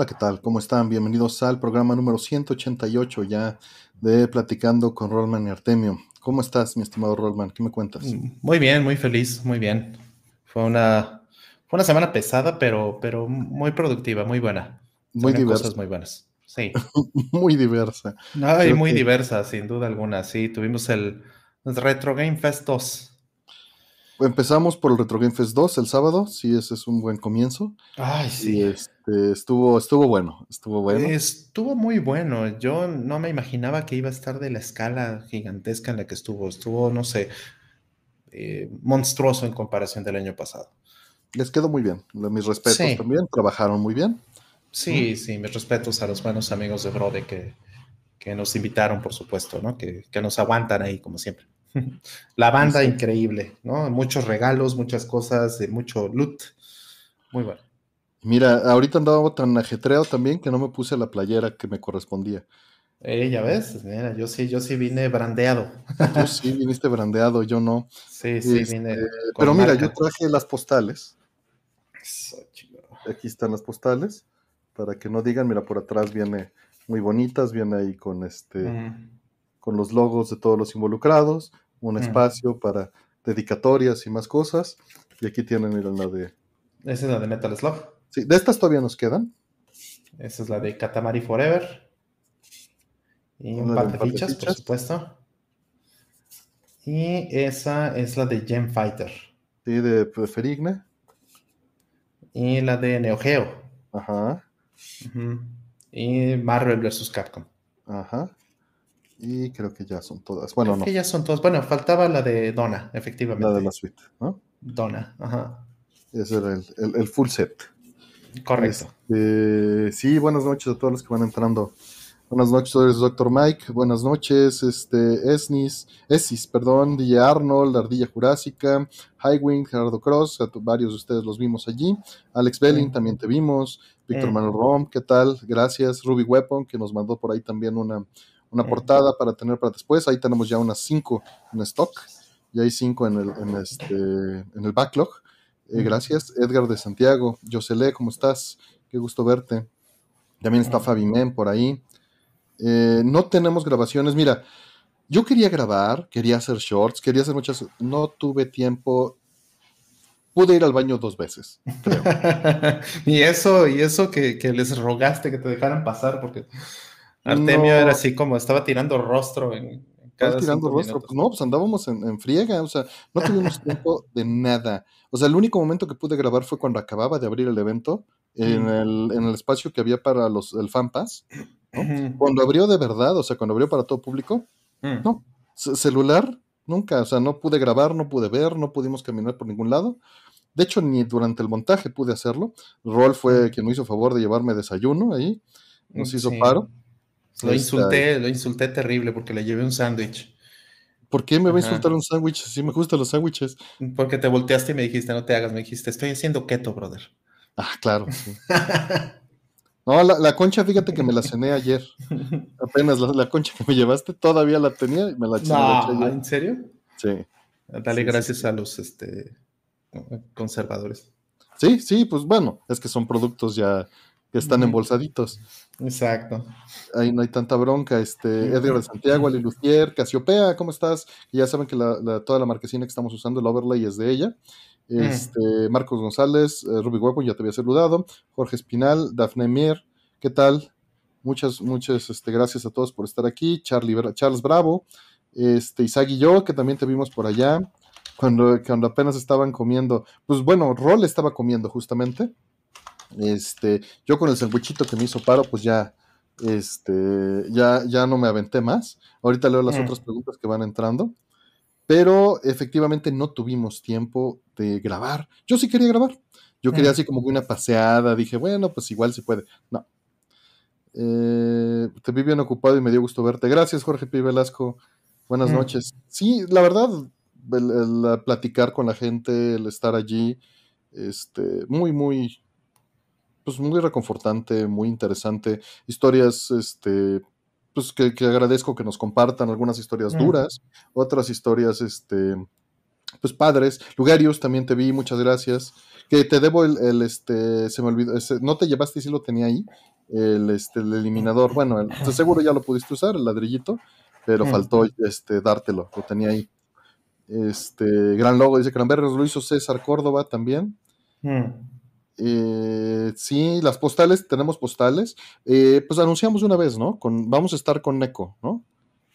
Hola, ¿qué tal? ¿Cómo están? Bienvenidos al programa número 188 ya de Platicando con Rolman y Artemio. ¿Cómo estás, mi estimado Rolman? ¿Qué me cuentas? Muy bien, muy feliz, muy bien. Fue una, fue una semana pesada, pero, pero muy productiva, muy buena. Muy diversa. Cosas muy buenas. Sí. muy diversa. Ay, muy diversa, sin duda alguna. Sí, tuvimos el Retro Game Fest 2. Empezamos por el Retro Game Fest 2 el sábado, sí, ese es un buen comienzo. Ay, sí. Y este, estuvo, estuvo bueno, estuvo bueno. Estuvo muy bueno. Yo no me imaginaba que iba a estar de la escala gigantesca en la que estuvo. Estuvo, no sé, eh, monstruoso en comparación del año pasado. Les quedó muy bien. Mis respetos también, trabajaron muy bien. Sí, sí, mis respetos a los buenos amigos de Brode que, que nos invitaron, por supuesto, ¿no? Que, que nos aguantan ahí, como siempre. La banda increíble, ¿no? Muchos regalos, muchas cosas, mucho loot. Muy bueno. Mira, ahorita andaba tan ajetreado también que no me puse la playera que me correspondía. Eh, ya ves, mira, yo sí, yo sí vine brandeado. Tú sí viniste brandeado, yo no. Sí, sí, este, vine. Pero mira, yo traje las postales. Aquí están las postales. Para que no digan, mira, por atrás viene muy bonitas, viene ahí con este con los logos de todos los involucrados, un espacio para dedicatorias y más cosas. Y aquí tienen la de... Esa es la de Metal Slug. Sí, de estas todavía nos quedan. Esa es la de Katamari Forever. Y un par de, fichas, por supuesto. Y esa es la de Gem Fighter. Sí, de, Ferigne. Y la de Neo Geo. Ajá. Y Marvel vs. Capcom. Ajá. Y creo que ya son todas. Bueno, no. Que ya son todas. Bueno, faltaba la de Donna, efectivamente. La de la suite, ¿no? Donna, ajá. Ese era el, full set. Correcto. Este, sí, buenas noches a todos los que van entrando. Buenas noches, soy Dr. Mike. Buenas noches, este, Esnis, Esis, perdón, DJ Arnold, Ardilla Jurásica, Highwing, Gerardo Cross, varios de ustedes los vimos allí. Alex Belling, también te vimos. Víctor Manuel Rom, ¿qué tal? Gracias. Ruby Weapon, que nos mandó por ahí también una, una portada para tener para después. Ahí tenemos ya unas cinco en stock. Ya hay cinco en el, en este, en el backlog. Eh, gracias. Edgar de Santiago. Josele, ¿cómo estás? Qué gusto verte. También está Fabi Men por ahí. Eh, no tenemos grabaciones. Mira, yo quería grabar, quería hacer shorts, quería hacer muchas. No tuve tiempo. Pude ir al baño dos veces. y eso, y eso que, que les rogaste que te dejaran pasar, porque Artemio era así como estaba tirando rostro en, cada tirando rostro. Pues no, pues andábamos en, friega, o sea, no tuvimos tiempo de nada. O sea, el único momento que pude grabar fue cuando acababa de abrir el evento en, el, en el espacio que había para los, el Fan Pass. Cuando abrió de verdad, o sea, cuando abrió para todo público, mm. no, celular, nunca, o sea, no pude grabar, no pude ver, no pudimos caminar por ningún lado. De hecho, ni durante el montaje pude hacerlo. Rol fue mm. quien me hizo favor de llevarme desayuno ahí, nos mm, hizo paro. Lo insulté, lo insulté terrible porque le llevé un sándwich. ¿Por qué me va a insultar un sándwich? Si me gustan los sándwiches. Porque te volteaste y me dijiste, no te hagas, me dijiste, estoy haciendo keto, brother. Ah, claro. no, la, concha, fíjate que me la cené ayer. Apenas la, concha que me llevaste todavía la tenía y me la, no, ¿En serio? Sí. Dale gracias a los este, conservadores. Sí, sí, pues bueno, es que son productos ya que están embolsaditos. Exacto. Ahí no hay tanta bronca. Este, Edgar de Santiago, Ali Lucier, Casiopea, ¿cómo estás? ya saben que toda la marquesina que estamos usando, el overlay es de ella. Este, Marcos González, eh, Ruby Weapon, ya te había saludado. Jorge Espinal, Dafne Mier, ¿qué tal? Muchas, muchas este, gracias a todos por estar aquí. Charlie, Charles Bravo, este, Isaac y yo, que también te vimos por allá, cuando, cuando apenas estaban comiendo. Pues bueno, Rol estaba comiendo justamente. Este, yo con el sandwichito que me hizo paro, pues ya, este, ya, ya no me aventé más. Ahorita leo las mm. otras preguntas que van entrando. Pero efectivamente no tuvimos tiempo de grabar. Yo sí quería grabar. Yo quería así como una paseada. Dije, bueno, pues igual se puede. No. Eh, te vi bien ocupado y me dio gusto verte. Gracias, Jorge P. Velasco. Buenas mm. noches. Sí, la verdad, el, platicar con la gente, el estar allí, este, muy, muy, pues muy reconfortante, muy interesante. Historias, este, pues que, agradezco que nos compartan algunas historias mm. duras, otras historias, este, pues padres. Lugarius, también te vi, muchas gracias. Que te debo el, el, este, se me olvidó, ese, no te llevaste y sí lo tenía ahí, el, este, el eliminador, bueno, el, seguro ya lo pudiste usar, el ladrillito, pero Mm. faltó este, dártelo, lo tenía ahí. Este, gran logo, dice Cranberries, lo hizo César Córdoba también. Mm. Eh, sí, las postales, tenemos postales. Eh, pues anunciamos una vez, ¿no? Con, vamos a estar con Neko, ¿no?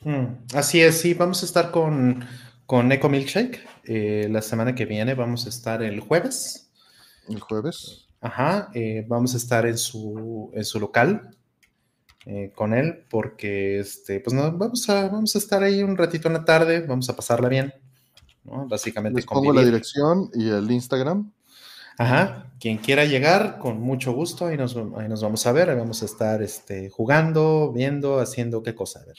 Mm. Así es, sí, vamos a estar con, con Eco Milkshake. eh, la semana que viene vamos a estar el jueves. El jueves. Ajá, eh, vamos a estar en su, en su local eh, con él porque este, pues no, vamos, a, vamos a estar ahí un ratito en la tarde, vamos a pasarla bien, ¿no? Básicamente Les pongo la dirección y el Instagram. Ajá, quien quiera llegar, con mucho gusto, ahí nos, ahí nos vamos a ver, ahí vamos a estar este, jugando, viendo, haciendo qué cosa, a ver.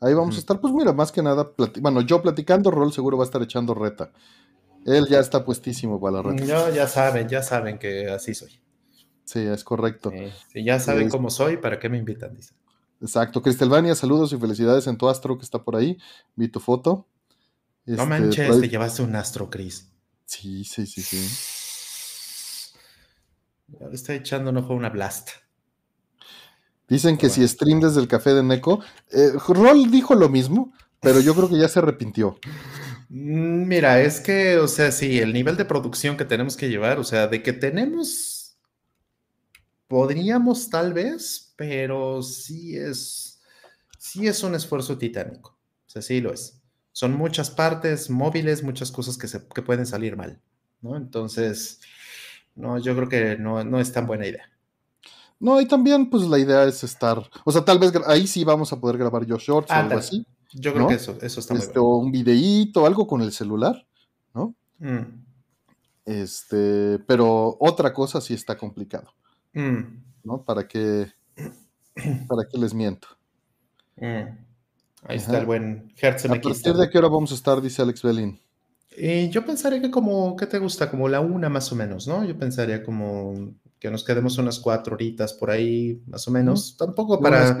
Ahí vamos a estar, pues mira, más que nada, bueno, yo platicando, Rol seguro va a estar echando reta. Él ya está puestísimo para la reta. Yo, ya saben, ya saben que así soy. Sí, es correcto. Sí, sí, ya saben Es- cómo soy, ¿para qué me invitan? Dice. Exacto. Cristelvania, saludos y felicidades en tu astro que está por ahí. Vi tu foto. No Este, manches, te llevaste un astro, Cris. Sí, sí, sí, sí. Le estoy echando un ojo a una blast. Dicen que Bueno. si stream desde el café de Neko. Eh, Rol dijo lo mismo, pero yo creo que ya se arrepintió. Mm, Mira, es que, o sea, sí, el nivel de producción que tenemos que llevar, o sea, de que tenemos, podríamos tal vez, pero sí es, sí es un esfuerzo titánico. O sea, sí lo es. Son muchas partes móviles, muchas cosas que, se, que pueden salir mal, ¿no? Entonces, no, yo creo que no, no es tan buena idea. No, y también, pues la idea es estar. O sea, tal vez ahí sí vamos a poder grabar yo shorts o algo así. Yo creo ¿No? que eso, eso está muy Este, o un videíto, algo con el celular, ¿no? bueno. Mm, Este, pero otra cosa sí está complicado, mm, ¿no? ¿Para qué, para qué les miento? mm. Ahí Ajá. está el buen Hertz ¿A partir de qué hora vamos a estar? Dice Alex Belin. Y yo pensaría que como, ¿qué te gusta? Como la una más o menos, ¿no? Yo pensaría como que nos quedemos unas cuatro horitas por ahí, más o menos. Tampoco para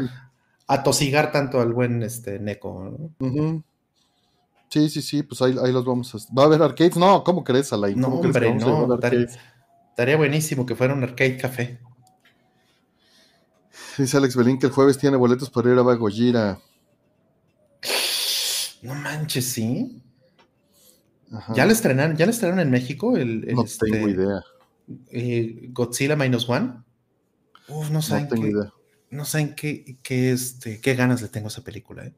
atosigar tanto al buen este Neko, ¿no? Sí, sí, sí, pues ahí, ahí los vamos a... ¿Va a haber arcades? No, ¿cómo crees, Alain? No, ¿Cómo que hombre, no. Estaría, buenísimo que fuera un arcade café. Dice Alex Belín que el jueves tiene boletos para ir a Bagojira. No manches, ¿sí? Ajá. ¿Ya le estrenaron, ya le estrenaron en México el, el, No este, tengo idea, eh, Godzilla Minus One? Uf, no no saben tengo qué, idea. no saben qué, qué, este, qué ganas le tengo a esa película, ¿eh?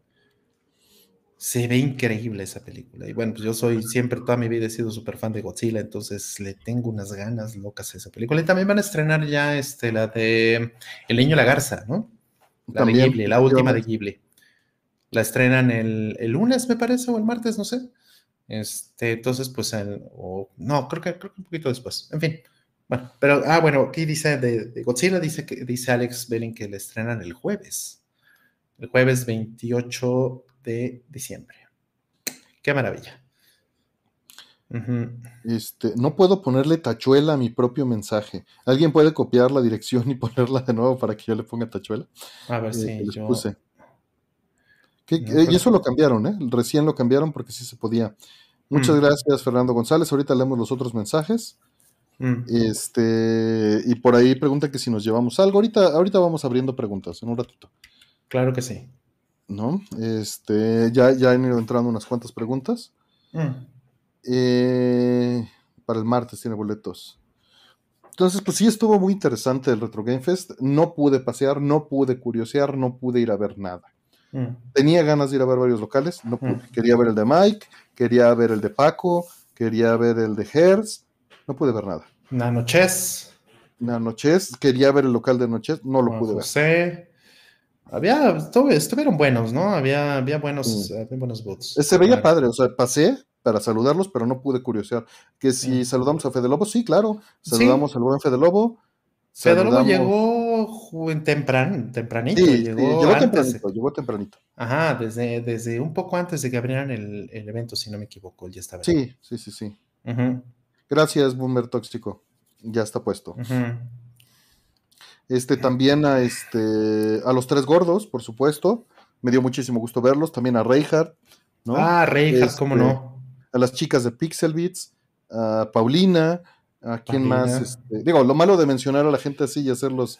Se ve increíble esa película. Y bueno, pues yo soy siempre, toda mi vida he sido súper fan de Godzilla, entonces le tengo unas ganas locas a esa película. Y también van a estrenar ya este, la de El Niño y la Garza, ¿no? La También, de Ghibli, la última de. Ghibli. La estrenan el, el lunes, me parece, o el martes, no sé. Este, entonces, pues, el- o, no, creo que, creo que un poquito después. En fin. Bueno, pero, ah, bueno, aquí dice de, de Godzilla, dice que dice Alex Belling que le estrenan el jueves. El jueves 28 de diciembre. Qué maravilla. Este, no puedo ponerle tachuela a mi propio mensaje. ¿Alguien puede copiar la dirección y ponerla de nuevo para que yo le ponga tachuela? A ver Eh, si que les yo. puse. Que- No, que- pero- y eso lo cambiaron, ¿eh? Recién lo cambiaron porque sí se podía. Muchas Mm. gracias, Fernando González. Ahorita leemos los otros mensajes. Mm, Este, y por ahí pregunta que si nos llevamos algo. Ahorita, ahorita vamos abriendo preguntas en un ratito, claro que sí. ¿no? Este, ya, ya han ido entrando unas cuantas preguntas. Mm, Eh, para el martes tiene boletos. Entonces, pues sí estuvo muy interesante el Retro Game Fest. No pude pasear, no pude curiosear, no pude ir a ver nada. Mm. Tenía ganas de ir a ver varios locales, no pude. Mm. Quería ver el de Mike, quería ver el de Paco, quería ver el de Hertz, no pude ver nada. Nanoches. Noches, quería ver el local de Noches, no lo Juan pude ver. José. Había, estuvo- estuvieron buenos, ¿no? Había, había buenos, Mm. había buenos boots. Eh, Se veía Claro. padre, o sea, pasé para saludarlos, pero no pude curiosear. Que si saludamos a Fede Lobo, sí, claro. Sí. Saludamos al buen Fede Lobo. Fede Lobo saludamos- llegó tempran, tempranito, Sí, sí, llegó, llegó antes, tempranito, llegó tempranito. ajá, desde, desde un poco antes de que abrieran el, el evento, si no me equivoco, ya estaba. Sí, sí, sí, sí. Gracias, Boomer Tóxico. Ya está puesto. Este también a este a los tres gordos, por supuesto. Me dio muchísimo gusto verlos. También a Reinhardt, ¿no? Ah, Reinhardt, cómo Este, no. A las chicas de Pixel Beats, a Paulina, ¿A quién más? Este, digo, lo malo de mencionar a la gente así y hacerlos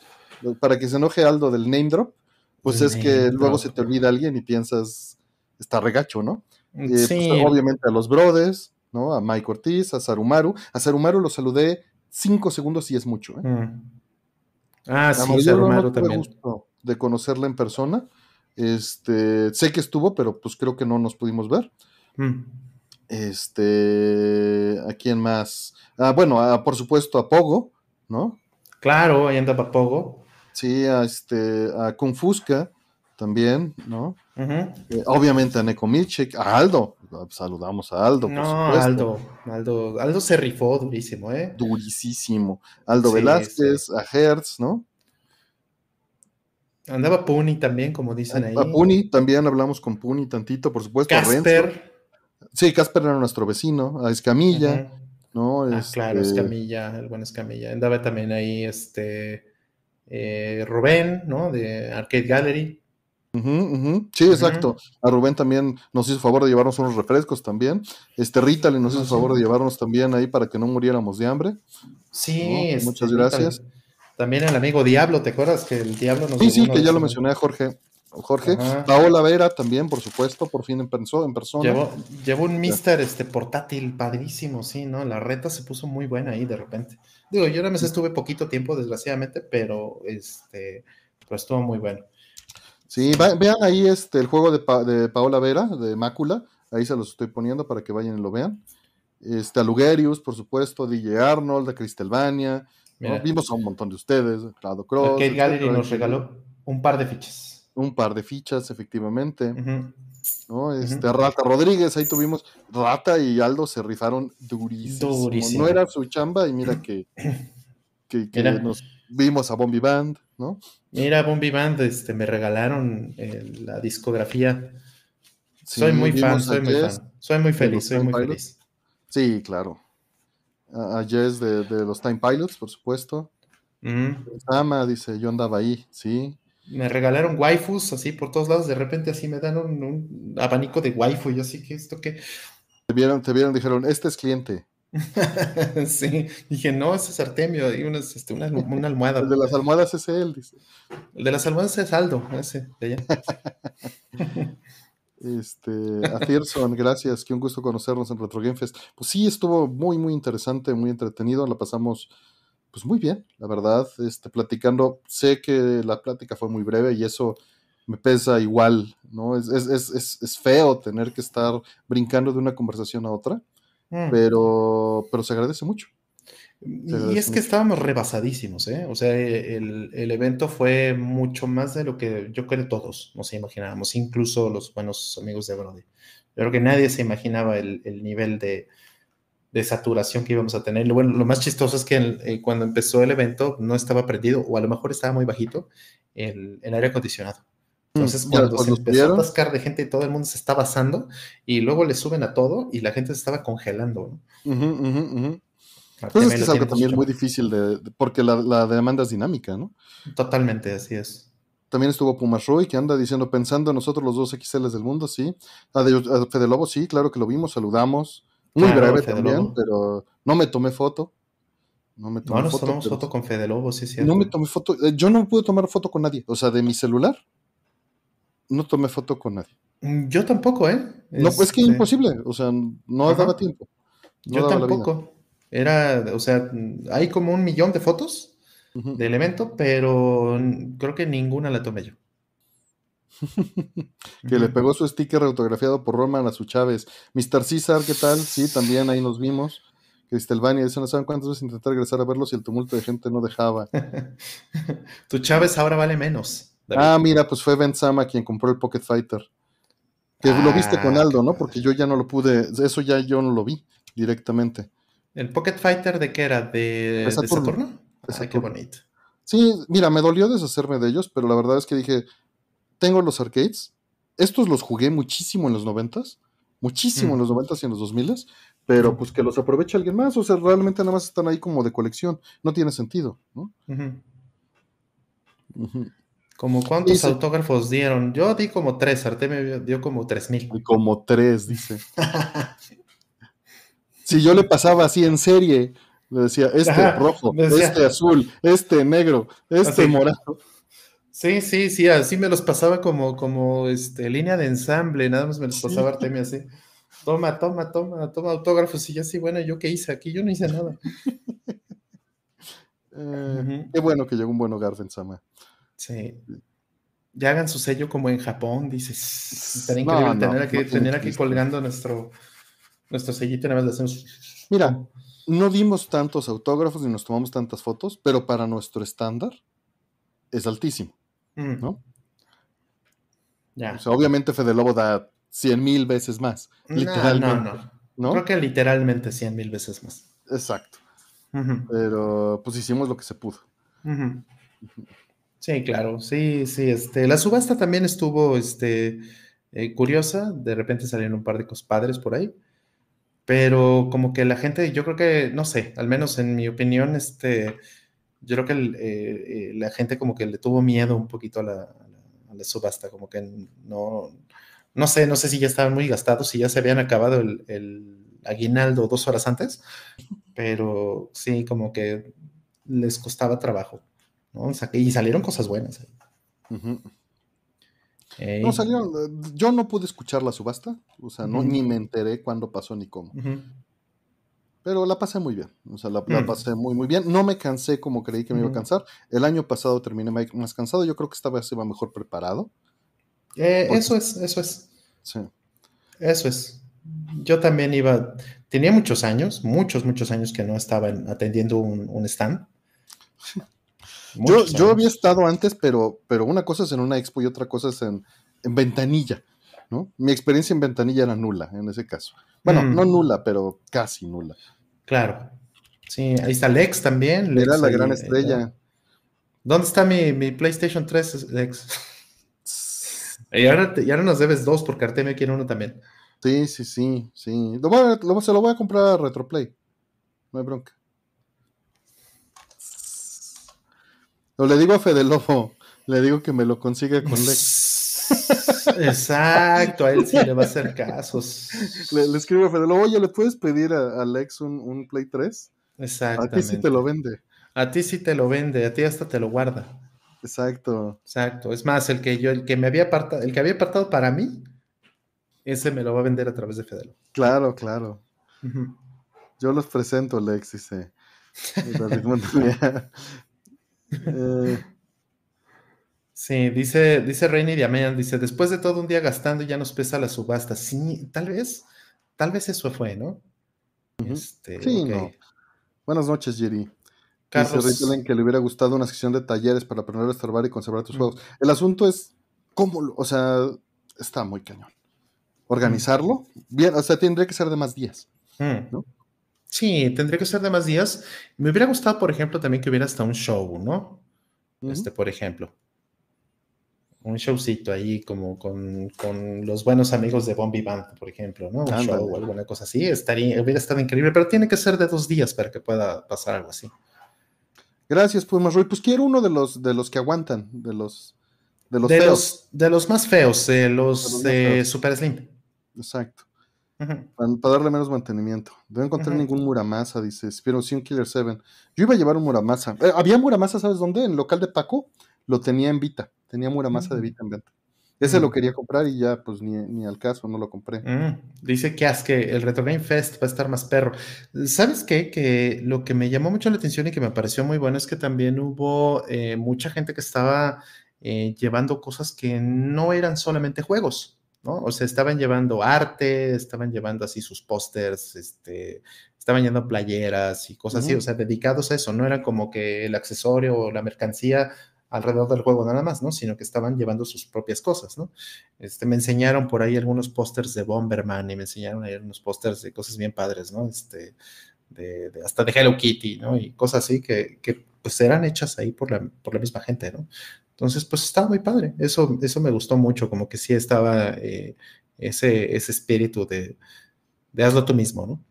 para que se enoje Aldo del name drop, pues es que luego se te olvida alguien y piensas, está regacho, ¿no? Eh, pues, sí. obviamente a los brothers, ¿no? A Mike Ortiz, a Sarumaru. A Sarumaru lo saludé cinco segundos y es mucho. ¿eh? Mm. Ah, sí, Sarumaru también. Gusto de conocerla en persona. Este, sé que estuvo, pero pues creo que no nos pudimos ver. Mm. Este, ¿a quién más? Ah, bueno, por supuesto a Pogo, ¿no? Claro, ahí anda Pogo. Sí, a este, a Confusca también, ¿no? Eh, obviamente a Neko a Aldo, saludamos a Aldo. no, Aldo, Aldo, Aldo se rifó durísimo, ¿eh? Durísimo. Aldo Velázquez, a Hertz, ¿no? Andaba Puni también, como dicen ahí. A Puni, también hablamos con Puni tantito, por supuesto. Casper. Sí, Casper era nuestro vecino, a Escamilla, ¿no? Ah, claro, este Escamilla, el buen Escamilla. Andaba también ahí este eh, Rubén, ¿no? De Arcade Gallery. Sí, exacto. A Rubén también nos hizo favor de llevarnos unos refrescos también. Este Rita le nos hizo favor de llevarnos también ahí para que no muriéramos de hambre. Sí, este, muchas gracias. También el amigo Diablo, ¿te acuerdas que el Diablo nos Sí, sí, que ya lo mencioné a Jorge. Jorge. Paola Vera también, por supuesto, por fin en, en persona. Llevó, un Mister este, portátil padrísimo, sí, ¿no? La reta se puso muy buena ahí de repente. Digo, yo nada más estuve poquito tiempo, desgraciadamente, pero este, pero estuvo muy bueno. Sí, vean ahí este, el juego de, de, Paola Vera, de Mácula. Ahí se los estoy poniendo para que vayan y lo vean. Este, a Lugerius, por supuesto, DJ Arnold, a Cristelvania. Vimos a un montón de ustedes, Claudio Cross. Kate Gallery nos regaló un par de fichas un par de fichas, efectivamente. ¿No? Este, Rata Rodríguez, ahí tuvimos Rata y Aldo se rifaron durísimo. No era su chamba y mira que, que, nos vimos a Bombi Band, ¿no? Mira, Bombi Band, este, me regalaron eh, la discografía. soy muy fan, soy muy fan. Soy muy feliz, soy muy feliz. Sí, claro. A, Jess de, los Time Pilots, por supuesto. Ama dice, yo andaba ahí, sí me regalaron waifus así por todos lados, de repente así me dan un, abanico de waifu, y yo así que esto que... Te vieron, te vieron, dijeron, este es cliente. sí, dije, no, ese es Artemio, y este, una, una, almohada. El de las almohadas es él, dice. El de las almohadas es Aldo, ese, de allá. este, a Thierson, gracias, qué un gusto conocernos en Retro Game Fest. Pues sí, estuvo muy, muy interesante, muy entretenido, la pasamos pues muy bien, la verdad, este, platicando, sé que la plática fue muy breve y eso me pesa igual, ¿no? Es, es, feo tener que estar brincando de una conversación a otra, mm. pero, pero se agradece mucho. y es que estábamos rebasadísimos, ¿eh? O sea, el, evento fue mucho más de lo que yo creo todos nos imaginábamos, incluso los buenos amigos de Brody. Yo creo que nadie se imaginaba el nivel de, de saturación que íbamos a tener. Bueno, lo más chistoso es que eh, cuando empezó el evento no estaba prendido, o a lo mejor estaba muy bajito, el, aire acondicionado. Mm, Entonces, cuando se empezó a atascar de gente y todo el mundo se estaba asando, y luego le suben a todo y la gente se estaba congelando. Entonces, es, algo también muy difícil de, porque la, demanda es dinámica, ¿no? Totalmente, así es. También estuvo Pumas Roy, que anda diciendo, pensando en nosotros los dos XLs del mundo, sí. A, de, a Fede Lobo, sí, claro que lo vimos, saludamos. Muy breve también, pero no me tomé foto. No me tomé foto. tomamos foto con Fede Lobo, sí, sí. No me tomé foto. Eh, yo no pude tomar foto con nadie. O sea, de mi celular, no tomé foto con nadie. Mm, yo tampoco, ¿eh? No, es que este imposible. O sea, no daba tiempo. yo tampoco. Era, o sea, hay como un millón de fotos del evento, pero creo que ninguna la tomé yo. que le pegó su sticker autografiado por Roman a su Chávez. Mr. César, ¿qué tal? Sí, también ahí nos vimos. Cristelvania dice, no saben cuántas veces intentar regresar a verlos y el tumulto de gente no dejaba. tu Chávez ahora vale menos. Ah, mira, pues fue Ben Sama quien compró el Pocket Fighter. Que lo viste con ah, Aldo, ¿no? Porque yo ya no lo pude, eso ya yo no lo vi directamente. ¿El Pocket Fighter de qué era? ¿De, Saturno? qué bonito. Sí, mira, me dolió deshacerme de ellos, pero la verdad es que dije, tengo los arcades. Estos los jugué muchísimo en los noventas, muchísimo en los noventas y en los dos miles, pero pues que los aproveche alguien más, o sea, realmente nada más están ahí como de colección, no tiene sentido, ¿no? ¿Como cuántos autógrafos dieron? Yo di como tres, Artemio dio como tres mil. Como tres, dice. si yo le pasaba así en serie Le decía, este rojo, este azul, este negro, este morado. Sí, sí, sí, así me los pasaba como, como este, línea de ensamble, nada más me los pasaba Artemio así. Toma, toma, toma, toma autógrafos y ya sí, bueno, ¿yo qué hice aquí? Yo no hice nada. Eh, qué bueno que llegó un buen hogar, Sama. Sí. Ya hagan su sello como en Japón, dices. Estaría increíble tener, aquí, tener aquí colgando nuestro, nuestro sellito nada más hacemos. Mira, no dimos tantos autógrafos ni nos tomamos tantas fotos, pero para nuestro estándar es altísimo. Mm. ¿No? Ya. O sea, obviamente Fede Lobo da cien mil veces más. literalmente. No, no, Creo que literalmente cien mil veces más. Exacto. Pero pues hicimos lo que se pudo. Sí, claro, sí, sí. Este, la subasta también estuvo este, eh, curiosa. De repente salieron un par de padres por ahí. Pero como que la gente, yo creo que, no sé, al menos en mi opinión, este, yo creo que eh, eh, la gente como que le tuvo miedo un poquito a la, subasta, como que no, no sé, no sé si ya estaban muy gastados, si ya se habían acabado el, aguinaldo dos horas antes, pero sí, como que les costaba trabajo, ¿no? y salieron cosas buenas. No salieron, yo no pude escuchar la subasta, o sea, no, ni me enteré cuándo pasó ni cómo. Pero la pasé muy bien, o sea, la, mm. pasé muy, muy bien. No me cansé como creí que me iba a cansar. El año pasado terminé más cansado, yo creo que esta vez iba mejor preparado. Eh, eso es, eso es. Sí. Eso es. Yo también iba, tenía muchos años, muchos, muchos años que no estaba atendiendo un, stand. Yo, yo, había estado antes, pero, pero una cosa es en una expo y otra cosa es en, en ventanilla, ¿no? Mi experiencia en ventanilla era nula en ese caso. Bueno, mm. no nula, pero casi nula. Claro. Sí, ahí está Lex también. era la gran estrella. ¿Dónde está mi, mi, PlayStation 3, Lex? y, ahora ahora nos debes dos porque Artemio quiere uno también. Sí, sí, sí, sí. Lo se lo voy a comprar a Retroplay. No hay bronca. O le digo a Fede Lobo, le digo que me lo consiga con Lex. Exacto, a él sí le va a hacer casos. Le, escribo a Fede oye, ¿le puedes pedir a, Alex un, Play 3? Exacto. A ti sí te lo vende. A ti sí te lo vende, a ti hasta te lo guarda. Exacto. Exacto. Es más, el que yo, el que me había apartado, el que había apartado para mí, ese me lo va a vender a través de Fedelo. Claro, claro. Yo los presento, Alex, dice. eh, Sí, dice, dice Reina Diamant, dice, después de todo un día gastando ya nos pesa la subasta. Sí, tal vez, tal vez eso fue, ¿no? Este, sí, no. Buenas noches, Jerry. Carlos. Dice que le hubiera gustado una sección de talleres para aprender a restaurar y conservar tus juegos. El asunto es cómo, o sea, está muy cañón. Organizarlo, bien, o sea, tendría que ser de más días, ¿no? Sí, tendría que ser de más días. Me hubiera gustado, por ejemplo, también que hubiera hasta un show, ¿no? Este, por ejemplo un showcito ahí como con, los buenos amigos de Bombi Band, por ejemplo, ¿no? Un show o alguna cosa así, estaría, hubiera estado increíble, pero tiene que ser de dos días para que pueda pasar algo así. Gracias, pues Roy. Pues quiero uno de los de los que aguantan, de los de los feos. de los más feos, de los, de Super Slim. Exacto. para, darle menos mantenimiento. No encontrar ningún Muramasa, dice. Pero sí un Killer 7. Yo iba a llevar un Muramasa. Eh, había Muramasa, ¿sabes dónde? En el local de Paco. Lo tenía en Vita. Tenía Muramasa de Vita en venta. Ese lo quería comprar y ya, pues ni, al caso, no lo compré. Mm, dice que que el Retro Game Fest va a estar más perro. ¿Sabes qué? Que lo que me llamó mucho la atención y que me pareció muy bueno es que también hubo eh, mucha gente que estaba eh, llevando cosas que no eran solamente juegos, ¿no? O sea, estaban llevando arte, estaban llevando así sus pósters, este, estaban llevando playeras y cosas así, o sea, dedicados a eso, no era como que el accesorio o la mercancía alrededor del juego nada más, ¿no? Sino que estaban llevando sus propias cosas, ¿no? Este, me enseñaron por ahí algunos pósters de Bomberman y me enseñaron ahí unos pósters de cosas bien padres, ¿no? Este, de, hasta de Hello Kitty, ¿no? Y cosas así que, que, pues eran hechas ahí por la, por la misma gente, ¿no? Entonces, pues estaba muy padre. Eso, eso me gustó mucho, como que sí estaba eh, ese, ese espíritu de, de hazlo tú mismo, ¿no?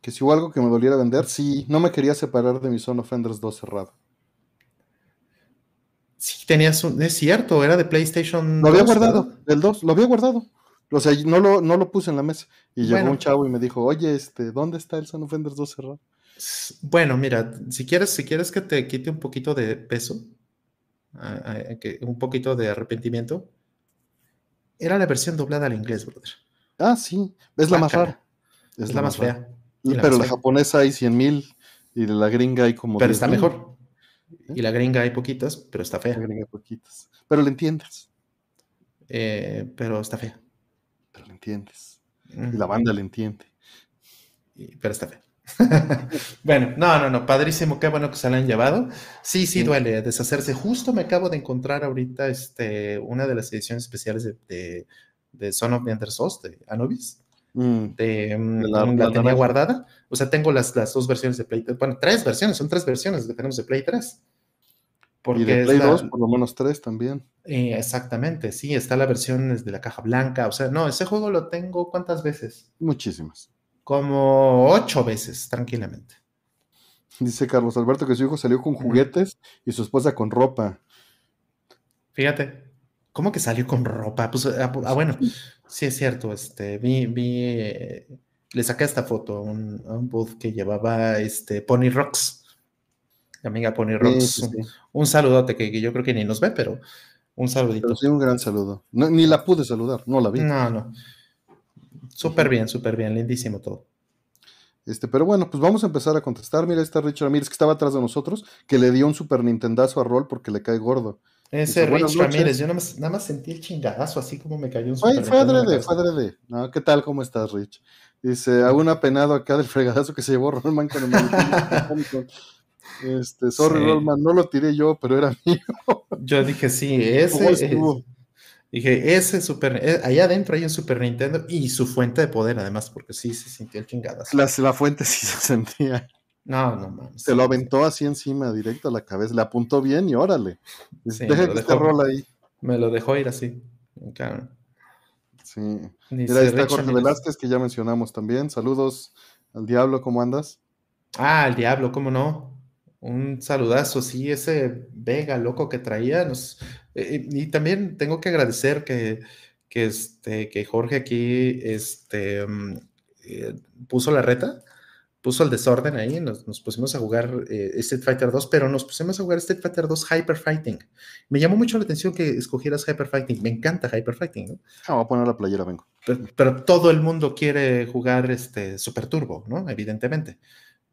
Que si hubo algo que me doliera vender, sí, no me quería separar de mi Son Offenders 2 cerrado. Sí, tenías un, es cierto, era de PlayStation. Lo había guardado, del 2, lo había guardado. O sea, no lo, no lo puse en la mesa. Y llegó un chavo y me dijo, oye, este, ¿dónde está el Son Offenders 2 cerrado? Bueno, mira, si quieres, si quieres que te quite un poquito de peso, un poquito de arrepentimiento, era la versión doblada al inglés, brother. Ah, sí, es la más rara. Es, la, más fea. Pero la, japonesa hay 100 mil y la gringa hay como. Pero está mejor. ¿Eh? Y la gringa hay poquitas, pero está fea. La gringa hay poquitas. Pero la entiendes. Eh, pero está fea. Pero la entiendes. Y la banda la entiende. pero está fea. bueno, no, no, no, padrísimo, qué bueno que se la han llevado. Sí, sí, duele deshacerse. Justo me acabo de encontrar ahorita este, una de las ediciones especiales de, de, Son of the de Anubis. Mm. De, mm, la, tenía guardada. O sea, tengo las, las dos versiones de Play 3. Bueno, tres versiones, son tres versiones que tenemos de Play 3. Porque y de Play 2, por lo menos tres también. Eh, exactamente, sí, está la versión de la caja blanca. O sea, no, ese juego lo tengo ¿cuántas veces? Muchísimas. Como ocho veces, tranquilamente. Dice Carlos Alberto que su hijo salió con juguetes y su esposa con ropa. Fíjate, ¿cómo que salió con ropa? Pues, ah, ah bueno, sí es cierto. Este, vi, vi, eh, le saqué esta foto a un, a booth que llevaba este Pony Rocks. La amiga Pony Rocks. Un, saludote que, yo creo que ni nos ve, pero un saludito. sí, un gran saludo. ni la pude saludar, no la vi. No, no. Súper bien, súper bien, lindísimo todo. Este, pero bueno, pues vamos a empezar a contestar. Mira, está Richard Ramírez que estaba atrás de nosotros, que le dio un super Nintendazo a Rol porque le cae gordo. Ese Rich Ramírez, yo nada más, sentí el chingadazo, así como me cayó un super Fue, adrede, fue adrede. No, ¿qué tal? ¿Cómo estás, Rich? Dice, aún apenado acá del fregadazo que se llevó Rolman con el Este, sorry, Rolman, no lo tiré yo, pero era mío. Yo dije, sí, ese. Dije, ese Super, eh, allá adentro hay un Super Nintendo y su fuente de poder, además, porque sí se sintió el chingadazo. La, la fuente sí se sentía. No, no mames. Se lo aventó así encima, directo a la cabeza, le apuntó bien y órale. Sí, Deja que este rol ahí. Me lo dejó ir así. Claro. Sí. Mira, ahí está Jorge Velázquez, que ya mencionamos también. Saludos al Diablo, ¿cómo andas? Ah, el Diablo, ¿cómo no? Un saludazo, sí, ese Vega loco que traía. Nos, eh, y también tengo que agradecer que, que, este, que Jorge aquí este, mm, eh, puso la reta, puso el desorden ahí, nos, pusimos a jugar eh, Street Fighter 2, pero nos pusimos a jugar Street Fighter 2 Hyper Fighting. Me llamó mucho la atención que escogieras Hyper Fighting. Me encanta Hyper Fighting. ¿no? Ah, voy a poner la playera, vengo. Pero, todo el mundo quiere jugar este Super Turbo, ¿no? Evidentemente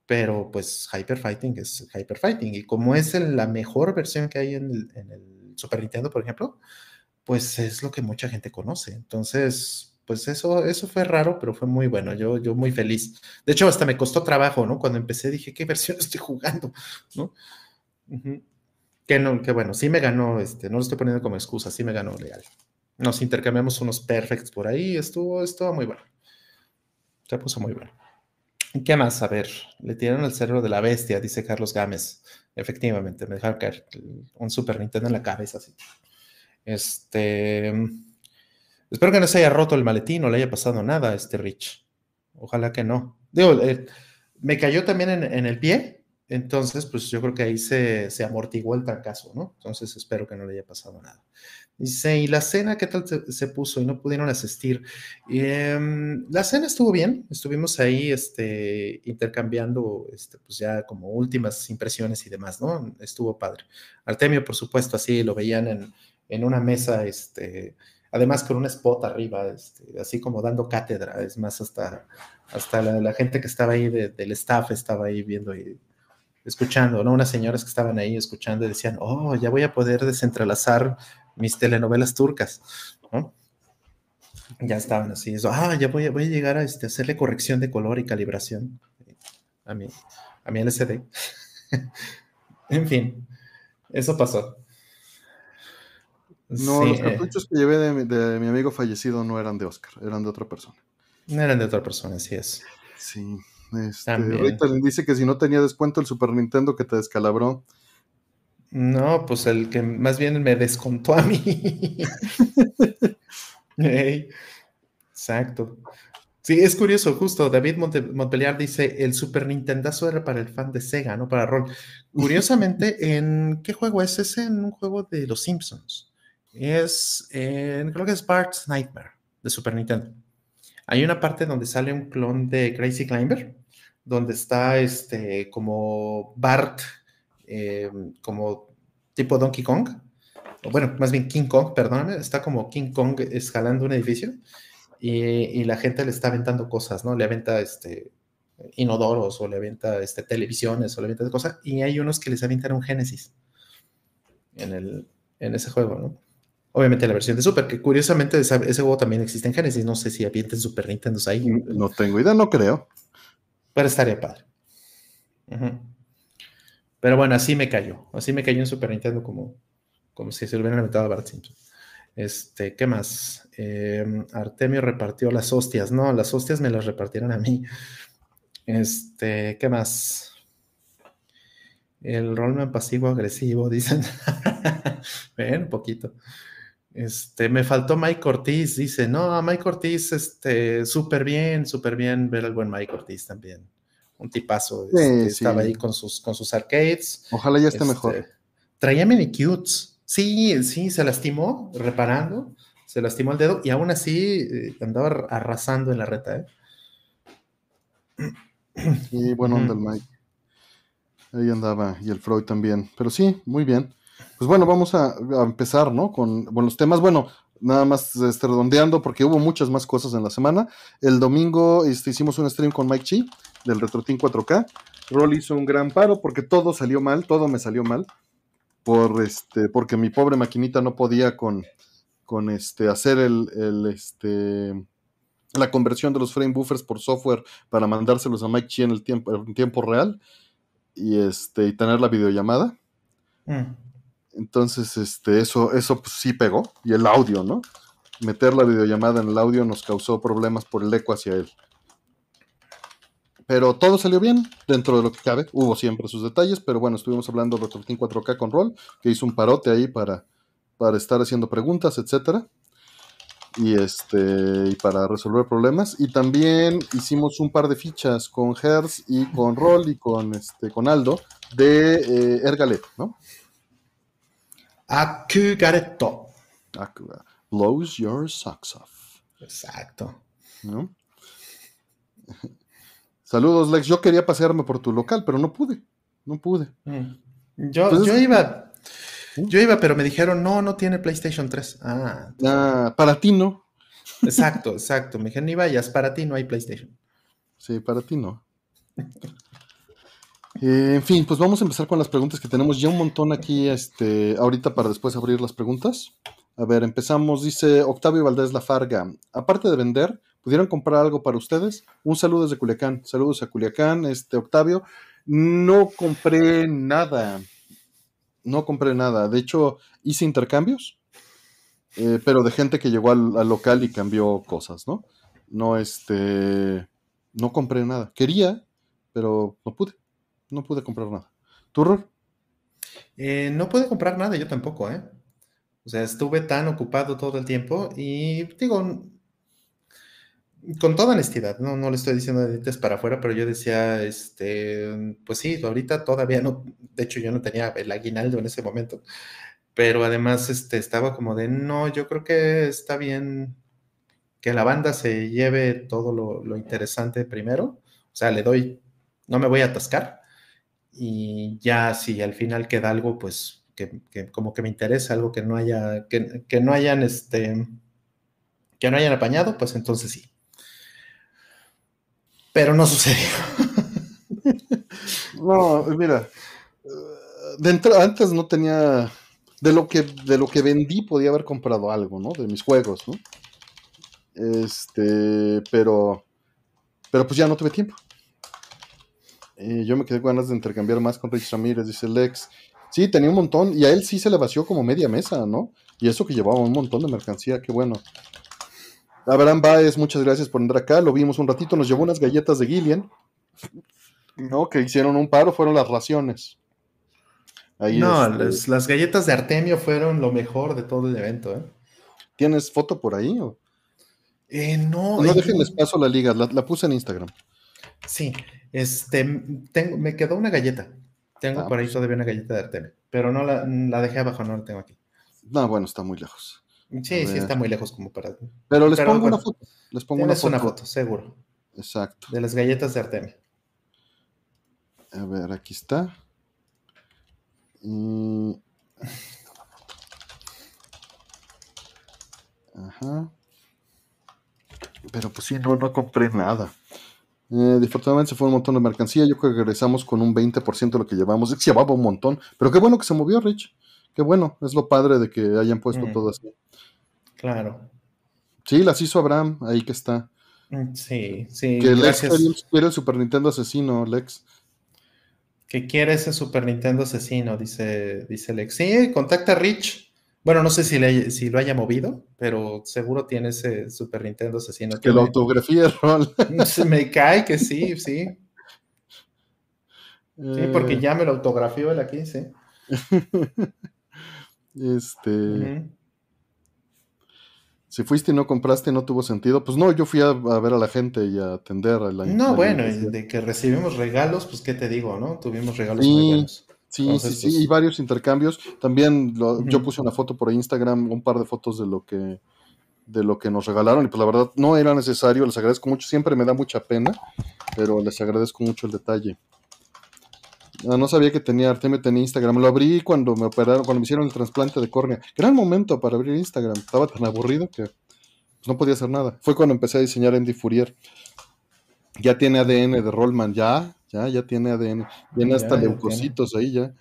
pero pues Hyper Fighting es Hyper Fighting y como es la mejor versión que hay en el, Super Nintendo, por ejemplo, pues es lo que mucha gente conoce. Entonces, pues eso, eso fue raro, pero fue muy bueno. Yo, yo muy feliz. De hecho, hasta me costó trabajo, ¿no? Cuando empecé dije, ¿qué versión estoy jugando? ¿No? Que no, que bueno, sí me ganó, este, no lo estoy poniendo como excusa, sí me ganó legal. Nos intercambiamos unos perfects por ahí, estuvo, estuvo muy bueno. Se puso muy bueno. ¿Qué más? A ver, le tiraron el cerebro de la bestia, dice Carlos Gámez. Efectivamente, me dejaron caer un Super Nintendo en la cabeza así. Este. Espero que no se haya roto el maletín o le haya pasado nada a este Rich. Ojalá que no. Digo, eh, me cayó también en, el pie, entonces, pues yo creo que ahí se, amortiguó el fracaso, ¿no? Entonces espero que no le haya pasado nada. Dice, ¿y la cena qué tal se puso? Y no pudieron asistir. Em, la cena estuvo bien, estuvimos ahí este, intercambiando, este, pues ya como últimas impresiones y demás, ¿no? Estuvo padre. Artemio, por supuesto, así lo veían en, en una mesa, este, además con un spot arriba, este, así como dando cátedra, es más, hasta, hasta la, gente que estaba ahí del staff estaba ahí viendo y escuchando, ¿no? Unas señoras que estaban ahí escuchando y decían, oh, ya voy a poder desentrelazar mis telenovelas turcas, ¿no? Ya estaban así, eso, ah, ya voy, voy a llegar a este, hacerle corrección de color y calibración a mi, a mi LCD. en fin, eso pasó. No, los eh. cartuchos que llevé de mi, amigo fallecido no eran de Oscar, eran de otra persona. No eran de otra persona, así es. Sí. Este, ahorita le dice que si no tenía descuento el Super Nintendo que te descalabró, no, pues el que más bien me descontó a mí. exacto. Sí, es curioso, justo. David Montpellier dice: el Super Nintendazo era para el fan de Sega, no para rol. Curiosamente, ¿en qué juego es ese? En un juego de los Simpsons. Es, creo que es Bart's Nightmare de Super Nintendo. Hay una parte donde sale un clon de Crazy Climber donde está este como Bart, eh, como tipo Donkey Kong, o bueno, más bien King Kong, perdóname, está como King Kong escalando un edificio y, la gente le está aventando cosas, ¿no? Le aventa este inodoros o le aventa este, televisiones o le aventa cosas y hay unos que les avientan un Genesis en, en ese juego, ¿no? Obviamente la versión de Super, que curiosamente ese juego también existe en Genesis, no sé si avienten Super Nintendo ahí. No tengo idea, no creo. Pero estaría padre. Pero bueno, así me cayó. Así me cayó en Super Nintendo como, como si se lo hubieran metido a Bart Simpson. Este, ¿qué más? Em, Artemio repartió las hostias. No, las hostias me las repartieron a mí. Este, ¿qué más? El rollman pasivo agresivo, dicen. Ven, un poquito. Este, me faltó Mike Ortiz, dice, no, Mike Ortiz, este, súper bien, súper bien ver al buen Mike Ortiz también. Un tipazo, este, estaba ahí con sus, con sus arcades. Ojalá ya esté mejor. Este, traía mini cutes. Sí, sí, se lastimó reparando, se lastimó el dedo y aún así eh, andaba arrasando en la reta. ¿eh? Sí, bueno, onda el Mike. Ahí andaba y el Freud también. Pero sí, muy bien. Pues bueno, vamos a, empezar, ¿no? Con los temas. Bueno, nada más este, redondeando porque hubo muchas más cosas en la semana. El domingo este, hicimos un stream con Mike Chi del RetroTin 4K. Roll hizo un gran paro porque todo salió mal, todo me salió mal. Por este, porque mi pobre maquinita no podía con, con este, hacer el, el este, la conversión de los frame buffers por software para mandárselos a Mike Chi en el tiempo, en tiempo real y, este, y tener la videollamada. Mm. Entonces, este, eso, eso pues, sí pegó. Y el audio, ¿no? Meter la videollamada en el audio nos causó problemas por el eco hacia él. Pero todo salió bien dentro de lo que cabe. Hubo siempre sus detalles, pero bueno, estuvimos hablando de RetroTin 4K con Roll, que hizo un parote ahí para, para estar haciendo preguntas, etcétera y este y para resolver problemas y también hicimos un par de fichas con Hertz y con Roll y con este con Aldo de eh, Ergalet, ¿no? Akugareto. Blows your socks off. Exacto. Saludos, Lex. Yo quería pasearme por tu local, pero no pude. No pude. Mm. Yo, yo iba. Yo iba, pero me dijeron, no, no tiene PlayStation 3. Ah, ah para ti no. Exacto, exacto. Me dijeron, ni vayas, para ti no hay PlayStation. Sí, para ti no. Eh, en fin, pues vamos a empezar con las preguntas que tenemos ya un montón aquí, este, ahorita para después abrir las preguntas. A ver, empezamos, dice Octavio Valdés Lafarga. Aparte de vender, ¿pudieron comprar algo para ustedes? Un saludo desde Culiacán. Saludos a Culiacán, este, Octavio. No compré nada no compré nada. De hecho, hice intercambios, eh, pero de gente que llegó al, local y cambió cosas, ¿no? No, este, no compré nada. Quería, pero no pude. No pude comprar nada. ¿Tú, eh, no pude comprar nada, yo tampoco, ¿eh? O sea, estuve tan ocupado todo el tiempo y digo, con toda honestidad, no, no le estoy diciendo de para afuera, pero yo decía, este, pues sí, ahorita todavía no, de hecho yo no tenía el aguinaldo en ese momento, pero además este, estaba como de, no, yo creo que está bien que la banda se lleve todo lo, interesante primero, o sea, le doy, no me voy a atascar, y ya si al final queda algo, pues que, como que me interesa, algo que no haya, que, que no hayan, este, que no hayan apañado, pues entonces sí pero no sucedió. no, mira, de antes no tenía, de lo que de lo que vendí podía haber comprado algo, ¿no? De mis juegos, ¿no? Este, pero, pero pues ya no tuve tiempo. Yo me quedé con ganas de intercambiar más con Rich Ramírez, dice Lex. Sí, tenía un montón, y a él sí se le vació como media mesa, ¿no? Y eso que llevaba un montón de mercancía, qué bueno. Abraham Baez, muchas gracias por entrar acá. Lo vimos un ratito, nos llevó unas galletas de Gillian. No, que hicieron un paro, fueron las raciones. no, este, las, galletas de Artemio fueron lo mejor de todo el evento. ¿eh? ¿Tienes foto por ahí? Eh, no. No déjenles paso la liga, la, puse en Instagram. Sí, este, tengo, me quedó una galleta. Tengo ah, por ahí pues. todavía una galleta de Artemio, pero no la, la dejé abajo, no la tengo aquí. No, bueno, está muy lejos. Sí, sí, está muy lejos como para. Pero les pongo una foto. Les pongo una foto. una foto, seguro. Exacto. De las galletas de Artemio. A ver, aquí está. Y... Ajá. Pero pues sí, no, no compré nada. Eh, se fue un montón de mercancía. Yo creo que regresamos con un 20% de lo que llevamos. Se llevaba un montón. Pero qué bueno que se movió, Rich. Qué bueno. Es lo padre de que hayan puesto Mm. todo así. Claro. Sí, las hizo Abraham. Ahí que está. Mm, Sí, sí. Que Lex quiere el Super Nintendo asesino, Lex. Que quiere ese Super Nintendo asesino, dice, dice Lex. Sí, contacta a Rich. Bueno, no sé si, le- si lo haya movido, pero seguro tiene ese Super Nintendo asesino. Que lo autografía, Rol. Se me cae que sí, sí. Sí, porque Eh, ya me lo autografió él aquí, sí. Este. Si fuiste y no compraste, no tuvo sentido. Pues no, yo fui a, a ver a la gente y a atender a la. No, bueno, de que recibimos regalos, pues qué te digo, ¿no? Tuvimos regalos Sí. muy buenos. Sí, Entonces, sí, sí, pues- y varios intercambios. También lo- yo puse una foto por Instagram, un par de fotos de lo que de lo que nos regalaron y pues la verdad no era necesario, les agradezco mucho, siempre me da mucha pena, pero les agradezco mucho el detalle. No sabía que tenía Artemio tenía Instagram, lo abrí cuando me operaron, cuando me hicieron el trasplante de córnea. Gran momento para abrir Instagram, estaba tan aburrido que pues, no podía hacer nada. Fue cuando empecé a diseñar Andy Fourier. Ya tiene ADN de Rollman, ya, ya, ya tiene ADN. Tiene Ya, hasta ya leucocitos ahí ya.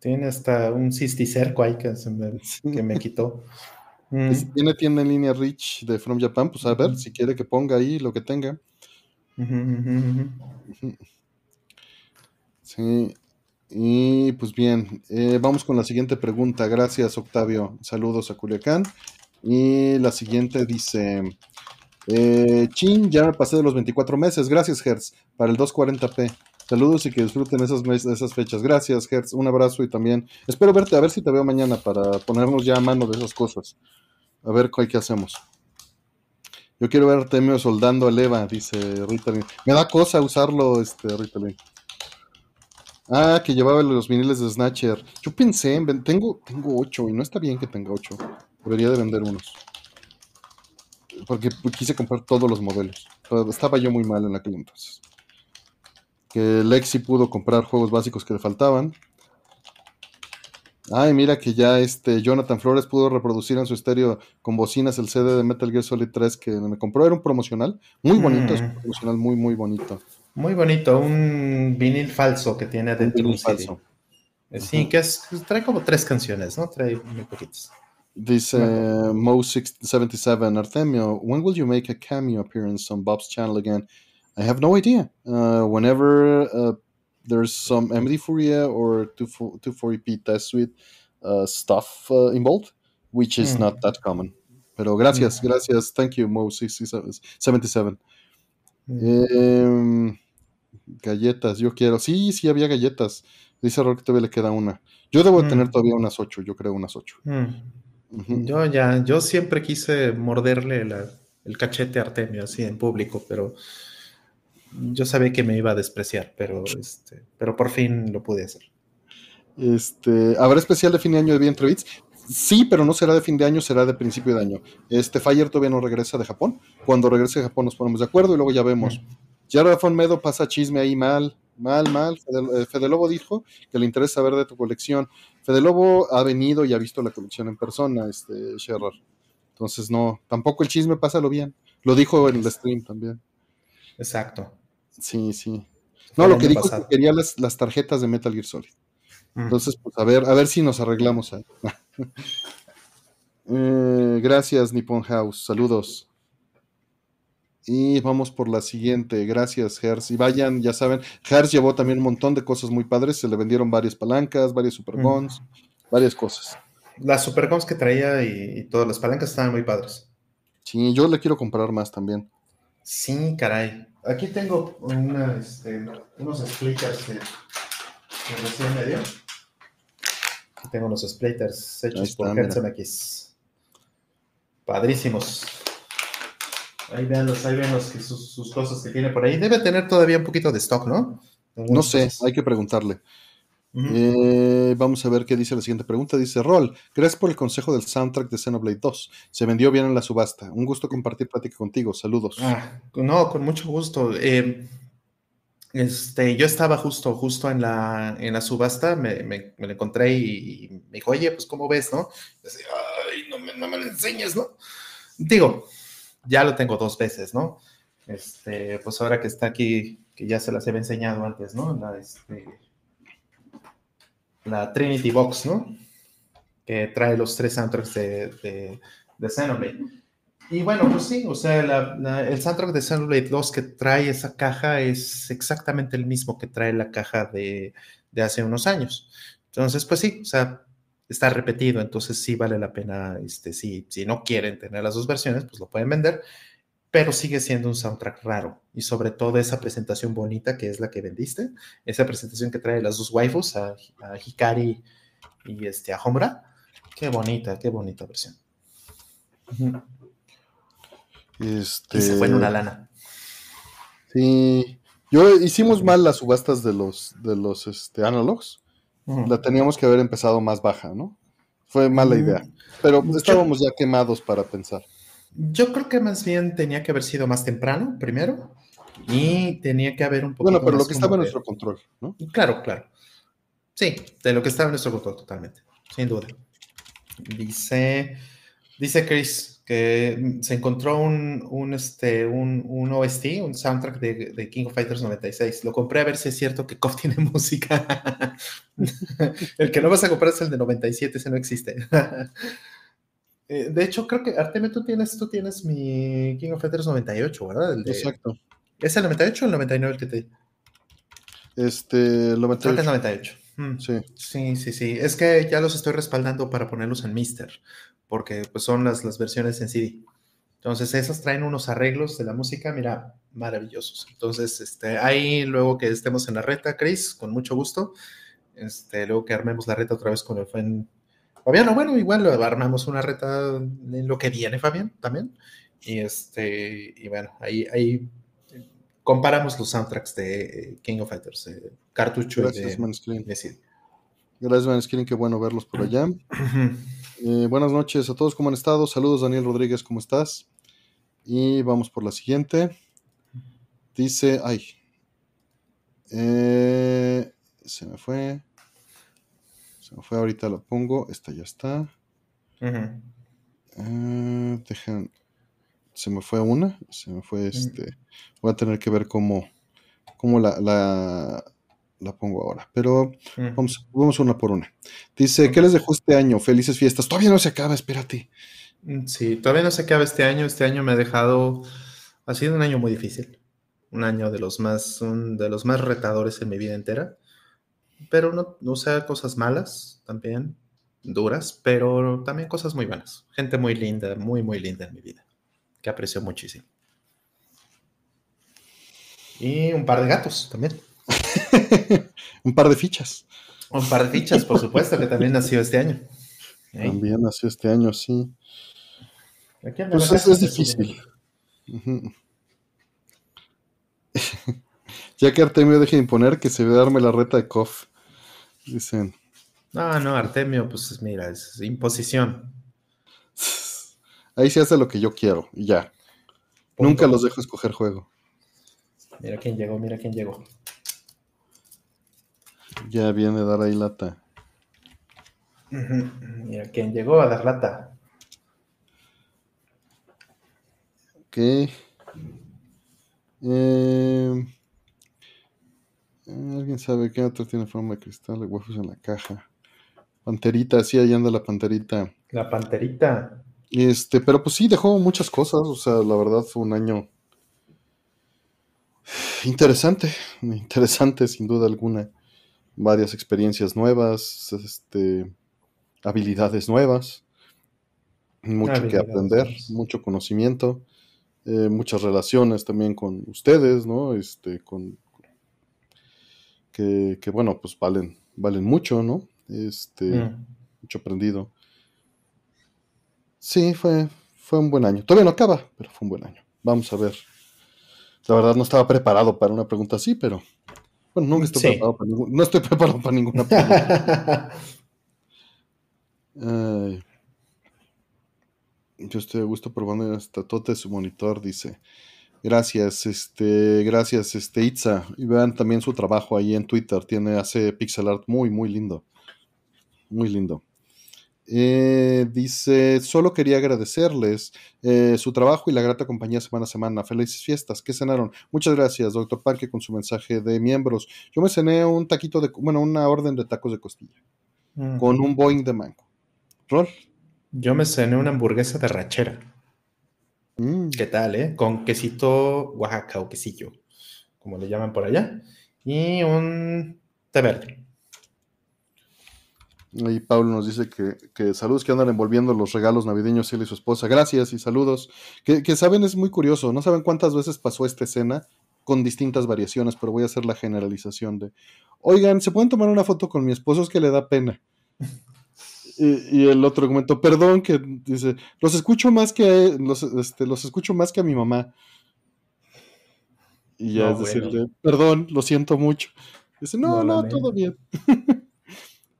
Tiene hasta un cisticerco ahí que, se me, que me quitó. Mm. Si tiene tienda en línea Rich de From Japan, pues a ver si quiere que ponga ahí lo que tenga. Sí. Y pues bien, eh, vamos con la siguiente pregunta. Gracias, Octavio. Saludos a Culiacán. Y la siguiente dice: eh, Chin, ya me pasé de los 24 meses. Gracias, Hertz, para el 240p. Saludos y que disfruten esas, esas fechas. Gracias, Hertz. Un abrazo y también espero verte, a ver si te veo mañana para ponernos ya a mano de esas cosas. A ver qué, hacemos. Yo quiero ver Artemio soldando a Eva, dice Ritalin. Me da cosa usarlo, este, Ritalin. Ah, que llevaba los viniles de Snatcher. Yo pensé tengo, tengo ocho y no está bien que tenga ocho. Debería de vender unos. Porque quise comprar todos los modelos. Pero estaba yo muy mal en aquel entonces. Que Lexi pudo comprar juegos básicos que le faltaban. Ay, mira que ya este Jonathan Flores pudo reproducir en su estéreo con bocinas el CD de Metal Gear Solid 3 que me compró. Era un promocional. Muy bonito, es un Mm. promocional muy, muy bonito. Muy bonito, un vinil falso que tiene Un adentro vinil un CD. falso. Sí, que es, trae como tres canciones, ¿no? Trae muy poquitas. Dice Mo77 Artemio, when will you make a cameo appearance on Bob's channel again? I have no idea. Uh, whenever uh, there's some MD Fourier or 240p test suite uh, stuff uh, involved, which is Mm. not that common. Pero gracias, Mm. gracias. Thank you, Mo77. Mm. Em, galletas, yo quiero. Sí, sí, había galletas. Dice Rock que todavía le queda una. Yo debo Mm. tener todavía unas ocho, yo creo unas ocho. Mm. Yo ya, yo siempre quise morderle la- el cachete a Artemio así en público, pero yo sabía que me iba a despreciar, pero este, pero por fin lo pude hacer. Este, ¿Habrá especial de fin de año de Vientre Beats? Sí, pero no será de fin de año, será de principio de año. Este Fire todavía no regresa de Japón. Cuando regrese de Japón nos ponemos de acuerdo y luego ya vemos. Ya Rafa Medo pasa chisme ahí mal, mal, mal. Fede, eh, Fede Lobo dijo que le interesa saber de tu colección. Fede Lobo ha venido y ha visto la colección en persona, este Sherrar. Entonces no, tampoco el chisme, pásalo bien. Lo dijo en el stream también. Exacto. Sí, sí. No, el lo que dijo pasado. es que quería las, las tarjetas de Metal Gear Solid. Mm. Entonces, pues a ver, a ver si nos arreglamos ahí. Eh, gracias, Nippon House. Saludos. Y vamos por la siguiente. Gracias, Hers. Y vayan, ya saben, Hers llevó también un montón de cosas muy padres. Se le vendieron varias palancas, varios superguns, varias cosas. Las supercoms que traía y, y todas las palancas estaban muy padres. Sí, yo le quiero comprar más también. Sí, caray. Aquí tengo una, este, unos splitters que, que recién me dio. Aquí tengo unos splitters hechos está, por. Hertz MX. Padrísimos. Ahí veanlos, ahí vean los que sus, sus cosas que tiene por ahí. Debe tener todavía un poquito de stock, ¿no? No sé, cosas. hay que preguntarle. Eh, vamos a ver qué dice la siguiente pregunta. Dice Rol, gracias por el consejo del soundtrack de Xenoblade 2. Se vendió bien en la subasta. Un gusto compartir plática contigo. Saludos. Ah, no, con mucho gusto. Eh, este, yo estaba justo, justo en la, en la subasta, me, me, me encontré y, me dijo, oye, pues, ¿cómo ves, no? decía, ay, no me, no me lo enseñes, ¿no? Digo, ya lo tengo dos veces, ¿no? Este, pues ahora que está aquí, que ya se las había enseñado antes, ¿no? La, este, la Trinity Box, ¿no? Que trae los tres soundtracks de, de, de Xenoblade. Y bueno, pues sí, o sea, el soundtrack de Xenoblade 2 que trae esa caja es exactamente el mismo que trae la caja de, de hace unos años. Entonces, pues sí, o sea, está repetido, entonces sí vale la pena, este, si, si no quieren tener las dos versiones, pues lo pueden vender, pero sigue siendo un soundtrack raro y sobre todo esa presentación bonita que es la que vendiste, esa presentación que trae las dos waifus, a, Hikari y este, a Homura, qué bonita, qué bonita versión. Este... Y se fue en una lana. Sí, yo hicimos mal las subastas de los, de los este, analogs. La teníamos que haber empezado más baja, ¿no? Fue mala mm, idea. Pero estábamos ya quemados para pensar. Yo creo que más bien tenía que haber sido más temprano, primero, y tenía que haber un poco. Bueno, pero lo que estaba en nuestro control, ¿no? Claro, claro. Sí, de lo que estaba en nuestro control, totalmente, sin duda. Dice, dice Chris, que se encontró un, un, este, un, un OST, un soundtrack de, de, King of Fighters 96. Lo compré a ver si es cierto que KOF tiene música. el que no vas a comprar es el de 97, ese no existe. Eh, de hecho, creo que Artemio, tú tienes, tú tienes mi King of Fighters 98, ¿verdad? El Exacto. ¿Es el 98 o el 99 el que te Este, el 98. Creo que es 98. Mm. Sí. sí, sí, sí. Es que ya los estoy respaldando para ponerlos en Mister porque pues, son las, las versiones en CD. Entonces, esas traen unos arreglos de la música, mira, maravillosos. Entonces, este, ahí luego que estemos en la reta, Chris, con mucho gusto. Este, luego que armemos la reta otra vez con el Fabián. Fabián, bueno, igual armamos una reta en lo que viene, Fabián, también. Y este, y bueno, ahí, ahí comparamos los soundtracks de King of Fighters, eh, cartucho Gracias, y de, Gracias, Maneskin, qué bueno verlos por allá. Eh, buenas noches a todos, ¿cómo han estado? Saludos, Daniel Rodríguez, ¿cómo estás? Y vamos por la siguiente. Dice, ay, eh, se me fue. Se me fue, ahorita lo pongo. Esta ya está. Uh dejen, se me fue una, se me fue este. Voy a tener que ver cómo, cómo la, la la pongo ahora, pero mm. vamos, vamos una por una. Dice, ¿qué les dejó este año? Felices fiestas. Todavía no se acaba, espérate. Mm, sí, todavía no se acaba este año. Este año me ha dejado, ha sido un año muy difícil. Un año de los más, de los más retadores en mi vida entera. Pero no, no sea cosas malas también, duras, pero también cosas muy buenas. Gente muy linda, muy, muy linda en mi vida, que aprecio muchísimo. Y un par de gatos también. un par de fichas. Un par de fichas, por supuesto, que también nació este año. También nació este año, sí. Pues es, difícil. ya que Artemio deje de imponer que se ve darme la reta de KOF. Dicen. No, no, Artemio, pues mira, es imposición. Ahí se hace lo que yo quiero y ya. Nunca los dejo escoger juego. Mira quién llegó, mira quién llegó. Ya viene a dar ahí lata. Mira quién llegó a dar lata. Ok. Eh, ¿Alguien sabe qué otro tiene forma de cristal? Huevos en la caja. Panterita, sí, ahí anda la panterita. La panterita. Este, pero pues sí, dejó muchas cosas. O sea, la verdad fue un año interesante. Interesante, sin duda alguna varias experiencias nuevas, este, habilidades nuevas, mucho que aprender, mucho conocimiento, eh, muchas relaciones también con ustedes, ¿no? Este, con que, bueno, pues valen, valen mucho, ¿no? Este, mm. mucho aprendido. Sí, fue, fue un buen año. Todavía no acaba, pero fue un buen año. Vamos a ver. La verdad no estaba preparado para una pregunta así, pero no estoy preparado para no estoy preparado para ninguna pregunta. yo estoy a gusto probando el estatote de su monitor, dice. Gracias, este, gracias, este, Itza. Y vean también su trabajo ahí en Twitter. Tiene, hace pixel art muy, muy lindo. Muy lindo. Eh, dice, solo quería agradecerles eh, su trabajo y la grata compañía semana a semana. Felices fiestas. ¿Qué cenaron? Muchas gracias, doctor Parque, con su mensaje de miembros. Yo me cené un taquito de, bueno, una orden de tacos de costilla con un Boeing de mango. ¿Rol? Yo me cené una hamburguesa de rachera. Mm. ¿Qué tal, eh? Con quesito Oaxaca o quesillo, como le llaman por allá. Y un té verde. Ahí Pablo nos dice que, que saludos que andan envolviendo los regalos navideños él y su esposa. Gracias y saludos. Que, que saben, es muy curioso. No saben cuántas veces pasó esta escena con distintas variaciones, pero voy a hacer la generalización de, oigan, ¿se pueden tomar una foto con mi esposo? Es que le da pena. Y, y el otro argumento, perdón, que dice, los escucho más que a, los, este, los escucho más que a mi mamá. Y ya No, es bueno. decirle, perdón, lo siento mucho. Dice, no, no, todo bien.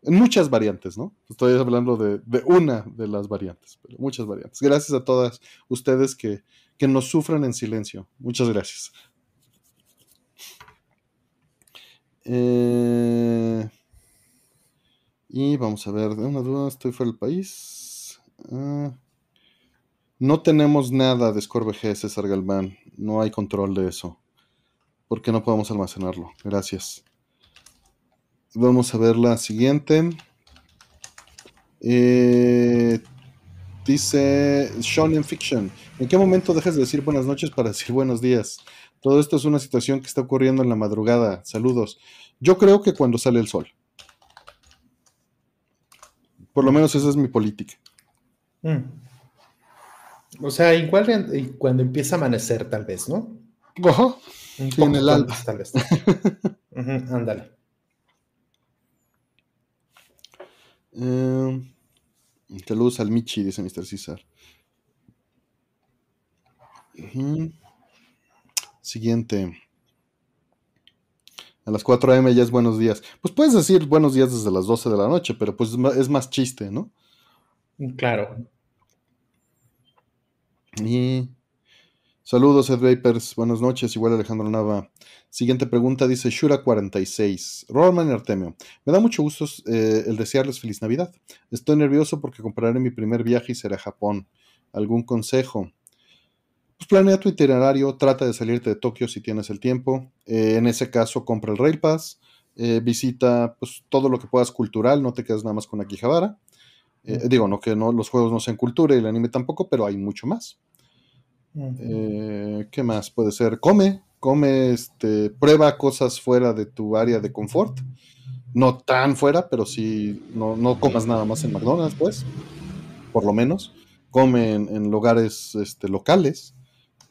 en muchas variantes, ¿no? Estoy hablando de, de una de las variantes, pero muchas variantes. Gracias a todas ustedes que, que nos sufren en silencio. Muchas gracias. Eh, y vamos a ver, de una duda, estoy fuera del país. Ah, no tenemos nada de Score VG, César Galván. No hay control de eso. ¿Por qué no podemos almacenarlo? Gracias. Vamos a ver la siguiente. Eh, dice Shonen Fiction. ¿En qué momento dejas de decir buenas noches para decir buenos días? Todo esto es una situación que está ocurriendo en la madrugada. Saludos. Yo creo que cuando sale el sol. Por lo menos esa es mi política. Mm. O sea, igual cuando empieza a amanecer, tal vez, ¿no? Sí, en el alba. tal vez. Ándale. Eh, saludos al Michi, dice Mr. César. Siguiente. A las 4 am ya es buenos días. Pues puedes decir buenos días desde las 12 de la noche, pero pues es más chiste, ¿no? Claro. Y saludos, Ed Vapers. Buenas noches, igual Alejandro Nava. Siguiente pregunta dice Shura46. Roman y Artemio. Me da mucho gusto eh, el desearles feliz Navidad. Estoy nervioso porque compraré mi primer viaje y será a Japón. ¿Algún consejo? Pues planea tu itinerario, trata de salirte de Tokio si tienes el tiempo. Eh, en ese caso, compra el Rail Pass. eh, visita pues, todo lo que puedas cultural, no te quedes nada más con Akihabara. Eh, digo, no que no, los juegos no sean cultura y el anime tampoco, pero hay mucho más. Eh, ¿Qué más puede ser? Come, come, este, prueba cosas fuera de tu área de confort. No tan fuera, pero sí, no, no comas nada más en McDonald's, pues, por lo menos. Come en, en lugares este, locales,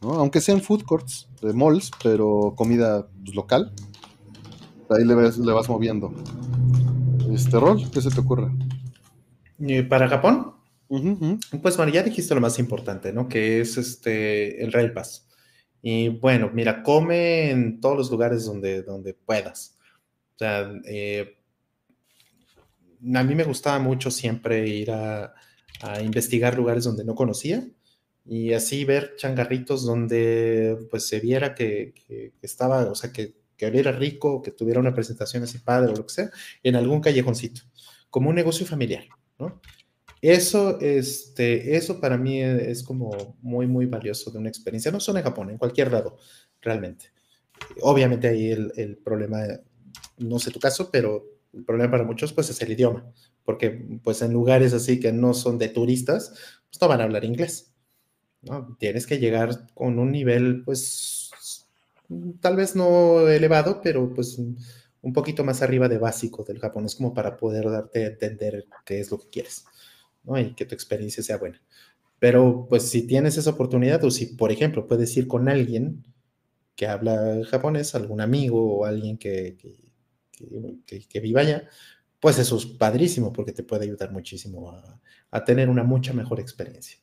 ¿no? aunque sean food courts de malls, pero comida pues, local. Ahí le, ves- le vas moviendo. Este rol, ¿qué se te ocurre? ¿Y para Japón? Ujú, ujú. Pues bueno, ya dijiste lo más importante, ¿no? Que es este el Rail Pass. Y bueno, mira, come en todos los lugares donde, donde puedas. O sea, eh, a mí me gustaba mucho siempre ir a, a investigar lugares donde no conocía y así ver changarritos donde pues se viera que, que- que estaba, o sea, que, que oliera rico, que tuviera una presentación así padre o lo que sea, en algún callejoncito, como un negocio familiar, ¿no? Eso, este, eso para mí es como muy, muy valioso de una experiencia, no solo en Japón, en cualquier lado, realmente. Obviamente ahí el, el problema, no sé tu caso, pero el problema para muchos pues es el idioma, porque pues en lugares así que no son de turistas, pues no van a hablar inglés, ¿no? Tienes que llegar con un nivel pues tal vez no elevado, pero pues un poquito más arriba de básico del japonés como para poder darte a entender qué es lo que quieres. ¿No? y que tu experiencia sea buena. Pero pues si tienes esa oportunidad o si, por ejemplo, puedes ir con alguien que habla japonés, algún amigo o alguien que, que, que, que, viva allá, pues eso es padrísimo porque te puede ayudar muchísimo a, a tener una mucha mejor experiencia.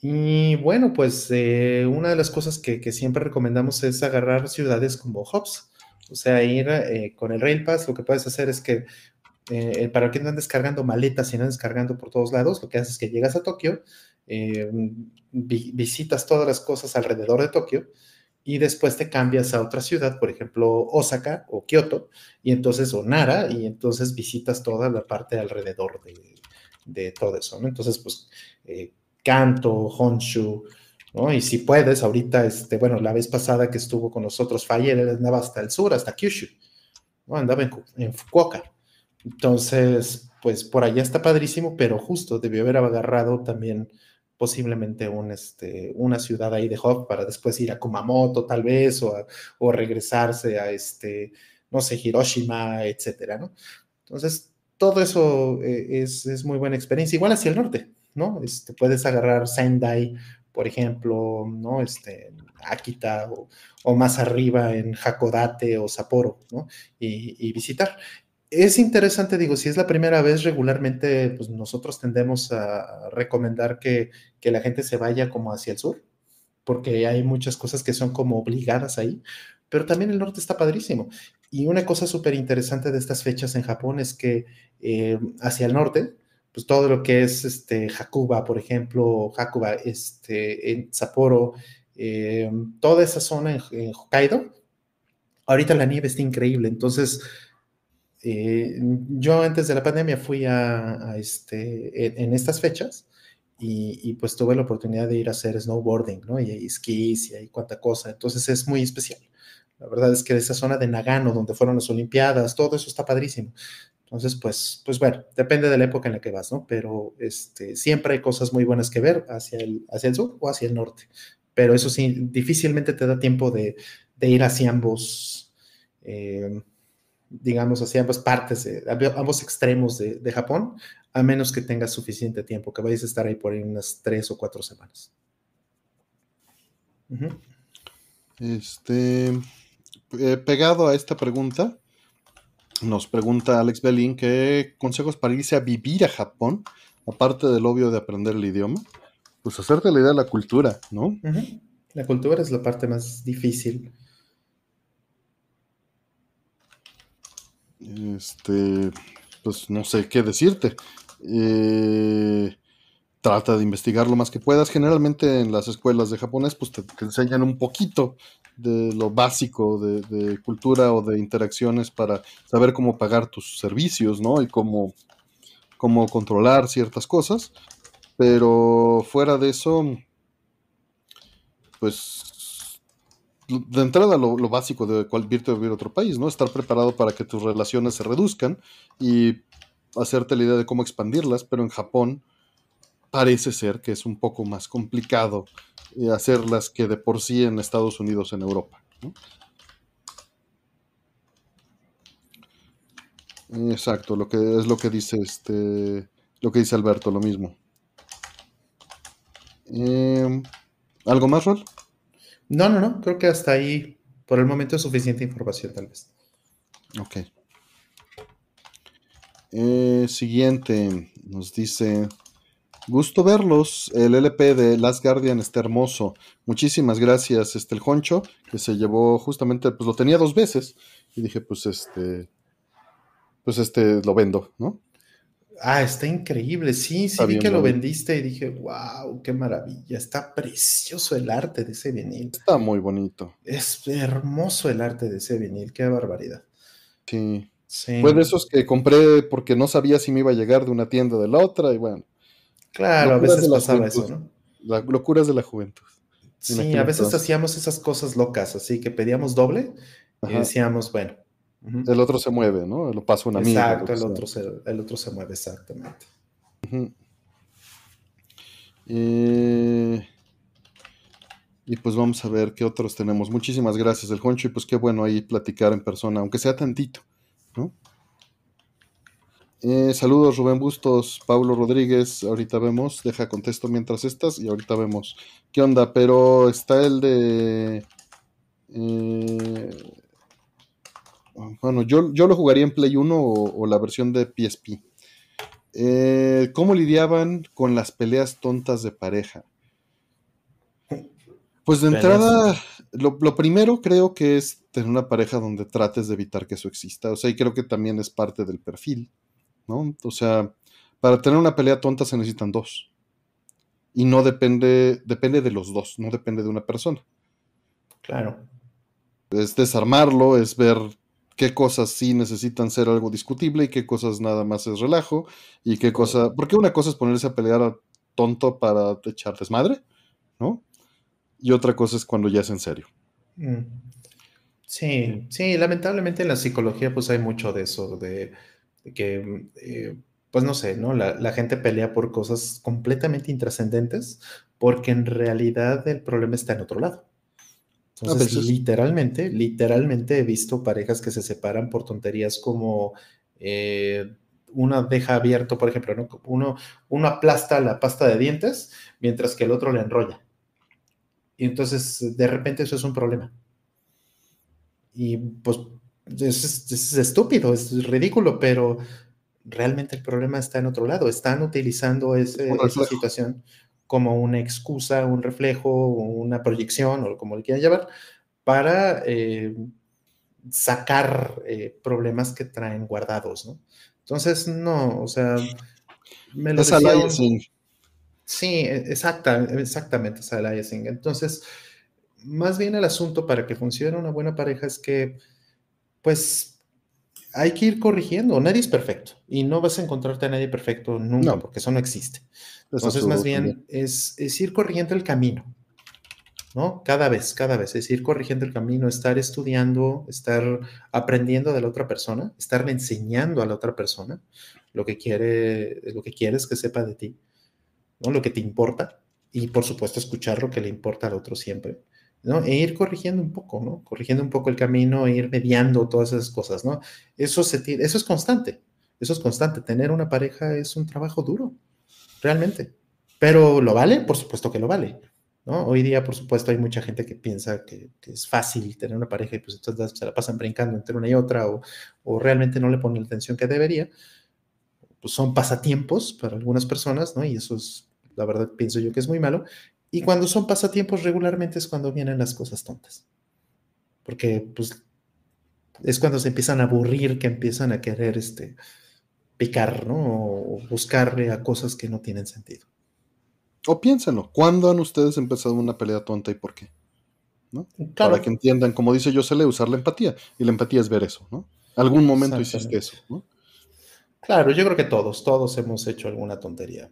Y bueno, pues eh, una de las cosas que, que, siempre recomendamos es agarrar ciudades como hubs, o sea, ir eh, con el Rail Pass, lo que puedes hacer es que eh, para que no andes cargando maletas y no andes cargando por todos lados, lo que haces es que llegas a Tokio, eh, vi visitas todas las cosas alrededor de Tokio y después te cambias a otra ciudad, por ejemplo, Osaka o Kioto, y entonces o Nara, y entonces visitas toda la parte alrededor de, todo eso, ¿no? Entonces, pues, eh, Kanto, Honshu. Y si puedes, ahorita, este, bueno, la vez pasada que estuvo con nosotros Fayer, él andaba hasta el sur, hasta Kyushu, ¿no? Andaba en Fukuoka. Entonces, pues por allá está padrísimo, pero justo debió haber agarrado también posiblemente un, este, una ciudad ahí de hub para después ir a Kumamoto tal vez o, regresarse a, este, no sé, Hiroshima, etcétera, ¿no? Entonces, todo eso eh, es, muy buena experiencia. Igual hacia el norte, ¿no? Este, puedes agarrar Sendai, por ejemplo, ¿no? Este, Akita o, más arriba en Hakodate o Sapporo, ¿no? y visitar es interesante, digo, si es la primera vez regularmente, pues nosotros tendemos a recomendar que, la gente se vaya como hacia el sur, porque hay muchas cosas que son como obligadas ahí, pero también el norte está padrísimo. Y una cosa súper interesante de estas fechas en Japón es que eh, hacia el norte, pues todo lo que es este, Hakuba, por ejemplo, Hakuba, este, en Sapporo, eh, toda esa zona en, en Hokkaido, ahorita la nieve está increíble, entonces eh, yo antes de la pandemia fui a, este, en, estas fechas y, pues tuve la oportunidad de ir a hacer snowboarding, ¿no? Y hay esquís y hay cuánta cosa, entonces es muy especial. La verdad es que esa zona de Nagano, donde fueron las Olimpiadas, todo eso está padrísimo. Entonces, pues, pues bueno, depende de la época en la que vas, ¿no? Pero este, siempre hay cosas muy buenas que ver hacia el, hacia el sur o hacia el norte. Pero eso sí, difícilmente te da tiempo de, de ir hacia ambos, eh, digamos así, ambas partes, ambos extremos de, Japón, a menos que tengas suficiente tiempo, que vayas a estar ahí por ahí unas tres o cuatro semanas. Este, eh, pegado a esta pregunta, nos pregunta Alex Belín qué consejos para irse a vivir a Japón, aparte del obvio de aprender el idioma, pues hacerte la idea de la cultura, ¿no? La cultura es la parte más difícil. Este, pues no sé qué decirte. Eh, trata de investigar lo más que puedas. Generalmente en las escuelas de japonés, pues te, enseñan un poquito de lo básico de, cultura o de interacciones para saber cómo pagar tus servicios, ¿no? Y cómo, cómo controlar ciertas cosas. Pero fuera de eso, pues de entrada lo, básico de irte vivir a otro país, ¿no? Estar preparado para que tus relaciones se reduzcan y hacerte la idea de cómo expandirlas, pero en Japón parece ser que es un poco más complicado eh, hacerlas que de por sí en Estados Unidos, en Europa. Exacto, lo que es lo que dice este, lo que dice Alberto, lo mismo. Em, ¿Algo más, Rol? No, no, no, creo que hasta ahí por el momento es suficiente información tal vez. Ok. Eh, siguiente, nos dice, gusto verlos, el LP de Last Guardian está hermoso, muchísimas gracias, este, el Honcho, que se llevó justamente, pues lo tenía dos veces, y dije, pues este, pues este lo vendo, ¿no? Ah, está increíble. Sí, sí, vi que lo vendiste y dije, wow, qué maravilla. Está precioso el arte de ese vinil. Está muy bonito. Es hermoso el arte de ese vinil, qué barbaridad. Sí. sí. Fue de esos que compré porque no sabía si me iba a llegar de una tienda de la otra y bueno. Claro, a veces pasaba eso, ¿no? Las locuras de la juventud. Sí, a veces hacíamos esas cosas locas, así que pedíamos doble y decíamos, bueno, el otro se mueve, ¿no? Lo pasa una amigo. Exacto, el otro, se, el otro se mueve, exactamente. Eh, y pues vamos a ver qué otros tenemos. Muchísimas gracias, el Honcho, y pues qué bueno ahí platicar en persona, aunque sea tantito, ¿no? Eh, saludos, Rubén Bustos, Paulo Rodríguez. Ahorita vemos, deja contesto mientras estás y ahorita vemos qué onda. Pero está el de. Eh, bueno, yo, yo lo jugaría en Play 1 o, la versión de PSP. Eh, ¿Cómo lidiaban con las peleas tontas de pareja? Pues de entrada, lo, primero creo que es tener una pareja donde trates de evitar que eso exista. O sea, y creo que también es parte del perfil, ¿no? O sea, para tener una pelea tonta se necesitan dos. Y no depende, depende de los dos, no depende de una persona. Claro. Es desarmarlo, es ver qué cosas sí necesitan ser algo discutible y qué cosas nada más es relajo y qué cosa, porque una cosa es ponerse a pelear a tonto para echar desmadre, ¿no? Y otra cosa es cuando ya es en serio. Mm. Sí, sí, lamentablemente en la psicología pues hay mucho de eso, de, que, eh, pues no sé, ¿no? La, gente pelea por cosas completamente intrascendentes porque en realidad el problema está en otro lado. Entonces, literalmente, literalmente he visto parejas que se separan por tonterías como eh, una deja abierto, por ejemplo, ¿no? Uno, uno aplasta la pasta de dientes mientras que el otro le enrolla. Y entonces, de repente, eso es un problema. Y pues es, estúpido, es ridículo, pero realmente el problema está en otro lado. Están utilizando esa situación como una excusa, un reflejo, una proyección, o como le quieran llamar, para eh, sacar eh, problemas que traen guardados, ¿no? Entonces, no, o sea, me lo es Sí, exacta, exactamente, es aliasing. Entonces, más bien el asunto para que funcione una buena pareja es que, pues, hay que ir corrigiendo. Nadie es perfecto y no vas a encontrarte a nadie perfecto nunca, porque eso no existe. Entonces, más bien es, es, ir corrigiendo el camino, ¿no? Cada vez, cada vez, es ir corrigiendo el camino, estar estudiando, estar aprendiendo de la otra persona, estar enseñando a la otra persona lo que quiere, lo que quieres que sepa de ti, ¿no? Lo que te importa y, por supuesto, escuchar lo que le importa al otro siempre. ¿No? E ir corrigiendo un poco, ¿no? Corrigiendo un poco el camino, e ir mediando todas esas cosas, ¿no? Eso, se, eso es constante, eso es constante. Tener una pareja es un trabajo duro, realmente. Pero ¿lo vale? Por supuesto que lo vale, ¿no? Hoy día, por supuesto, hay mucha gente que piensa que, es fácil tener una pareja y pues entonces se la pasan brincando entre una y otra o, o realmente no le ponen la atención que debería. Pues son pasatiempos para algunas personas, ¿no? Y eso es, la verdad, pienso yo que es muy malo. Y cuando son pasatiempos regularmente es cuando vienen las cosas tontas. Porque pues es cuando se empiezan a aburrir, que empiezan a querer este, picar, ¿no? O buscarle a cosas que no tienen sentido. O piénsenlo, ¿cuándo han ustedes empezado una pelea tonta y por qué? ¿No? Para que entiendan, como dice Josele, usar la empatía. Y la empatía es ver eso, ¿no? Algún momento hiciste eso, ¿no? Claro, yo creo que todos, todos hemos hecho alguna tontería.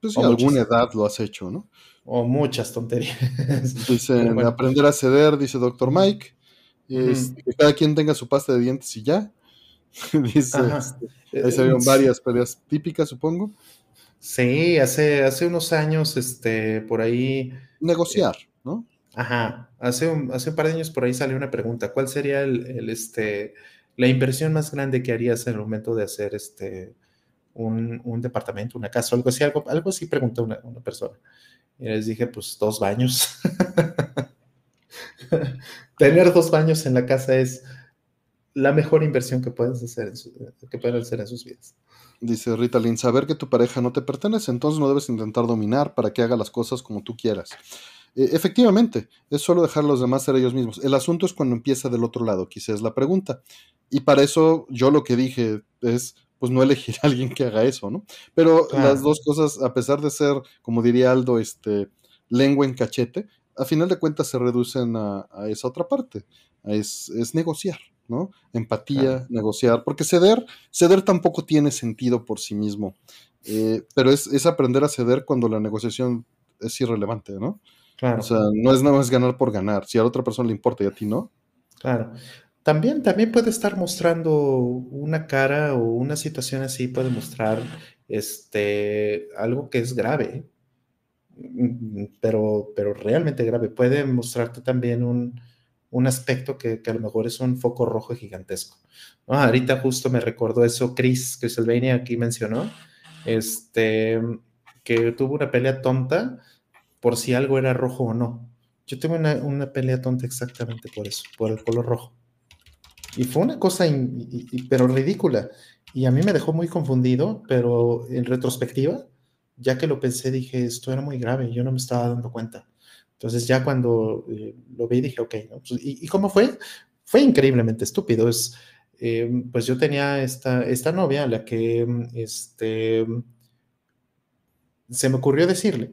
Pues sí, alguna edad lo has hecho, ¿no? O muchas tonterías. Dicen, aprender a ceder, dice Doctor Mike. que cada quien tenga su pasta de dientes y ya. dice, este, ahí se vieron varias peleas típicas, supongo. Sí, hace, hace unos años, este, por ahí. Negociar, ¿no? Ajá. Hace un, hace un par de años por ahí salió una pregunta. ¿Cuál sería el, este, la inversión más grande que harías en el momento de hacer este un, un departamento, una casa, algo así, algo, algo así preguntó una, una persona. Y les dije, pues dos baños. Tener dos baños en la casa es la mejor inversión que pueden hacer en, que pueden hacer en sus vidas. Dice Rita Lynn, saber que tu pareja no te pertenece, entonces no debes intentar dominar para que haga las cosas como tú quieras. E, efectivamente, es solo dejar a los demás ser ellos mismos. El asunto es cuando empieza del otro lado, quizás es la pregunta. Y para eso yo lo que dije es, pues no elegir a alguien que haga eso, ¿no? Pero las dos cosas, a pesar de ser, como diría Aldo, este, lengua en cachete, a final de cuentas se reducen a, esa otra parte, es, negociar, ¿no? Empatía, negociar, porque ceder, ceder tampoco tiene sentido por sí mismo, eh, pero es, aprender a ceder cuando la negociación es irrelevante, ¿no? Claro. O sea, no es nada más ganar por ganar, si a la otra persona le importa y a ti no. Claro. También, también puede estar mostrando una cara o una situación así, puede mostrar este, algo que es grave, pero, pero realmente grave. Puede mostrarte también un, aspecto que, a lo mejor es un foco rojo gigantesco. ahorita justo me recordó eso Chris, que Sylvania aquí mencionó, este, que tuvo una pelea tonta por si algo era rojo o no. Yo tuve una, una pelea tonta exactamente por eso, por el color rojo. Y fue una cosa, pero ridícula. Y a mí me dejó muy confundido, pero en retrospectiva, ya que lo pensé, dije, esto era muy grave, yo no me estaba dando cuenta. Entonces ya cuando eh, lo vi, dije, ok, pues, ¿Y, cómo fue? Fue increíblemente estúpido. Es, eh, pues yo tenía esta, esta novia a la que este, se me ocurrió decirle,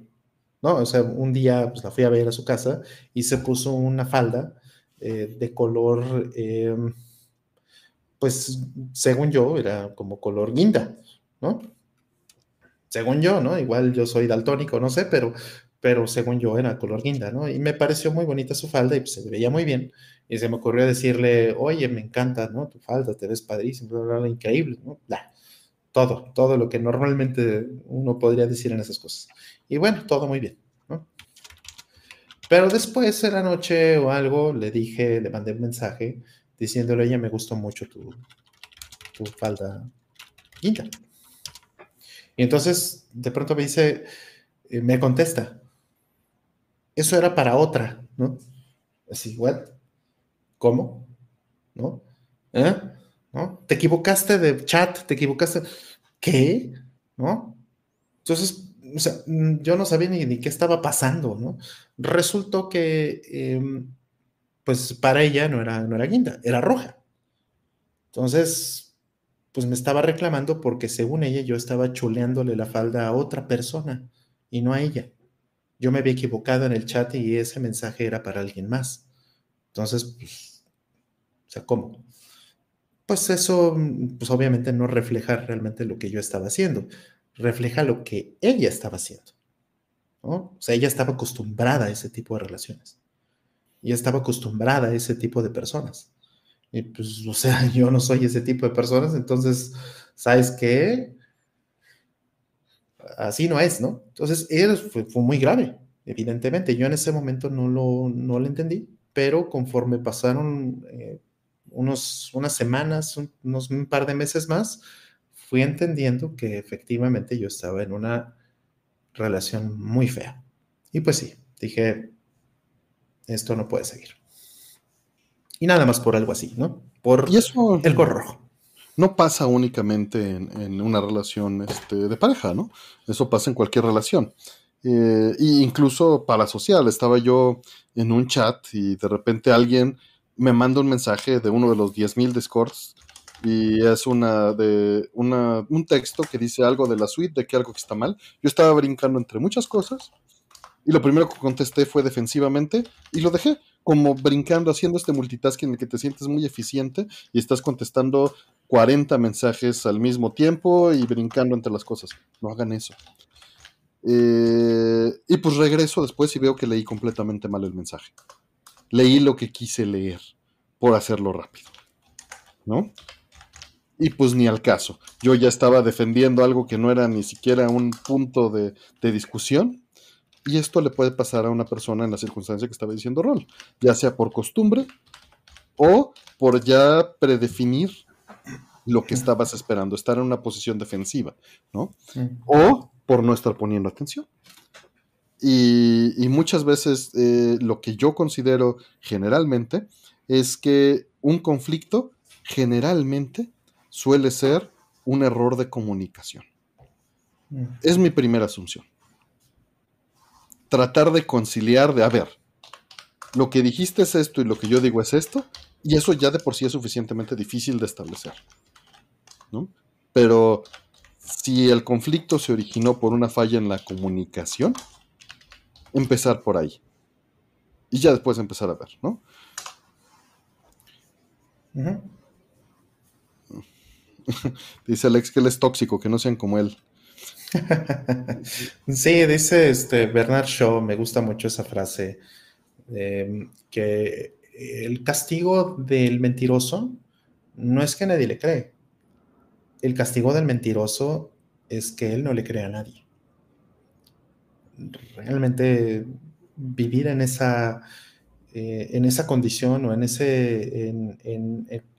¿no? O sea, un día pues, la fui a ver a su casa y se puso una falda eh, de color, em, pues según yo, era como color guinda, ¿no? Según yo, ¿no? Igual yo soy daltónico, no sé, pero, pero según yo era color guinda, ¿no? Y me pareció muy bonita su falda y pues, se veía muy bien. Y se me ocurrió decirle, oye, me encanta, ¿no? Tu falda, te ves padrísimo, increíble, ¿no? todo, todo lo que normalmente uno podría decir en esas cosas. Y bueno, todo muy bien, ¿no? Pero después, en la noche o algo, le dije, le mandé un mensaje diciéndole, oye, me gustó mucho tu, tu falda guinda. Y entonces, de pronto me dice, eh, me contesta, eso era para otra, ¿no? Así, ¿what? ¿Cómo? ¿No? ¿Eh? ¿No? Te equivocaste de chat, te equivocaste. ¿Qué? ¿No? Entonces, o sea, mm, yo no sabía ni, qué estaba pasando, ¿no? Resultó que, em, pues para ella no era, no era guinda, era roja. Entonces, pues me estaba reclamando porque según ella yo estaba chuleándole la falda a otra persona y no a ella. Yo me había equivocado en el chat y ese mensaje era para alguien más. Entonces, pues, o sea, ¿cómo? Pues eso, pues obviamente no refleja realmente lo que yo estaba haciendo, refleja lo que ella estaba haciendo. ¿no? O sea, ella estaba acostumbrada a ese tipo de relaciones. Ella estaba acostumbrada a ese tipo de personas. Y pues, o sea, yo no soy ese tipo de personas, entonces, ¿sabes qué? Así no es, ¿no? Entonces, fue, fue muy grave, evidentemente. Yo en ese momento no lo, no lo entendí pero conforme pasaron eh, unos, unas semanas, unos un par de meses más, fui entendiendo que efectivamente yo estaba en una relación muy fea. Y pues sí, dije, esto no puede seguir. Y nada más por algo así, ¿no? Por y eso, el gorro rojo. No pasa únicamente en, una relación este, de pareja, ¿no? Eso pasa en cualquier relación. Eh, incluso para social, estaba yo en un chat y de repente alguien me manda un mensaje de uno de los 10.000 Discords y es una de una, un texto que dice algo de la suite, de que algo que está mal. Yo estaba brincando entre muchas cosas y lo primero que contesté fue defensivamente y lo dejé como brincando, haciendo este multitasking en el que te sientes muy eficiente y estás contestando 40 mensajes al mismo tiempo y brincando entre las cosas. No hagan eso. Eh, y pues regreso después y veo que leí completamente mal el mensaje. Leí lo que quise leer por hacerlo rápido. ¿No? Y pues ni al caso. Yo ya estaba defendiendo algo que no era ni siquiera un punto de, discusión. Y esto le puede pasar a una persona en la circunstancia que estaba diciendo rol, ya sea por costumbre o por ya predefinir lo que estabas esperando, estar en una posición defensiva, ¿no? O por no estar poniendo atención. Y, muchas veces eh, lo que yo considero generalmente es que un conflicto generalmente suele ser un error de comunicación. Es mi primera asunción. Tratar de conciliar, de, a ver, lo que dijiste es esto y lo que yo digo es esto, y eso ya de por sí es suficientemente difícil de establecer. ¿no? Pero si el conflicto se originó por una falla en la comunicación, empezar por ahí. Y ya después empezar a ver, ¿no? dice Alex que él es tóxico, que no sean como él. sí, dice este Bernard Shaw, me gusta mucho esa frase, em, que el castigo del mentiroso no es que nadie le cree, el castigo del mentiroso es que él no le cree a nadie. Realmente vivir en esa, eh, en esa condición o en ese,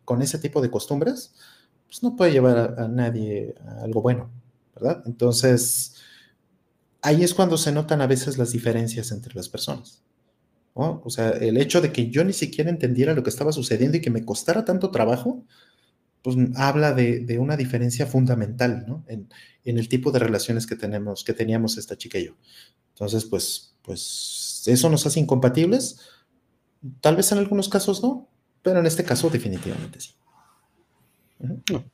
con ese tipo de costumbres, pues no puede llevar a, nadie a algo bueno, Entonces, ahí es cuando se notan a veces las diferencias entre las personas. O sea, el hecho de que yo ni siquiera entendiera lo que estaba sucediendo y que me costara tanto trabajo, pues habla de, una diferencia fundamental ¿no? en, el tipo de relaciones que tenemos, que teníamos esta chica y yo. Entonces, pues, pues eso nos hace incompatibles. Tal vez en algunos casos no, pero en este caso definitivamente sí.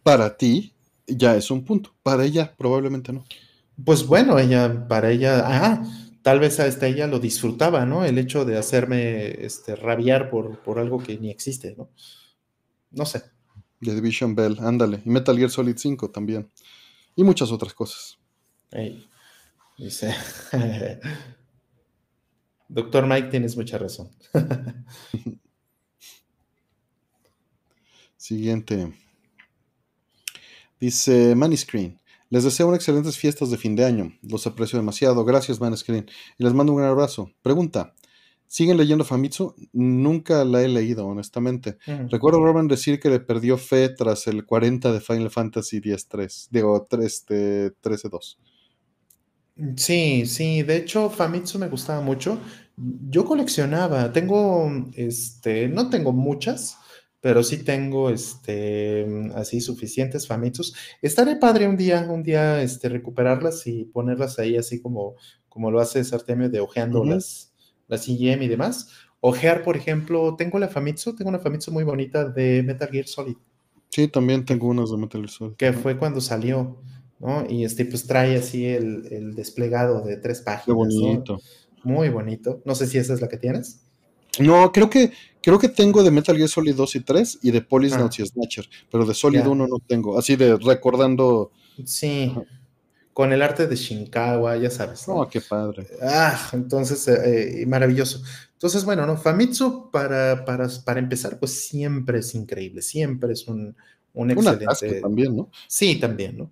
Para ti ya es un punto, para ella probablemente no. Pues bueno, ella, para ella, ah, tal vez a esta ella lo disfrutaba, ¿no? El hecho de hacerme este, rabiar por, por algo que ni existe, ¿no? No sé. The Division Bell, ándale. Y Metal Gear Solid 5 también. Y muchas otras cosas. dice. Doctor Mike, tienes mucha razón. Siguiente. Dice Maniscreen. Les deseo unas excelentes fiestas de fin de año. Los aprecio demasiado. Gracias, Maniscreen. Y les mando un gran abrazo. Pregunta. ¿Siguen leyendo Famitsu? Nunca la he leído, honestamente. Recuerdo a Robin decir que le perdió fe tras el 40 de Final Fantasy X-3. Digo, 13-2. Sí, sí. De hecho, Famitsu me gustaba mucho. Yo coleccionaba. Tengo, este, no tengo muchas, pero sí tengo, este, así suficientes Famitsus. Estaré padre un día, un día, este, recuperarlas y ponerlas ahí así como, como lo hace Sartemio de ojeando las la CGM y demás. Ojear, por ejemplo, tengo la Famitsu, tengo una Famitsu muy bonita de Metal Gear Solid. Sí, también tengo unas de Metal Gear Solid. Que fue cuando salió, ¿no? Y este, pues trae así el, desplegado de tres páginas. Qué bonito. Muy bonito. No sé si esa es la que tienes. No, creo que, creo que tengo de Metal Gear Solid 2 y 3 y de Police ah. y Snatcher, pero de Solid 1 no tengo. Así de recordando. Sí con el arte de Shinkawa, ya sabes. Oh, qué padre. Ah, entonces, eh, eh, maravilloso. Entonces, bueno, ¿no? Famitsu, para, para, para, empezar, pues siempre es increíble, siempre es un, un excelente. también, ¿no? Sí, también, ¿no?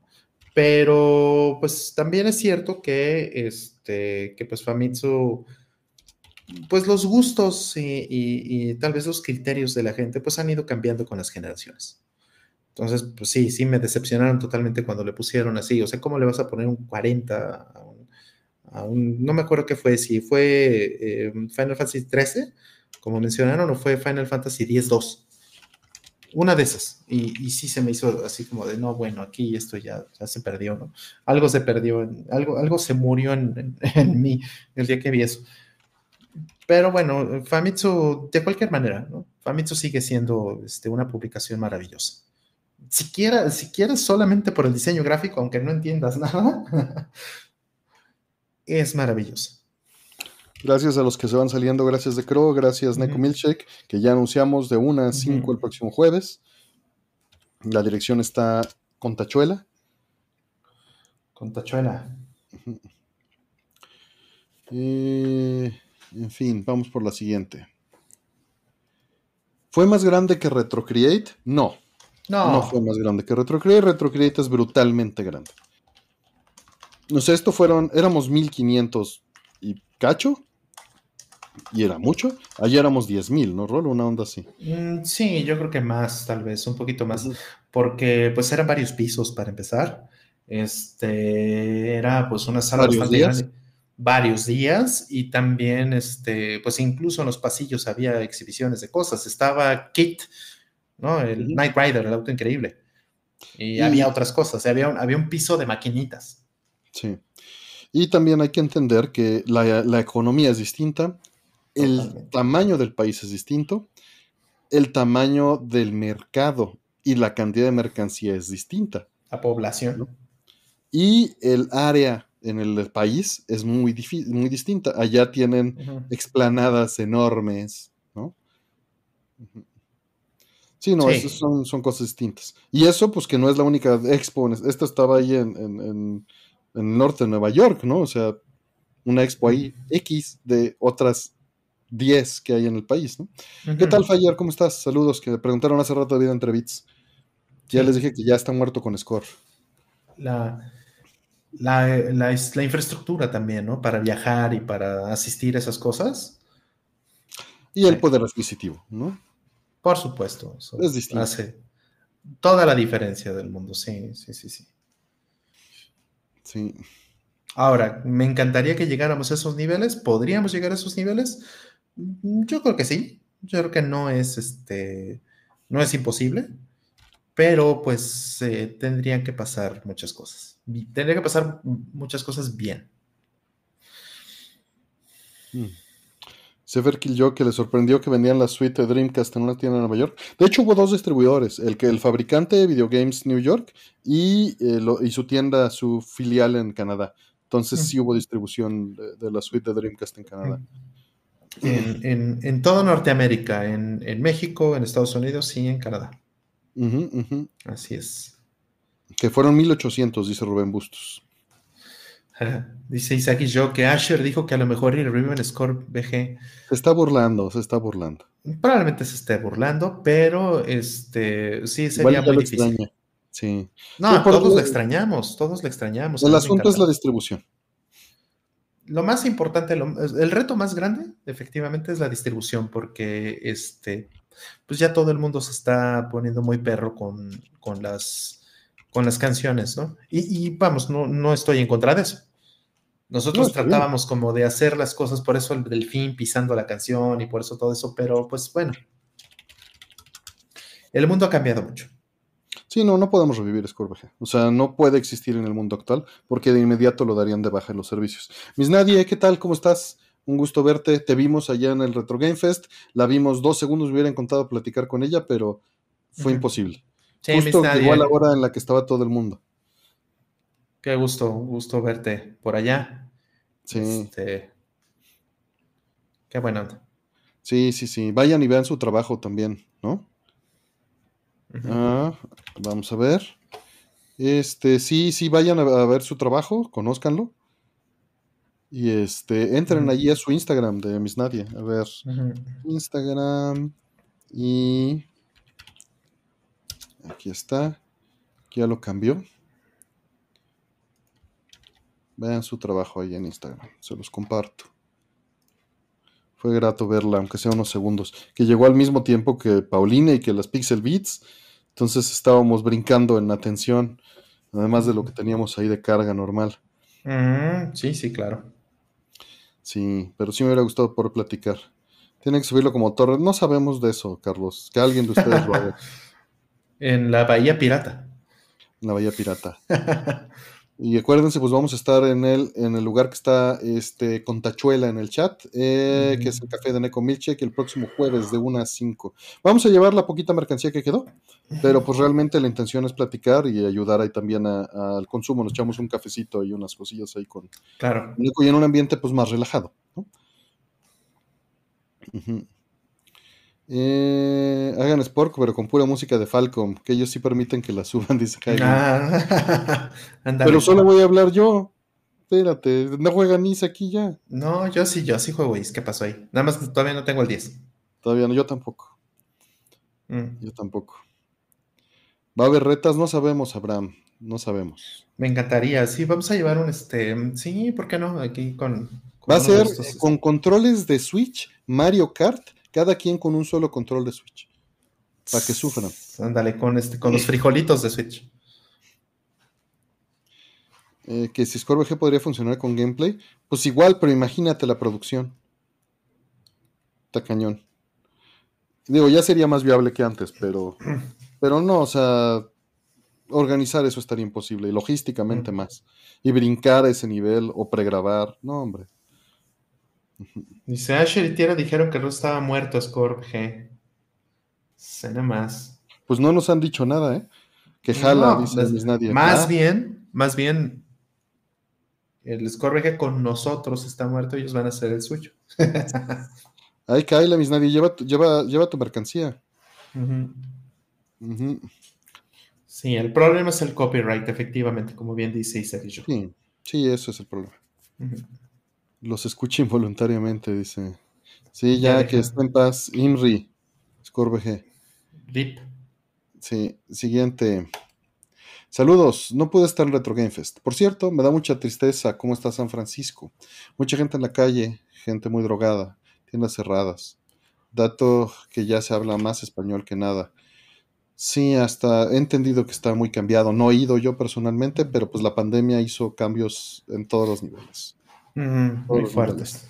Pero, pues también es cierto que, este, que pues Famitsu, pues los gustos y, y tal vez los criterios de la gente, pues han ido cambiando con las generaciones. Entonces, pues sí, sí me decepcionaron totalmente cuando le pusieron así. O sea, ¿cómo le vas a poner un 40 a un, no me acuerdo qué fue, si fue eh, Final Fantasy 13, como mencionaron, o fue Final Fantasy 10-2? Una de esas. Y, sí se me hizo así como de, no, bueno, aquí esto ya, ya se perdió, ¿no? Algo se perdió, algo, algo se murió en, en, mí el día que vi eso. Pero bueno, Famitsu, de cualquier manera, ¿no? Famitsu sigue siendo este, una publicación maravillosa siquiera, siquiera solamente por el diseño gráfico, aunque no entiendas nada, es maravilloso. Gracias a los que se van saliendo, gracias de Crow, gracias Neko Milkshake, que ya anunciamos de 1 a 5 el próximo jueves. La dirección está con Tachuela. Con Tachuela. En fin, vamos por la siguiente. ¿Fue más grande que Retrocreate? No. No. fue más grande que Retrocreate. Retrocreate es brutalmente grande. No sé, esto fueron, éramos 1500 y cacho. Y era mucho. Allí éramos 10.000, ¿no, Rol? Una onda así. Mm, sí, yo creo que más, tal vez, un poquito más. Porque pues eran varios pisos para empezar. Este, era pues una sala ¿Varios días? Varios días y también, este, pues incluso en los pasillos había exhibiciones de cosas. Estaba Kit, ¿no? El Night Rider, el auto increíble. Y, había otras cosas, había un, había un piso de maquinitas. Sí. Y también hay que entender que la, economía es distinta, el tamaño del país es distinto, el tamaño del mercado y la cantidad de mercancía es distinta. La población. Y el área en el país es muy, muy distinta. Allá tienen explanadas enormes, ¿no? Sí, no, son, son, cosas distintas. Y eso, pues que no es la única expo. Esta estaba ahí en, el norte de Nueva York, ¿no? O sea, una expo ahí X de otras 10 que hay en el país, ¿no? ¿Qué tal, Fayer? ¿Cómo estás? Saludos, que me preguntaron hace rato de vida entre bits. Ya les dije que ya está muerto con Score. La, la, la, la, infraestructura también, ¿no? Para viajar y para asistir a esas cosas. Y el poder adquisitivo, ¿no? Por supuesto. es distinto. Hace toda la diferencia del mundo, sí, sí, sí, sí. Sí. Ahora, me encantaría que llegáramos a esos niveles. ¿Podríamos llegar a esos niveles? Yo creo que sí. Yo creo que no es este. No es imposible. Pero pues eh, tendrían que pasar muchas cosas. Tendría que pasar muchas cosas bien. Mm. Sever yo que le sorprendió que vendían la suite de Dreamcast en una tienda en Nueva York. De hecho, hubo dos distribuidores, el que el fabricante de Videogames New York y, eh, y su tienda, su filial en Canadá. Entonces sí hubo distribución de, la suite de Dreamcast en Canadá. En, toda Norteamérica, en, México, en Estados Unidos y en Canadá. Así es. Que fueron 1800, dice Rubén Bustos. Dice Isaac y yo que Asher dijo que a lo mejor el Riven Score BG. Se está burlando, se está burlando. Probablemente se esté burlando, pero este sí sería muy difícil. Sí. No, todos lo extrañamos, todos lo extrañamos. El asunto es la distribución. Lo más importante, el reto más grande, efectivamente, es la distribución, porque este, pues ya todo el mundo se está poniendo muy perro con, las, con las canciones, ¿no? Y, vamos, no, no estoy en contra de eso. Nosotros tratábamos como de hacer las cosas, por eso el delfín pisando la canción y por eso todo eso, pero pues bueno, el mundo ha cambiado mucho. Sí, no, no podemos revivir Scorbg. O sea, no puede existir en el mundo actual porque de inmediato lo darían de baja en los servicios. Miss Nadie, ¿qué tal? ¿Cómo estás? Un gusto verte. Te vimos allá en el Retro Game Fest. La vimos dos segundos, me hubiera encantado platicar con ella, pero fue imposible. Sí, Justo igual la hora en la que estaba todo el mundo. Qué gusto, gusto verte por allá. Sí. Este, qué buena Sí, sí, sí. Vayan y vean su trabajo también, ¿no? ah, vamos a ver. Este, sí, sí, vayan a, ver su trabajo, conózcanlo. Y este, entren allí a su Instagram de Miss Nadia. A ver, Instagram y aquí está. Ya lo cambió. Vean su trabajo ahí en Instagram, se los comparto. Fue grato verla, aunque sea unos segundos. Que llegó al mismo tiempo que Paulina y que las Pixel Beats. Entonces estábamos brincando en atención, además de lo que teníamos ahí de carga normal. sí, sí, claro. Sí, pero sí me hubiera gustado por platicar. Tiene que subirlo como torre. No sabemos de eso, Carlos. Que alguien de ustedes lo haga. en la Bahía Pirata. En la Bahía Pirata. Y acuérdense, pues vamos a estar en el, en el lugar que está este, con Tachuela en el chat, eh, que es el café de Neko Milchek, el próximo jueves de 1 a 5. Vamos a llevar la poquita mercancía que quedó, pero pues realmente la intención es platicar y ayudar ahí también al consumo. Nos echamos un cafecito y unas cosillas ahí con claro. Neko y en un ambiente pues más relajado. ¿no? Eh, hagan Sport, pero con pura música de Falcom, que ellos sí permiten que la suban, dice Jaime. Ah, pero solo voy a hablar yo. Espérate, no juega Nice aquí ya. No, yo sí, yo sí juego Is. ¿Qué pasó ahí? Nada más todavía no tengo el 10. Todavía no, yo tampoco. Mm. Yo tampoco. ¿Va a haber retas? No sabemos, Abraham. No sabemos. Me encantaría. Sí, vamos a llevar un este. Sí, ¿por qué no? Aquí con. Va a ser con controles de Switch, Mario Kart cada quien con un solo control de Switch. Para que sufran. Ándale, con, este, con los frijolitos de Switch. Eh, que si Scorpio G podría funcionar con gameplay, pues igual, pero imagínate la producción. Está cañón. Digo, ya sería más viable que antes, pero, pero no, o sea, organizar eso estaría imposible, y logísticamente más. Y brincar a ese nivel o pregrabar, no, hombre. Dice Asher y Tierra dijeron que no estaba muerto Scorp G. Cena más. Pues no nos han dicho nada, ¿eh? Que jala, dice pues, nadie. Más bien, más bien, el Scorp G con nosotros está muerto, ellos van a hacer el suyo. Ay, Kyla, mis nadie, lleva, lleva, lleva tu mercancía. Sí, el problema es el copyright, efectivamente, como bien dice Isaac Sí, sí, eso es el problema. Los escuché involuntariamente, dice. Sí, ya, que está en paz. Imri, Scorbg. Rip. Sí, siguiente. Saludos, no pude estar en Retro Game Fest. Por cierto, me da mucha tristeza cómo está San Francisco. Mucha gente en la calle, gente muy drogada, tiendas cerradas. Dato que ya se habla más español que nada. Sí, hasta he entendido que está muy cambiado. No he ido yo personalmente, pero pues la pandemia hizo cambios en todos los niveles muy fuertes.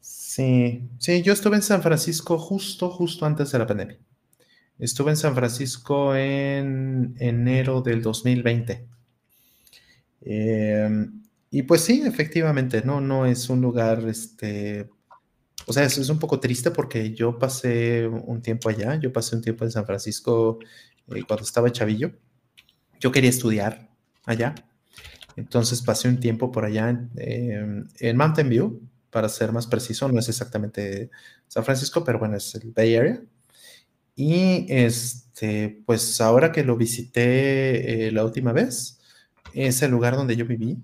Sí, sí, yo estuve en San Francisco justo, justo antes de la pandemia. Estuve en San Francisco en enero del 2020. Em, y pues sí, efectivamente, no, no es un lugar, este, o sea, es, es, un poco triste porque yo pasé un tiempo allá, yo pasé un tiempo en San Francisco eh, cuando estaba chavillo. Yo quería estudiar allá Entonces pasé un tiempo por allá en, en Mountain View, para ser más preciso, no es exactamente San Francisco, pero bueno, es el Bay Area. Y este, pues ahora que lo visité eh, la última vez, es el lugar donde yo viví.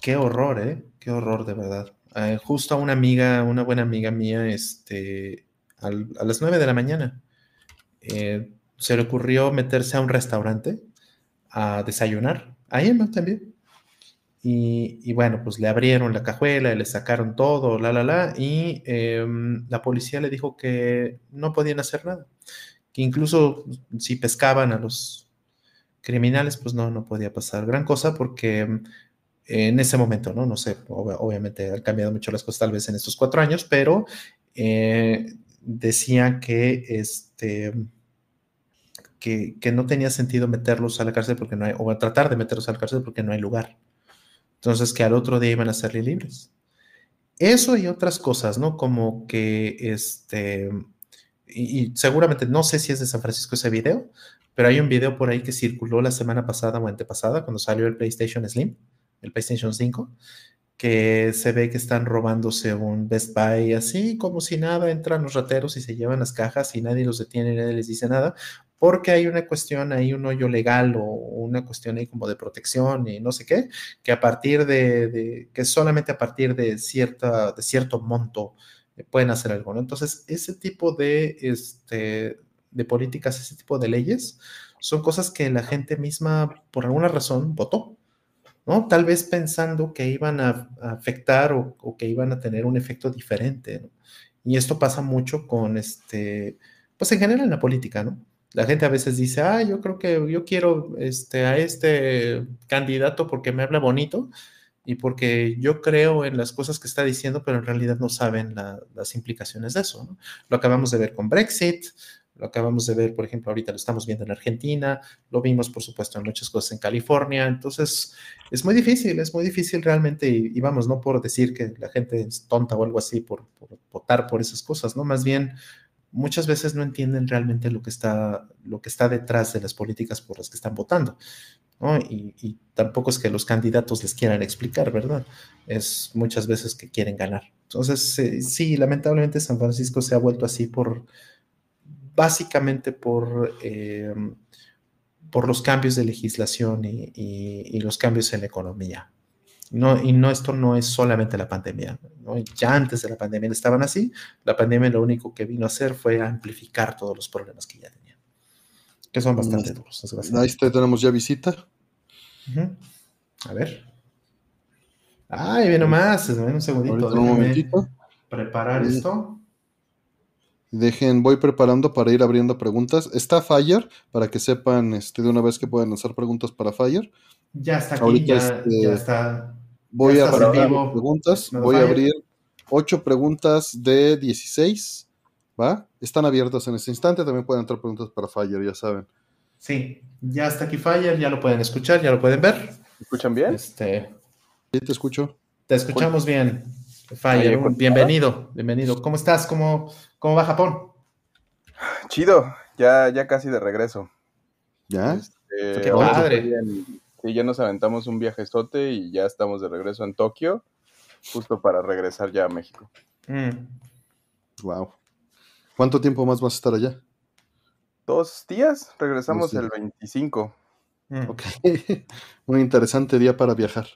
Qué horror, ¿eh? Qué horror, de verdad. Eh, justo a una amiga, una buena amiga mía, este, a las 9 de la mañana, eh, se le ocurrió meterse a un restaurante a desayunar, ahí en Mountain View. Y, bueno, pues le abrieron la cajuela, le sacaron todo, la, la, la, y em, la policía le dijo que no podían hacer nada, que incluso si pescaban a los criminales, pues no, no podía pasar gran cosa porque em, en ese momento, ¿no? No sé, obviamente han cambiado mucho las cosas tal vez en estos cuatro años, pero eh, decía que este... Que, que, no tenía sentido meterlos a la cárcel porque no hay, o tratar de meterlos a la cárcel porque no hay lugar. Entonces, que al otro día iban a serle libres. Eso y otras cosas, ¿no? Como que este, y, seguramente no sé si es de San Francisco ese video, pero hay un video por ahí que circuló la semana pasada o antepasada cuando salió el PlayStation Slim, el PlayStation 5, que se ve que están robándose un Best Buy así como si nada, entran los rateros y se llevan las cajas y nadie los detiene, nadie les dice nada, porque hay una cuestión ahí, un hoyo legal o una cuestión ahí como de protección y no sé qué, que a partir de, que solamente a partir de, cierta, de cierto monto eh, pueden hacer algo, ¿no? Entonces, ese tipo de, este, de políticas, ese tipo de leyes, son cosas que la gente misma, por alguna razón, votó, ¿no? Tal vez pensando que iban a, afectar o, que iban a tener un efecto diferente, ¿no? Y esto pasa mucho con, este, pues en general en la política, ¿no? La gente a veces dice, ah, yo creo que yo quiero este, a este candidato porque me habla bonito y porque yo creo en las cosas que está diciendo, pero en realidad no saben las implicaciones de eso. Lo acabamos de ver con Brexit, lo acabamos de ver, por ejemplo, ahorita lo estamos viendo en Argentina, lo vimos, por supuesto, en muchas cosas en California. Entonces, es muy difícil, es muy difícil realmente, y, vamos, no por decir que la gente es tonta o algo así por, por votar por esas cosas, ¿no? Más bien muchas veces no entienden realmente lo que está, lo que está detrás de las políticas por las que están votando. Y, tampoco es que los candidatos les quieran explicar, ¿verdad? Es muchas veces que quieren ganar. Entonces, sí, lamentablemente San Francisco se ha vuelto así por, básicamente por, eh, por los cambios de legislación y los cambios en la economía. No, y no, esto no es solamente la pandemia. Ya antes de la pandemia estaban así. La pandemia lo único que vino a hacer fue amplificar todos los problemas que ya tenían. Que son bastante duros. Ahí está, tenemos ya visita. A ver. Ay, ve nomás. Un segundito. Un momentito. Preparar esto. Dejen, voy preparando para ir abriendo preguntas. Está Fire, para que sepan este, de una vez que pueden hacer preguntas para Fire. Ya está aquí, ya, este, ya está Voy a abrir preguntas. Voy a abrir ocho preguntas de 16. ¿Va? Están abiertas en este instante. También pueden entrar preguntas para Fire, ya saben. Sí, ya está aquí Fire, ya lo pueden escuchar, ya lo pueden ver. ¿Me escuchan bien? Este, sí, te escucho. Te escuchamos bien. Fire, bienvenido, bienvenido. ¿Cómo estás? ¿Cómo, ¿Cómo va Japón? Chido, ya, ya casi de regreso. ¿Ya? Este, Qué padre. Sí, ya nos aventamos un viajezote y ya estamos de regreso en Tokio, justo para regresar ya a México. Wow. Mm. ¿Cuánto tiempo más vas a estar allá? Dos días, regresamos el 25. Mm. Ok, muy interesante día para viajar.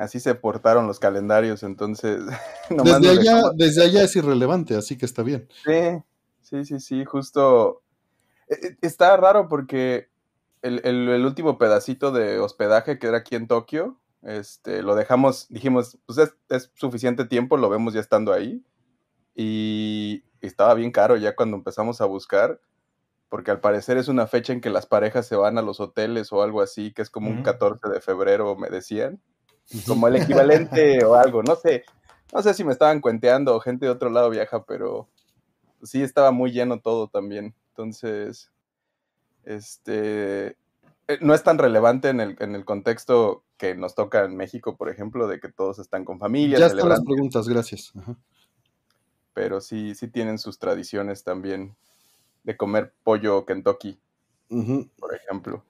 Así se portaron los calendarios, entonces... desde, allá, desde allá es irrelevante, así que está bien. Sí, sí, sí, sí, justo... E, e, está raro porque el, último pedacito de hospedaje que era aquí en Tokio, este, lo dejamos, dijimos, pues es, suficiente tiempo, lo vemos ya estando ahí. Y, estaba bien caro ya cuando empezamos a buscar, porque al parecer es una fecha en que las parejas se van a los hoteles o algo así, que es como un 14 de febrero, me decían. Como el equivalente o algo, no sé. No sé si me estaban cuenteando o gente de otro lado viaja, pero sí estaba muy lleno todo también. Entonces, este, eh, no es tan relevante en el, en el contexto que nos toca en México, por ejemplo, de que todos están con familias. Ya están las preguntas, gracias. Pero sí, sí tienen sus tradiciones también de comer pollo Kentucky, por ejemplo.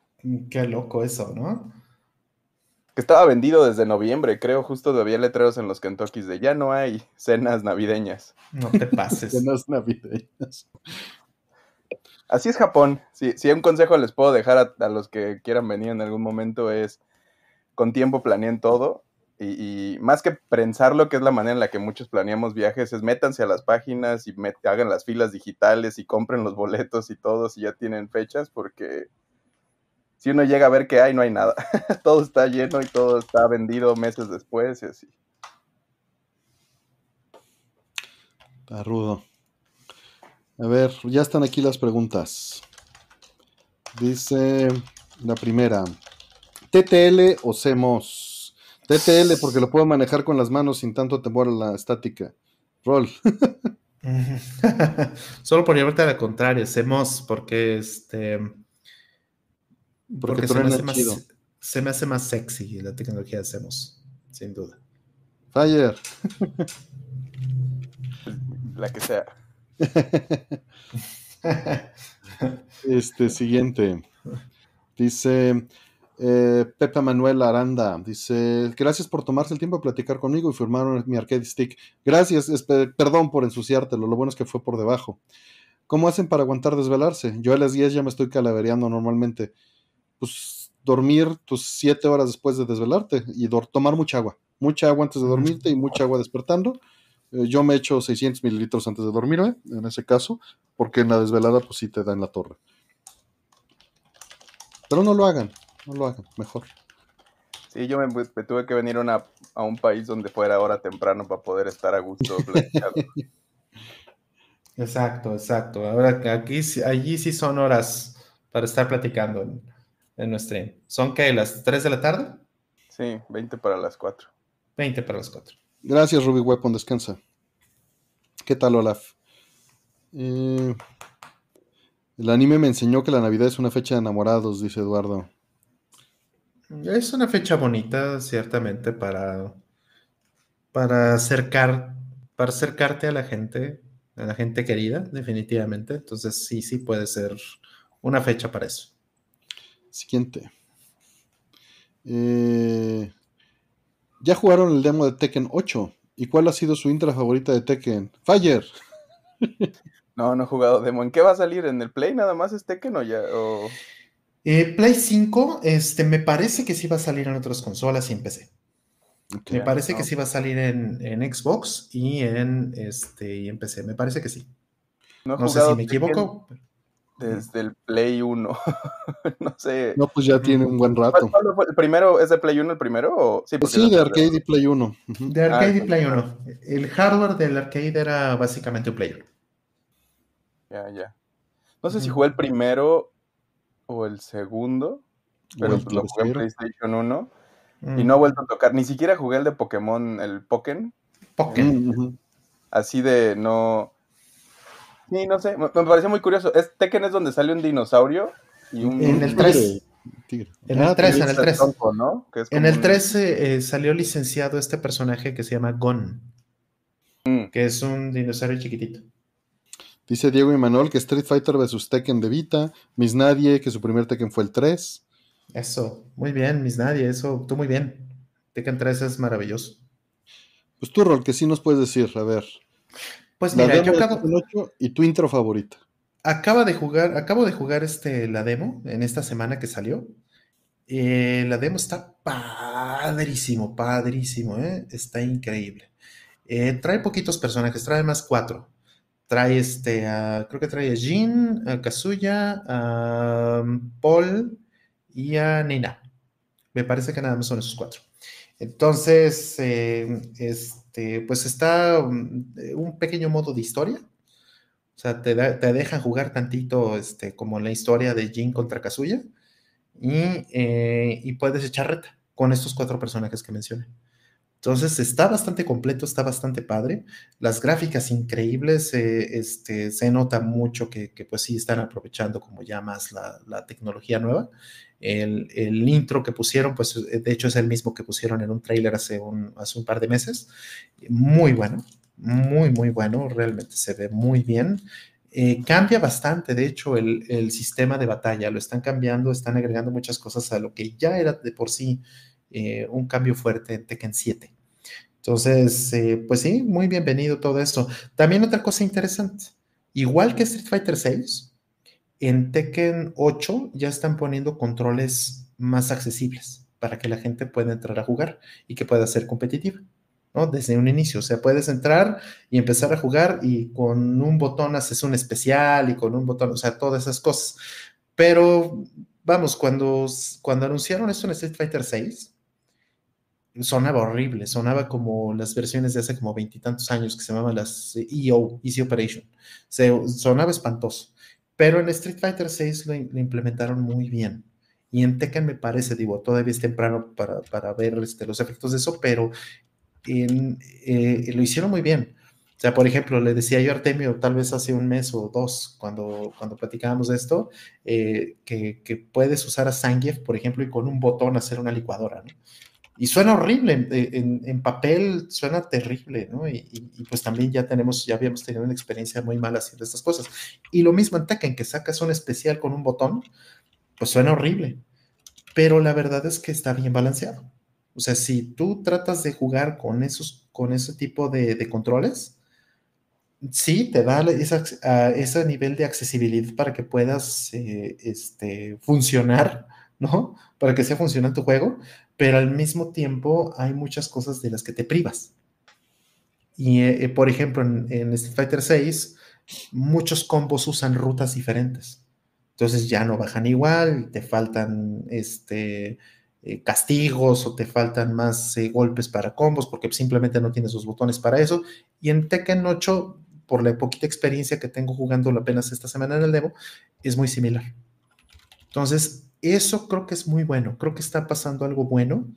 Qué loco eso, ¿no? Que estaba vendido desde noviembre, creo, justo había letreros en los Kentuckys de ya no hay cenas navideñas. No te pases. Cenas navideñas. Así es Japón. Si, si un consejo les puedo dejar a, a, los que quieran venir en algún momento es con tiempo planeen todo y, y, más que pensarlo, que es la manera en la que muchos planeamos viajes, es métanse a las páginas y met, hagan las filas digitales y compren los boletos y todo si ya tienen fechas, porque si uno llega a ver que hay, no hay nada. todo está lleno y todo está vendido meses después y así. Está rudo. A ver, ya están aquí las preguntas. Dice la primera, ¿TTL o CMOS? TTL porque lo puedo manejar con las manos sin tanto temor a la estática. Roll. Solo por llevarte a la contraria, CMOS porque este... Porque, porque se, me hace más, se, me hace más, sexy la tecnología de sin duda. Fire. La que sea. este siguiente. Dice eh, Pepe Manuel Aranda. Dice: Gracias por tomarse el tiempo de platicar conmigo y firmar mi arcade stick. Gracias, es, perdón por ensuciártelo. Lo bueno es que fue por debajo. ¿Cómo hacen para aguantar desvelarse? Yo a las 10 ya me estoy calavereando normalmente. Pues dormir tus 7 horas después de desvelarte y tomar mucha agua. Mucha agua antes de dormirte y mucha agua despertando eh, yo me echo 600 mililitros antes de dormirme, en ese caso, porque en la desvelada pues sí te da en la torre. Pero no lo hagan, no lo hagan, mejor. Sí, yo me, me tuve que venir una, a un país donde fuera hora temprano para poder estar a gusto. exacto, exacto. Ahora aquí, allí sí son horas para estar platicando en, nuestro stream. ¿Son qué? ¿Las 3 de la tarde? Sí, 20 para las 4. 20 para las 4. Gracias, Ruby Weapon, descansa. ¿Qué tal, Olaf? Eh, el anime me enseñó que la Navidad es una fecha de enamorados, dice Eduardo. Es una fecha bonita, ciertamente, para, para acercar, para acercarte a la gente, a la gente querida, definitivamente. Entonces, sí, sí puede ser una fecha para eso. Siguiente. Eh, ya jugaron el demo de Tekken 8. ¿Y cuál ha sido su intro favorita de Tekken? Fire. No, no he jugado demo. ¿En qué va a salir? ¿En el Play nada más es Tekken o ya? O... Eh, Play 5, este, me parece que sí va a salir en otras consolas y en PC. Okay, me parece no. que sí va a salir en, en, Xbox y en, este, y en PC. Me parece que sí. No, no sé si me equivoco. Tekken desde el Play 1. no sé. No, pues ya tiene un buen rato. ¿Cuál, cuál ¿El primero es de Play 1 el primero? O... Sí, pues sí de arcade y Play 1. Uh -huh. De arcade ah, y Play 1. El hardware del arcade era básicamente un Play 1. Ya, ya. No sé uh -huh. si jugué el primero o el segundo, pero el lo jugué en PlayStation 1 uh -huh. y no he vuelto a tocar. Ni siquiera jugué el de Pokémon, el Pokémon. Pokémon. Así de no Sí, no sé, me, me pareció muy curioso. Es, Tekken es donde sale un dinosaurio y un... En el 3. Tigre. En el 3, en el 3. Tonto, ¿no? en el 3 un... eh, salió licenciado este personaje que se llama Gon, mm. que es un dinosaurio chiquitito. Dice Diego y Manuel que Street Fighter vs Tekken de Vita, Miss Nadie, que su primer Tekken fue el 3. Eso, muy bien, Miss Nadie, eso, tú muy bien. Tekken 3 es maravilloso. Pues tú, Rol, que sí nos puedes decir, a ver. Pues mira, la yo acabo. Y tu intro favorita. Acaba de jugar, acabo de jugar este, la demo en esta semana que salió. Eh, la demo está padrísimo, padrísimo, ¿eh? está increíble. Eh, trae poquitos personajes, trae más cuatro. Trae este, creo que trae a Jin, a Kazuya, a Paul y a Nina. Me parece que nada más son esos cuatro. Entonces, eh, este, pues está un, un, pequeño modo de historia. O sea, te, te dejan jugar tantito este, como la historia de Jin contra Kazuya. Y, eh, y, puedes echar reta con estos cuatro personajes que mencioné. Entonces está bastante completo, está bastante padre. Las gráficas increíbles, eh, este, se nota mucho que, que, pues sí están aprovechando como ya más la, la tecnología nueva. El, el, intro que pusieron, pues de hecho es el mismo que pusieron en un tráiler hace un, hace un par de meses. Muy bueno, muy, muy bueno, realmente se ve muy bien. Eh, cambia bastante, de hecho, el, el, sistema de batalla, lo están cambiando, están agregando muchas cosas a lo que ya era de por sí eh, un cambio fuerte en Tekken 7. Entonces, eh, pues sí, muy bienvenido todo esto. También otra cosa interesante, igual que Street Fighter 6, en Tekken 8 ya están poniendo controles más accesibles para que la gente pueda entrar a jugar y que pueda ser competitiva. Desde un inicio, o sea, puedes entrar y empezar a jugar y con un botón haces un especial y con un botón, o sea, todas esas cosas. Pero vamos, cuando, cuando anunciaron esto en Street Fighter 6, sonaba horrible, sonaba como las versiones de hace como veintitantos años que se llamaban las EO, Easy Operation. Se, sonaba espantoso, pero en Street Fighter 6 lo, implementaron muy bien. Y en Tekken me parece, digo, todavía es temprano para, para ver este, los efectos de eso, pero eh, lo hicieron muy bien. O sea, por ejemplo, le decía yo a Artemio, tal vez hace un mes o dos, cuando, cuando platicábamos de esto, eh, que, que, puedes usar a Zangief, por ejemplo, y con un botón hacer una licuadora, ¿no? Y suena horrible, en, papel suena terrible, ¿no? Y, y, pues también ya tenemos, ya habíamos tenido una experiencia muy mala haciendo estas cosas. Y lo mismo en Tekken, que sacas un especial con un botón, pues suena horrible. Pero la verdad es que está bien balanceado. O sea, si tú tratas de jugar con, esos, con ese tipo de, controles, sí te da ese nivel de accesibilidad para que puedas eh, este, funcionar, ¿no? Para que sea funcional tu juego, pero al mismo tiempo hay muchas cosas de las que te privas. Y, eh, por ejemplo, en, en Street Fighter 6, muchos combos usan rutas diferentes. Entonces ya no bajan igual, te faltan este, eh, castigos o te faltan más eh, golpes para combos porque simplemente no tienes los botones para eso. Y en Tekken 8, por la poquita experiencia que tengo jugando apenas esta semana en el demo, es muy similar. Entonces, eso creo que es muy bueno. Creo que está pasando algo bueno.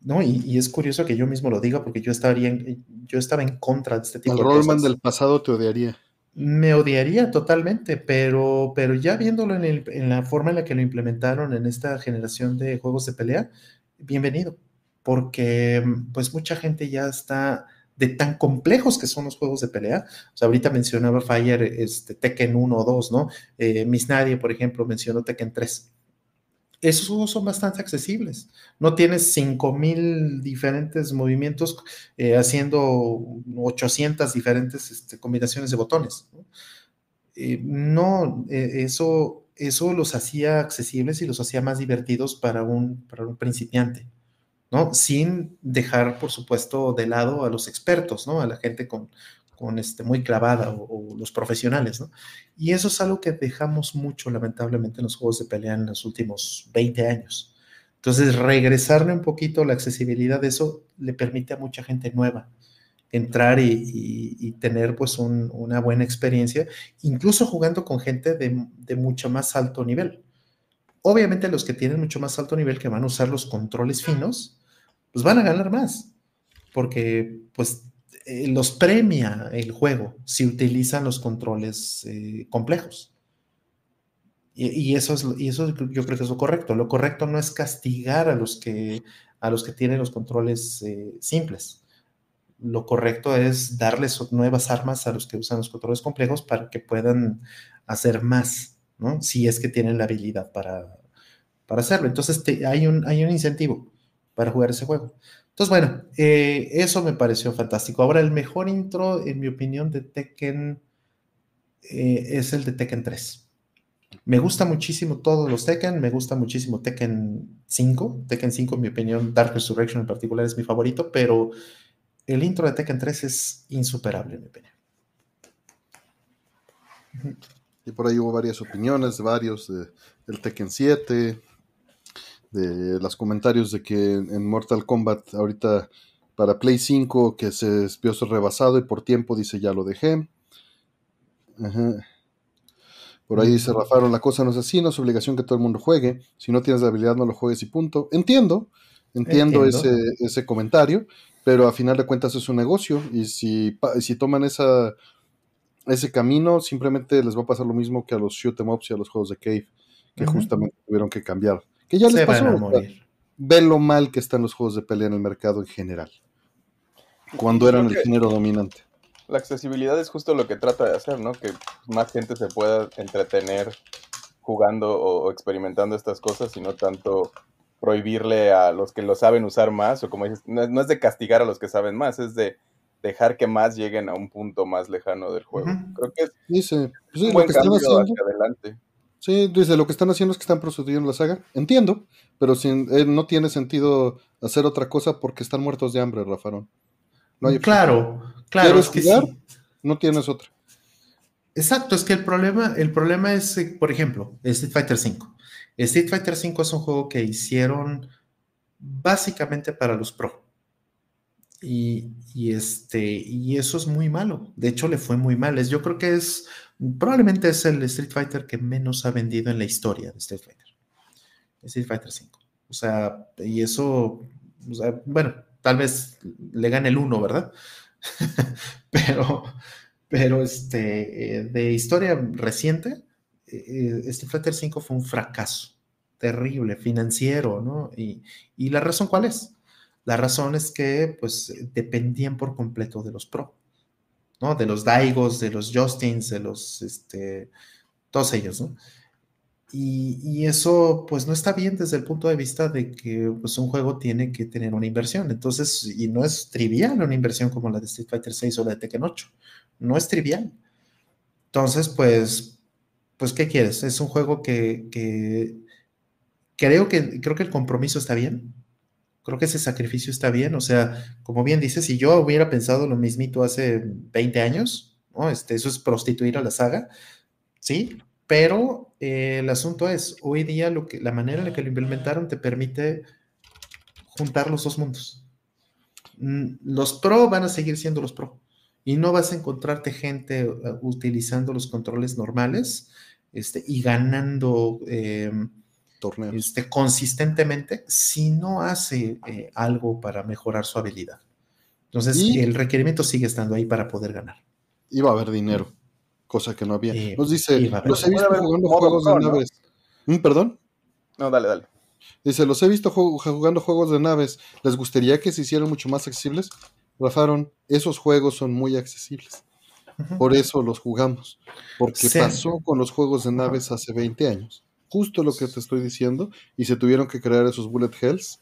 ¿no? Y, es curioso que yo mismo lo diga porque yo, estaría yo estaba en contra de este tipo de cosas. El Rollman del pasado te odiaría me odiaría totalmente, pero, pero ya viéndolo en, la forma en la que lo implementaron en esta generación de juegos de pelea, bienvenido, porque pues mucha gente ya está de tan complejos que son los juegos de pelea. O sea, ahorita mencionaba Fire, este, Tekken 1 o 2, ¿no? Eh, Miss Nadie, por ejemplo, mencionó Tekken 3 esos juegos son bastante accesibles. No tienes 5000 diferentes movimientos eh, haciendo 800 diferentes este, combinaciones de botones. No, eh, eh, eso, eso los hacía accesibles y los hacía más divertidos para un, para un principiante. ¿no? Sin dejar, por supuesto, de lado a los expertos, ¿no? A la gente con, con este, muy clavada o, los profesionales, ¿no? Y eso es algo que dejamos mucho, lamentablemente, en los juegos de pelea en los últimos 20 años. Entonces, regresarle un poquito la accesibilidad de eso le permite a mucha gente nueva entrar y, tener pues una buena experiencia, incluso jugando con gente de, de mucho más alto nivel. Obviamente los que tienen mucho más alto nivel, que van a usar los controles finos, pues van a ganar más, porque pues eh, los premia el juego si utilizan los controles eh, complejos. Y, eso es, y eso yo creo que es lo correcto. Lo correcto no es castigar a los que, a los que tienen los controles eh, simples. Lo correcto es darles nuevas armas a los que usan los controles complejos para que puedan hacer más, ¿no? Si es que tienen la habilidad para, para hacerlo. Entonces hay, un, hay un incentivo para jugar ese juego. Entonces, bueno, eh, eso me pareció fantástico. Ahora, el mejor intro, en mi opinión, de Tekken eh, es el de Tekken 3. Me gusta muchísimo todos los Tekken, me gusta muchísimo Tekken 5. Tekken 5, en mi opinión, Dark Resurrection en particular es mi favorito, pero el intro de Tekken 3 es insuperable, en mi opinión. Y por ahí hubo varias opiniones varios, de, del Tekken 7, de los comentarios de que en Mortal Kombat ahorita para Play 5 que se vio rebasado y por tiempo dice ya lo dejé. Por ahí dice Rafael, la cosa no es así, no es obligación que todo el mundo juegue. Si no tienes la habilidad, no lo juegues y punto. Entiendo, entiendo, Ese, ese, comentario, pero a final de cuentas es un negocio y si, si toman esa, ese camino, simplemente les va a pasar lo mismo que a los shoot em ups y a los juegos de Cave, que justamente tuvieron que cambiar que ya les pasó. Ve lo mal que están los juegos de pelea en el mercado en general. Cuando eran el género dominante. La accesibilidad es justo lo que trata de hacer, ¿no? Que más gente se pueda entretener jugando o, experimentando estas cosas y no tanto prohibirle a los que lo saben usar más, o como dices, no, es de castigar a los que saben más, es de dejar que más lleguen a un punto más lejano del juego. Creo que es dice, pues un buen cambio hacia adelante. Sí, dice, lo que están haciendo es que están procediendo la saga. Entiendo, pero sin, eh, no tiene sentido hacer otra cosa porque están muertos de hambre, Rafarón. No claro, claro. Es que No tienes otra. Exacto, es que el problema, el problema es, eh, por ejemplo, Street Fighter V. Street Fighter V es un juego que hicieron básicamente para los pro. Y, este, y eso es muy malo. De hecho, le fue muy mal. Yo creo que es, probablemente es el Street Fighter que menos ha vendido en la historia de Street Fighter. Street Fighter V. O sea, y eso, bueno, tal vez le gane el 1, ¿verdad? pero, pero este, eh, de historia reciente, eh, este Flutter 5 fue un fracaso terrible, financiero, ¿no? Y, la razón cuál es? La razón es que, pues, dependían por completo de los pro, De los Daigos, de los Justins, de los, este, todos ellos, ¿no? Y, eso, pues, no está bien desde el punto de vista de que, pues, un juego tiene que tener una inversión. Entonces, y no es trivial una inversión como la de Street Fighter 6 o la de Tekken 8. No es trivial. Entonces, pues, pues, ¿qué quieres? Es un juego que, creo que creo que el compromiso está bien. Creo que ese sacrificio está bien. O sea, como bien dices, si yo hubiera pensado lo mismito hace 20 años, ¿no? Este, eso es prostituir a la saga, sí, pero eh, el asunto es, hoy día lo que, la manera en la que lo implementaron te permite juntar los dos mundos. Mm, los pro van a seguir siendo los pro y no vas a encontrarte gente uh, utilizando los controles normales este, y ganando em, torneos este, consistentemente si no hace eh, algo para mejorar su habilidad. Entonces, el requerimiento sigue estando ahí para poder ganar. Iba a haber dinero, cosa que no había. Nos dice, los he visto jugando juegos de naves. ¿Mm, ¿Perdón? No, dale, dale. Dice, los he visto jugando juegos de naves. ¿Les gustaría que se hicieran mucho más accesibles? Rafaron, esos juegos son muy accesibles. Por eso los jugamos. Porque pasó con los juegos de naves hace 20 años. Justo lo que te estoy diciendo. Y se tuvieron que crear esos bullet hells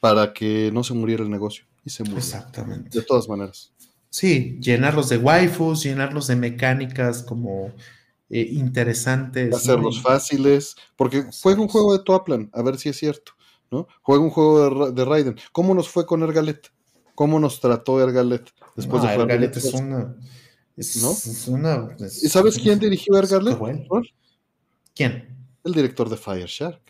para que no se muriera el negocio. Y se murió. Exactamente. De todas maneras. Sí, llenarlos de waifus, llenarlos de mecánicas como eh, interesantes. Hacerlos fáciles. Porque juega un juego de Toaplan, a ver si es cierto. ¿no? Juega un juego de, de Raiden. ¿Cómo nos fue con Ergalet? ¿Cómo nos trató Ergalet después de? Ergalet es una. Es, una. ¿Y sabes quién dirigió Ergalet? ¿Quién? El director de Fire Shark.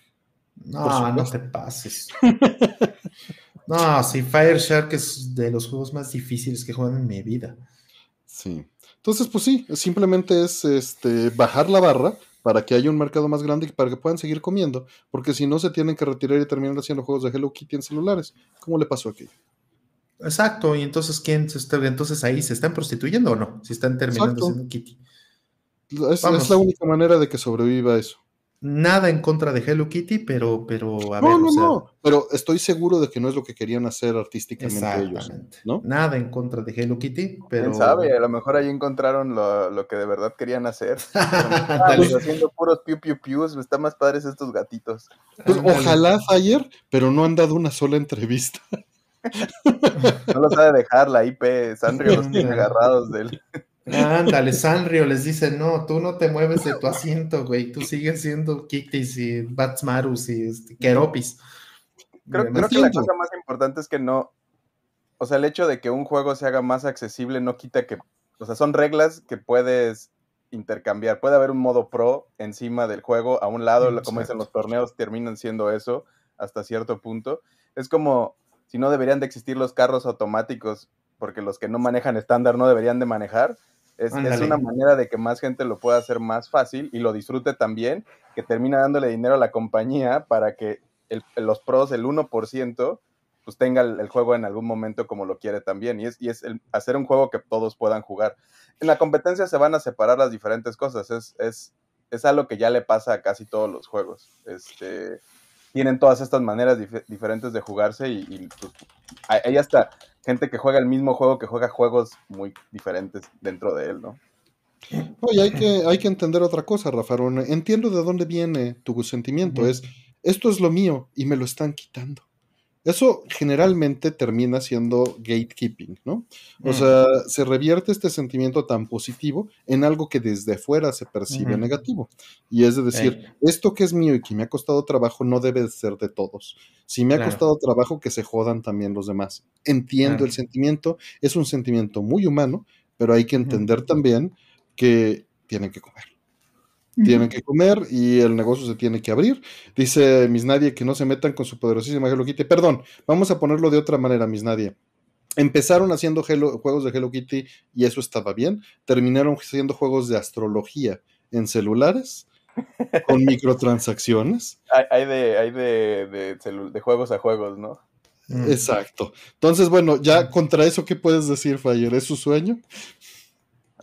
No, no te pases. no, sí, Fire Shark es de los juegos más difíciles que he jugado en mi vida. Sí. Entonces, pues sí, simplemente es este, bajar la barra para que haya un mercado más grande y para que puedan seguir comiendo, porque si no se tienen que retirar y terminar haciendo juegos de Hello Kitty en celulares. ¿Cómo le pasó aquello? Exacto, y entonces, ¿quién se está, entonces ahí se están prostituyendo o no? Si están terminando siendo Kitty. Es, la única manera de que sobreviva eso. Nada en contra de Hello Kitty, pero, pero a no, No, no, pero estoy seguro de que no es lo que querían hacer artísticamente ellos. ¿no? Nada en contra de Hello Kitty, pero. ¿Quién sabe? A lo mejor ahí encontraron lo, que de verdad querían hacer. haciendo puros piu piu pius, están más padres estos gatitos. Pues, ojalá Fire, pero no han dado una sola entrevista. No lo sabe dejar la IP, Sanrio los tiene agarrados de él. Ándale, Sanrio les dice, no, tú no te mueves de tu asiento, güey, tú sigues siendo Kiktis y Batsmarus y este, Keropis. Creo, creo que la cosa más importante es que no, o sea, el hecho de que un juego se haga más accesible no quita que, o sea, son reglas que puedes intercambiar. Puede haber un modo pro encima del juego, a un lado, como dicen los torneos, terminan siendo eso hasta cierto punto. Es como, si no deberían de existir los carros automáticos, porque los que no manejan estándar no deberían de manejar. Es, una manera de que más gente lo pueda hacer más fácil y lo disfrute también, que termina dándole dinero a la compañía para que los pros, el 1%, pues tenga el, juego en algún momento como lo quiere también. Y es, y es hacer un juego que todos puedan jugar. En la competencia se van a separar las diferentes cosas. Es, es, es algo que ya le pasa a casi todos los juegos. Este, tienen todas estas maneras diferentes de jugarse y, pues, hay hasta gente que juega el mismo juego que juega juegos muy diferentes dentro de él, ¿no? Oye, hay que, hay que entender otra cosa, Rafa. Entiendo de dónde viene tu sentimiento. Es, esto es lo mío y me lo están quitando. Eso generalmente termina siendo gatekeeping, ¿no? O sea, se revierte este sentimiento tan positivo en algo que desde fuera se percibe negativo. Y es de decir, esto que es mío y que me ha costado trabajo no debe ser de todos. Si me ha costado trabajo, que se jodan también los demás. Entiendo el sentimiento, es un sentimiento muy humano, pero hay que entender también que tienen que comer tienen que comer y el negocio se tiene que abrir. Dice Miss Nadie que no se metan con su poderosísima Hello Kitty. Perdón, vamos a ponerlo de otra manera, Miss Nadie. Empezaron haciendo juegos de Hello Kitty y eso estaba bien. Terminaron haciendo juegos de astrología en celulares con microtransacciones. Hay, de, hay de, de, juegos a juegos, ¿no? Exacto. Entonces, bueno, ya contra eso, ¿qué puedes decir, Fire? ¿Es su sueño?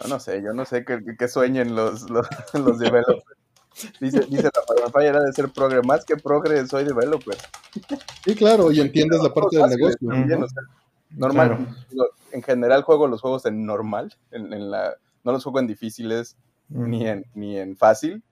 No sé, yo no sé qué, sueñen los, los, los developers. Dice, dice Rafael, era de ser progre, más que progre soy developer. Sí, claro, y entiendes la parte del negocio. normal, en general juego los juegos en normal, en, la, no los juego en difíciles ni, en, ni en fácil,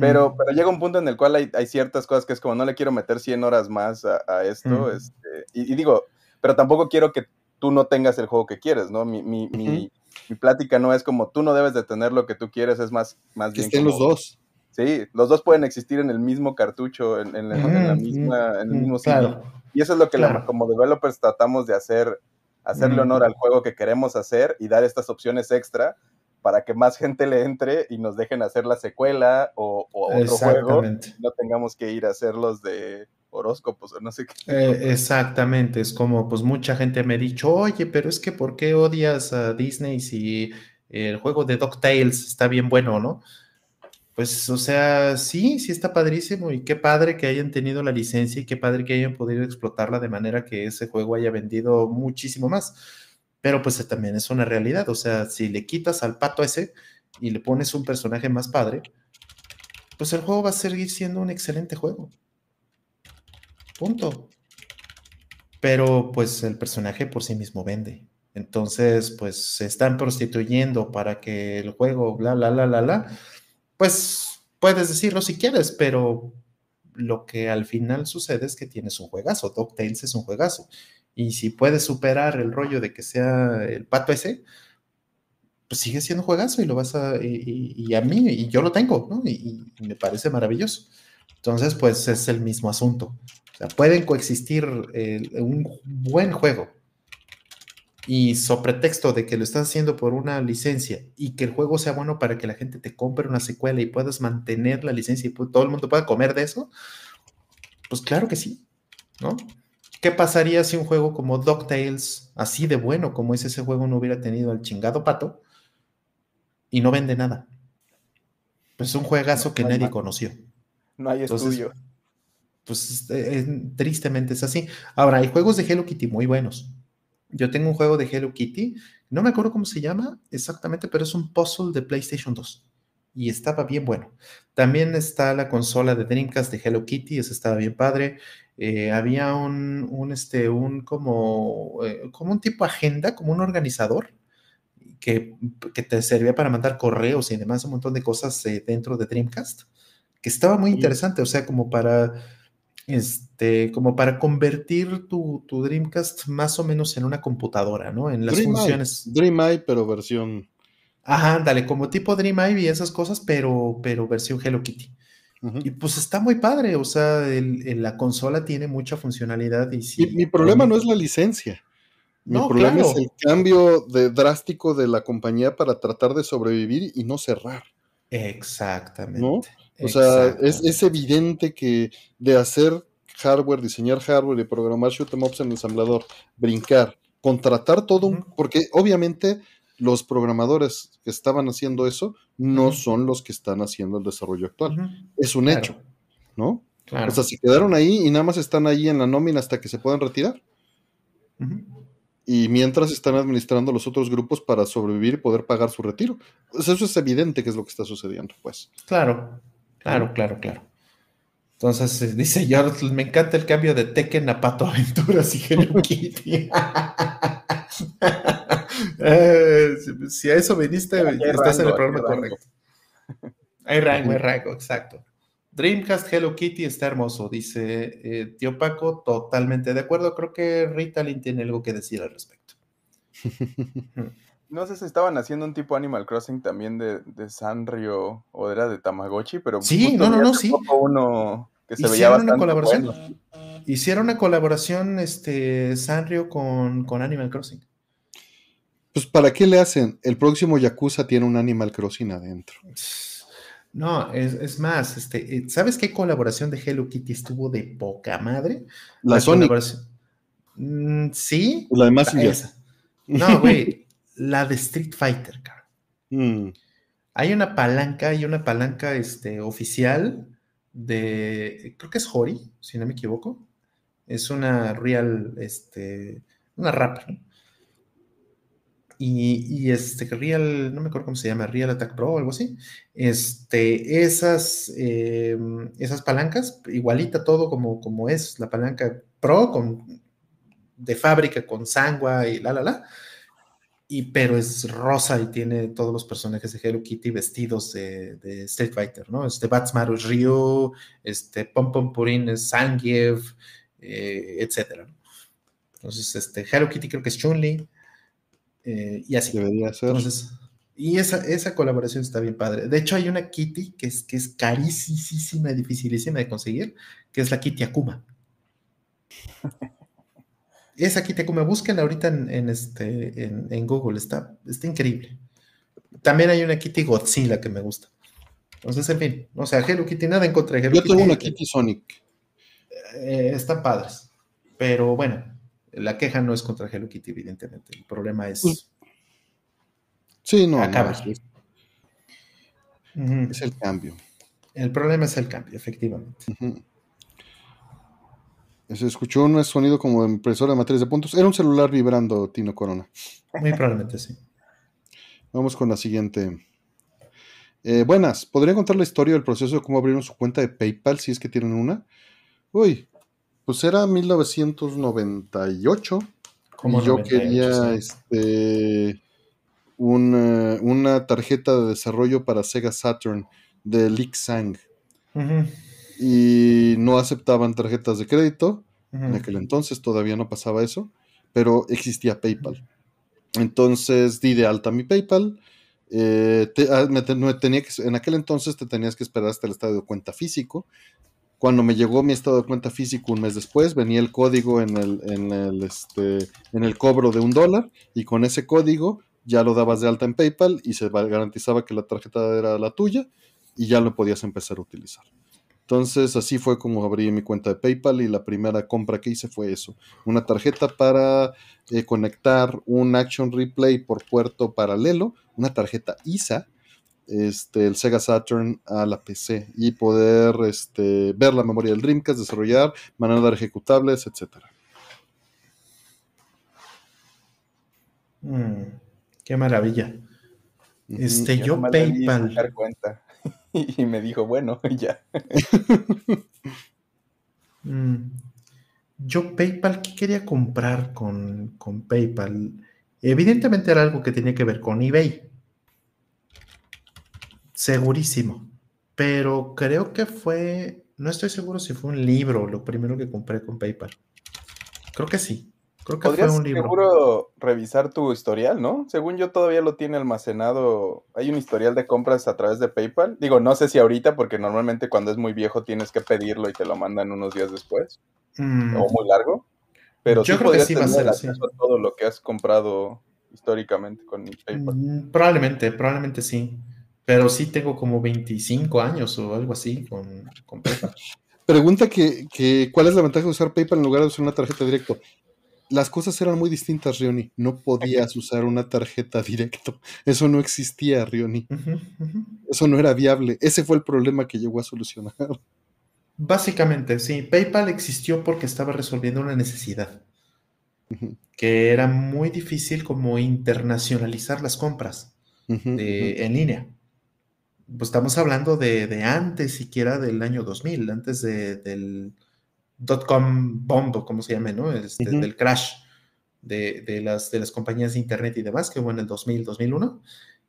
pero, pero llega un punto en el cual hay, hay, ciertas cosas que es como no le quiero meter 100 horas más a, esto, este, y, digo, pero tampoco quiero que tú no tengas el juego que quieres, ¿no? Mi, mi, mi mi plática no es como tú no debes de tener lo que tú quieres, es más, más bien. Estén los dos. Sí, los dos pueden existir en el mismo cartucho, en, en, la misma, en el mismo sitio. Y eso es lo que como developers tratamos de hacer, hacerle honor al juego que queremos hacer y dar estas opciones extra para que más gente le entre y nos dejen hacer la secuela o, otro juego. No tengamos que ir a hacerlos de horóscopos o no sé qué. Eh, exactamente, es como pues mucha gente me ha dicho, oye, pero es que ¿por qué odias a Disney si el juego de DuckTales está bien bueno, no? Pues, o sea, sí, sí está padrísimo y qué padre que hayan tenido la licencia y qué padre que hayan podido explotarla de manera que ese juego haya vendido muchísimo más. Pero pues también es una realidad, o sea, si le quitas al pato ese y le pones un personaje más padre, pues el juego va a seguir siendo un excelente juego. Punto. Pero pues el personaje por sí mismo vende. Entonces, pues se están prostituyendo para que el juego, bla, bla, bla, bla, bla. Pues puedes decirlo si quieres, pero lo que al final sucede es que tienes un juegazo. DuckTales es un juegazo. Y si puedes superar el rollo de que sea el pato ese, pues sigue siendo juegazo y lo vas a. Y, a mí, y yo lo tengo, ¿no? Y, y, me parece maravilloso. Entonces, pues es el mismo asunto. O sea, pueden coexistir un buen juego y sobre pretexto de que lo estás haciendo por una licencia y que el juego sea bueno para que la gente te compre una secuela y puedas mantener la licencia y todo el mundo pueda comer de eso, pues claro que sí, ¿no? ¿Qué pasaría si un juego como DuckTales, así de bueno como es ese juego, no hubiera tenido al chingado pato y no vende nada? Pues es un juegazo que nadie conoció. No hay estudio pues eh, tristemente es así. Ahora, hay juegos de Hello Kitty muy buenos. Yo tengo un juego de Hello Kitty, no me acuerdo cómo se llama exactamente, pero es un puzzle de PlayStation 2 y estaba bien bueno. También está la consola de Dreamcast de Hello Kitty, esa estaba bien padre. Eh, había un, un, este, un como, eh, como un tipo agenda, como un organizador que, que, te servía para mandar correos y demás, un montón de cosas dentro de Dreamcast, que estaba muy interesante, o sea, como para este, como para convertir tu, Dreamcast más o menos en una computadora, ¿no? En las funciones. Dream pero versión. Ajá, dale, como tipo Dream y esas cosas, pero, pero versión Hello Kitty. Y pues está muy padre, o sea, la consola tiene mucha funcionalidad. Y, mi problema no es la licencia. Mi problema es el cambio de, drástico de la compañía para tratar de sobrevivir y no cerrar. Exactamente. O sea, es, evidente que de hacer hardware, diseñar hardware y programar shoot em ups en el ensamblador, brincar, contratar todo un, porque obviamente los programadores que estaban haciendo eso no son los que están haciendo el desarrollo actual. Es un hecho, ¿no? O sea, se quedaron ahí y nada más están ahí en la nómina hasta que se puedan retirar. Y mientras están administrando los otros grupos para sobrevivir y poder pagar su retiro. Pues eso es evidente que es lo que está sucediendo, pues. Claro. Claro, claro, claro. Entonces eh, dice George, me encanta el cambio de Tekken a Pato Aventuras y Hello Kitty. Eh, si a eso viniste, estás en el programa correcto. Hay rango, hay rango, exacto. Dreamcast Hello Kitty está hermoso, dice eh, Tío Paco, totalmente de acuerdo. Creo que Ritalin tiene algo que decir al respecto. No sé si estaban haciendo un tipo Animal Crossing también de, de Sanrio o era de Tamagotchi, pero sí, no, no, no, sí. Uno que se Hicieron veía una bastante colaboración. bueno. Hicieron una colaboración, este, Sanrio con, con Animal Crossing. Pues, ¿para qué le hacen? El próximo Yakuza tiene un Animal Crossing adentro. No, es, es más, este, eh, ¿sabes qué colaboración de Hello Kitty estuvo de poca madre? La Sonic, colaboración- Mm, sí. la de Massinger. No, güey, la de Street Fighter, cara. Mm, Hay una palanca, hay una palanca este, oficial de, creo que es Hori, si no me equivoco. Es una real, este, una rap, ¿no? Y, y este, Real, no me acuerdo cómo se llama, Real Attack Pro o algo así. Este, esas, eh, esas palancas, igualita todo como, como es la palanca Pro, con, de fábrica, con sangua y la, la, la y pero es rosa y tiene todos los personajes de Hello Kitty vestidos de, de Street Fighter, ¿no? Este Batsmaru es Ryu, este Pom Pom Purin es Zangief, eh, etcétera. Entonces, este Hello Kitty creo que es Chun-Li eh, y así. debería ser. Entonces, y esa, esa colaboración está bien padre. De hecho, hay una Kitty que es, que es carísima y dificilísima de conseguir, que es la Kitty Akuma. Esa Kitty Akuma, búsquenla ahorita en, en este, en, en Google, está, está increíble. También hay una Kitty Godzilla que me gusta. Entonces, en fin, o sea, Hello Kitty, nada en contra de Hello Yo Kitty. tengo una Kitty Sonic. Eh, están padres. Pero bueno, la queja no es contra Hello Kitty, evidentemente. El problema es. Sí, no, no, Acaba. es, es el cambio. El problema es el cambio, efectivamente. Se escuchó un sonido como de impresora de materias de puntos. Era un celular vibrando, Tino Corona. Muy probablemente sí. Vamos con la siguiente. Eh, buenas, ¿podrían contar la historia del proceso de cómo abrieron su cuenta de PayPal si es que tienen una? Uy, pues era 1998 Como y yo 98, quería sí. este una, una tarjeta de desarrollo para Sega Saturn de Leak Sang y no aceptaban tarjetas de crédito. En aquel entonces todavía no pasaba eso, pero existía PayPal. Entonces di de alta mi PayPal. eh, te- ah, me te- me tenía que, en aquel entonces te tenías que esperar hasta el estado de cuenta físico. Cuando me llegó mi estado de cuenta físico un mes después, venía el código en el, en el, este, en el cobro de un dólar y con ese código ya lo dabas de alta en PayPal y se garantizaba que la tarjeta era la tuya y ya lo podías empezar a utilizar. Entonces así fue como abrí mi cuenta de PayPal y la primera compra que hice fue eso, una tarjeta para eh, conectar un Action Replay por puerto paralelo, una tarjeta ISA, este, el Sega Saturn a la PC y poder este, ver la memoria del Dreamcast, desarrollar, mandar ejecutables, etc. Mm, qué maravilla. Este, yo PayPal. cuenta. Y me dijo, bueno, ya. Mm, Yo PayPal, ¿qué quería comprar con, con PayPal? Evidentemente era algo que tenía que ver con eBay. Segurísimo. Pero creo que fue, no estoy seguro si fue un libro lo primero que compré con PayPal. Creo que sí. Creo que fue Podrías un libro. seguro revisar tu historial, ¿no? Según yo todavía lo tiene almacenado. Hay un historial de compras a través de PayPal. Digo, no sé si ahorita, porque normalmente cuando es muy viejo tienes que pedirlo y te lo mandan unos días después. Mm, O muy largo. Pero Yo sí creo que podrías sí va a tener ser así. acceso a todo lo que has comprado históricamente con PayPal. mm, probablemente, probablemente sí. Pero sí tengo como 25 años o algo así con, con PayPal. Pregunta que, que, ¿cuál es la ventaja de usar PayPal en lugar de usar una tarjeta directa? Las cosas eran muy distintas, Rioni. No podías usar una tarjeta directo. Eso no existía, Rioni. Eso no era viable. Ese fue el problema que llegó a solucionar. Básicamente, sí. PayPal existió porque estaba resolviendo una necesidad, que era muy difícil como internacionalizar las compras de- en línea. Pues estamos hablando de, de antes siquiera del año 2000, antes de- del dot-com bomb, o como se llame, ¿no? Este, Ujú. Del crash de, de las, de las compañías de internet y demás, que hubo en el 2000, 2001.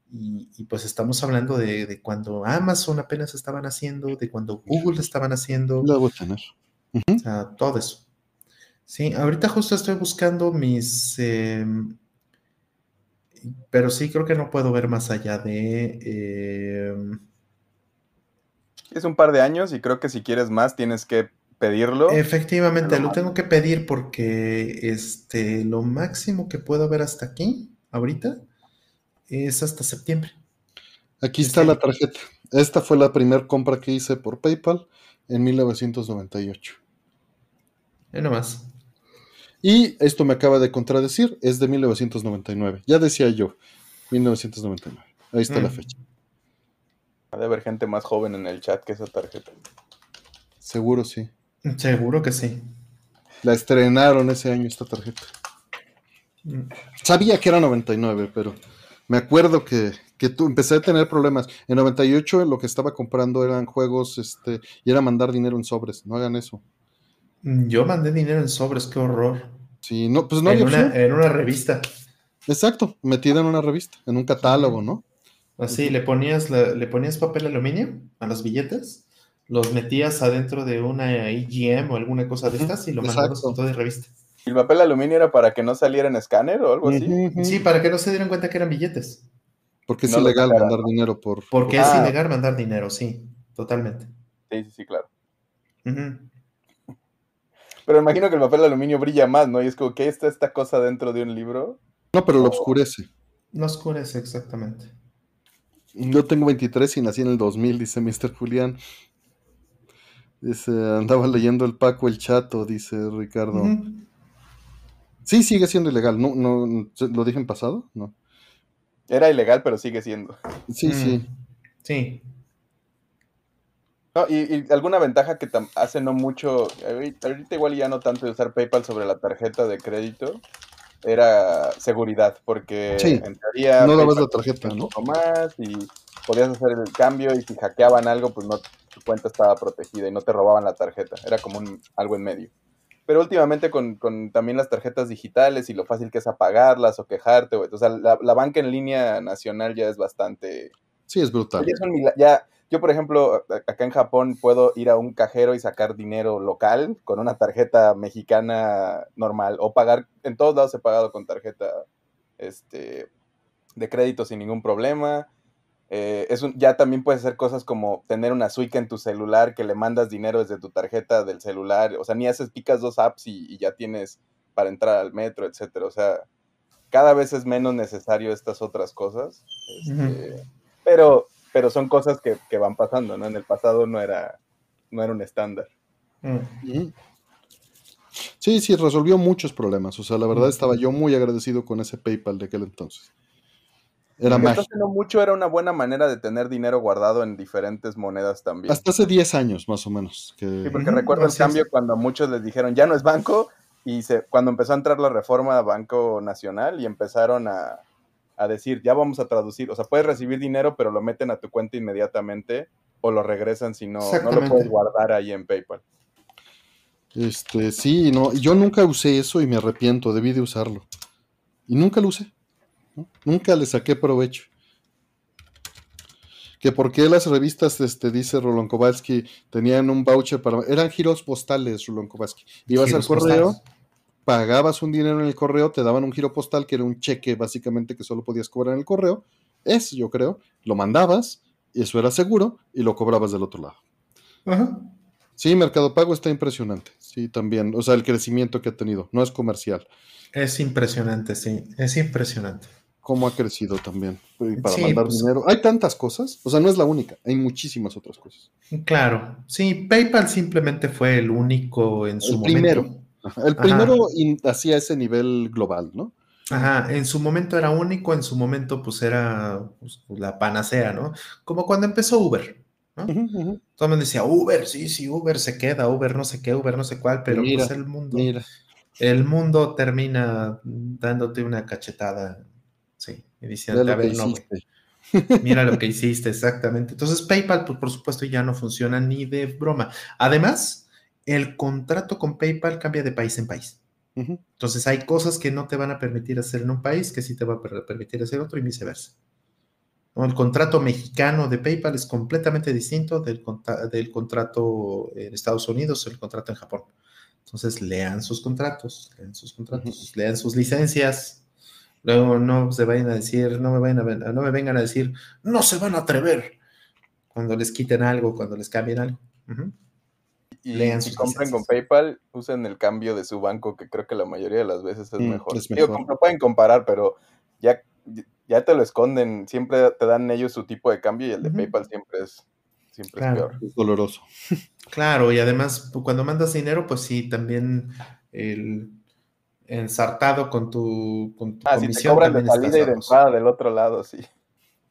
Y, pues estamos hablando de, cuando Amazon apenas estaban haciendo, de cuando Google estaban haciendo. Lo voy a tener. O sea, todo eso. Sí, ahorita justo estoy buscando mis... Em, pero sí creo que no puedo ver más allá de... Em, es un par de años y creo que si quieres más tienes que pedirlo. Efectivamente, lo tengo que pedir porque este, lo máximo que puedo ver hasta aquí, ahorita, es hasta septiembre. Aquí está la tarjeta. Esta fue la primera compra que hice por PayPal en 1998. Y nomás. Y esto me acaba de contradecir, es de 1999. Ya decía yo, 1999. Ahí está la mm. fecha. Ha de haber gente más joven en el chat que esa tarjeta. Seguro sí. Seguro que sí. La estrenaron ese año esta tarjeta. Mm. Sabía que era 99, pero me acuerdo que, tú empecé a tener problemas. En 98 lo que estaba comprando eran juegos este, y era mandar dinero en sobres. No hagan eso. Mm, yo mandé dinero en sobres, qué horror. Sí, no, pues no en una, en una revista. Exacto, metida en una revista, en un catálogo, ¿no? Así, le ponías, le ponías papel aluminio a los billetes, los metías adentro de una IGM o alguna cosa de estas y lo mandabas con todo de revista. ¿Y el papel aluminio era para que no saliera en escáner o algo así? Sí, para que no se dieran cuenta que eran billetes. Porque es ilegal mandar dinero por... Porque es ah. ilegal mandar dinero, sí, totalmente. Sí, sí, sí, claro. Pero imagino que el papel aluminio brilla más, ¿no? Y es como, ¿qué está esta cosa dentro de un libro? No, pero lo oscurece. Lo oscurece, exactamente. Yo tengo 23 y nací en el 2000, dice Mr. Julián. Dice, andaba leyendo el Paco el Chato, dice Ricardo. Sí, sigue siendo ilegal. No, no, ¿Lo dije en pasado? No. Era ilegal, pero sigue siendo. Sí, sí. Mm. Sí y, alguna ventaja que hace no mucho, ahorita igual ya no tanto de usar PayPal sobre la tarjeta de crédito, era seguridad, porque en teoría no dabas la tarjeta, ¿no? más y podías hacer el cambio y si hackeaban algo, pues no tu cuenta estaba protegida y no te robaban la tarjeta, era como un, algo en medio. Pero últimamente con, con, también las tarjetas digitales y lo fácil que es apagarlas o quejarte, o sea, la, la banca en línea nacional ya es bastante... Sí, es brutal. ya yo, por ejemplo, acá en Japón puedo ir a un cajero y sacar dinero local con una tarjeta mexicana normal o pagar, en todos lados he pagado con tarjeta este, de crédito sin ningún problema. Eh, es ya también puedes hacer cosas como tener una Suica en tu celular que le mandas dinero desde tu tarjeta del celular. O sea, ni haces, picas dos apps y, ya tienes para entrar al metro, etcétera. O sea, cada vez es menos necesario estas otras cosas. Este, pero pero son cosas que, van pasando, ¿no? En el pasado no era, no era un estándar. Mm. Sí, sí, resolvió muchos problemas. O sea, la verdad estaba yo muy agradecido con ese PayPal de aquel entonces. Era más. no mucho era una buena manera de tener dinero guardado en diferentes monedas también. Hasta hace 10 años, más o menos. Sí, porque recuerdo el cambio cuando muchos les dijeron, ya no es banco, y se, cuando empezó a entrar la reforma a Banco Nacional y empezaron a, a decir, ya vamos a traducir, o sea, puedes recibir dinero, pero lo meten a tu cuenta inmediatamente o lo regresan si no, no lo puedes guardar ahí en PayPal. Este, sí, no, yo nunca usé eso y me arrepiento, debí de usarlo. Y nunca lo usé. Nunca le saqué provecho. Que por qué las revistas, este, dice Rolón Kowalski, tenían un voucher para. Eran giros postales, Rolón Kowalski. Ibas al correo pagabas un dinero en el correo, te daban un giro postal que era un cheque básicamente que solo podías cobrar en el correo. Es, yo creo, lo mandabas, y eso era seguro, y lo cobrabas del otro lado. Ajá. Sí, Mercado Pago está impresionante. Sí, también. O sea, el crecimiento que ha tenido. No es comercial. Es impresionante, sí. Es impresionante. Cómo ha crecido también. para mandar pues, dinero. Hay tantas cosas. O sea, no es la única. Hay muchísimas otras cosas. Claro. Sí, PayPal simplemente fue el único en su el momento. Primero. El primero hacía ese nivel global, ¿no? Ajá, en su momento era único, en su momento pues era pues, la panacea, ¿no? Como cuando empezó Uber, ¿no? Todo el mundo decía, Uber, sí, sí, Uber se queda, Uber no sé qué, Uber no sé cuál, pero pues el mundo, el mundo termina dándote una cachetada, sí, y diciendo, a ver, no, mira lo que hiciste, exactamente. Entonces PayPal, pues por supuesto ya no funciona ni de broma. Además, el contrato con PayPal cambia de país en país. Entonces hay cosas que no te van a permitir hacer en un país que sí te va a permitir hacer otro y viceversa. El contrato mexicano de PayPal es completamente distinto del, del contrato en Estados Unidos, el contrato en Japón. Entonces, lean sus contratos, lean sus contratos, lean sus licencias. Luego no se vayan a decir, no me, vayan a, no me vengan a decir, no se van a atrever cuando les quiten algo, cuando les cambien algo. Y lean si compren con PayPal, usen el cambio de su banco, que creo que la mayoría de las veces es mm, mejor. no pueden comparar, pero ya ya te lo esconden, siempre te dan ellos su tipo de cambio y el de PayPal siempre es, siempre es peor. Es doloroso. Claro, y además pues, cuando mandas dinero, pues sí, también el ensartado con tu, con tu ah, comisión. Si te cobran de salida y de entrada del otro lado, sí.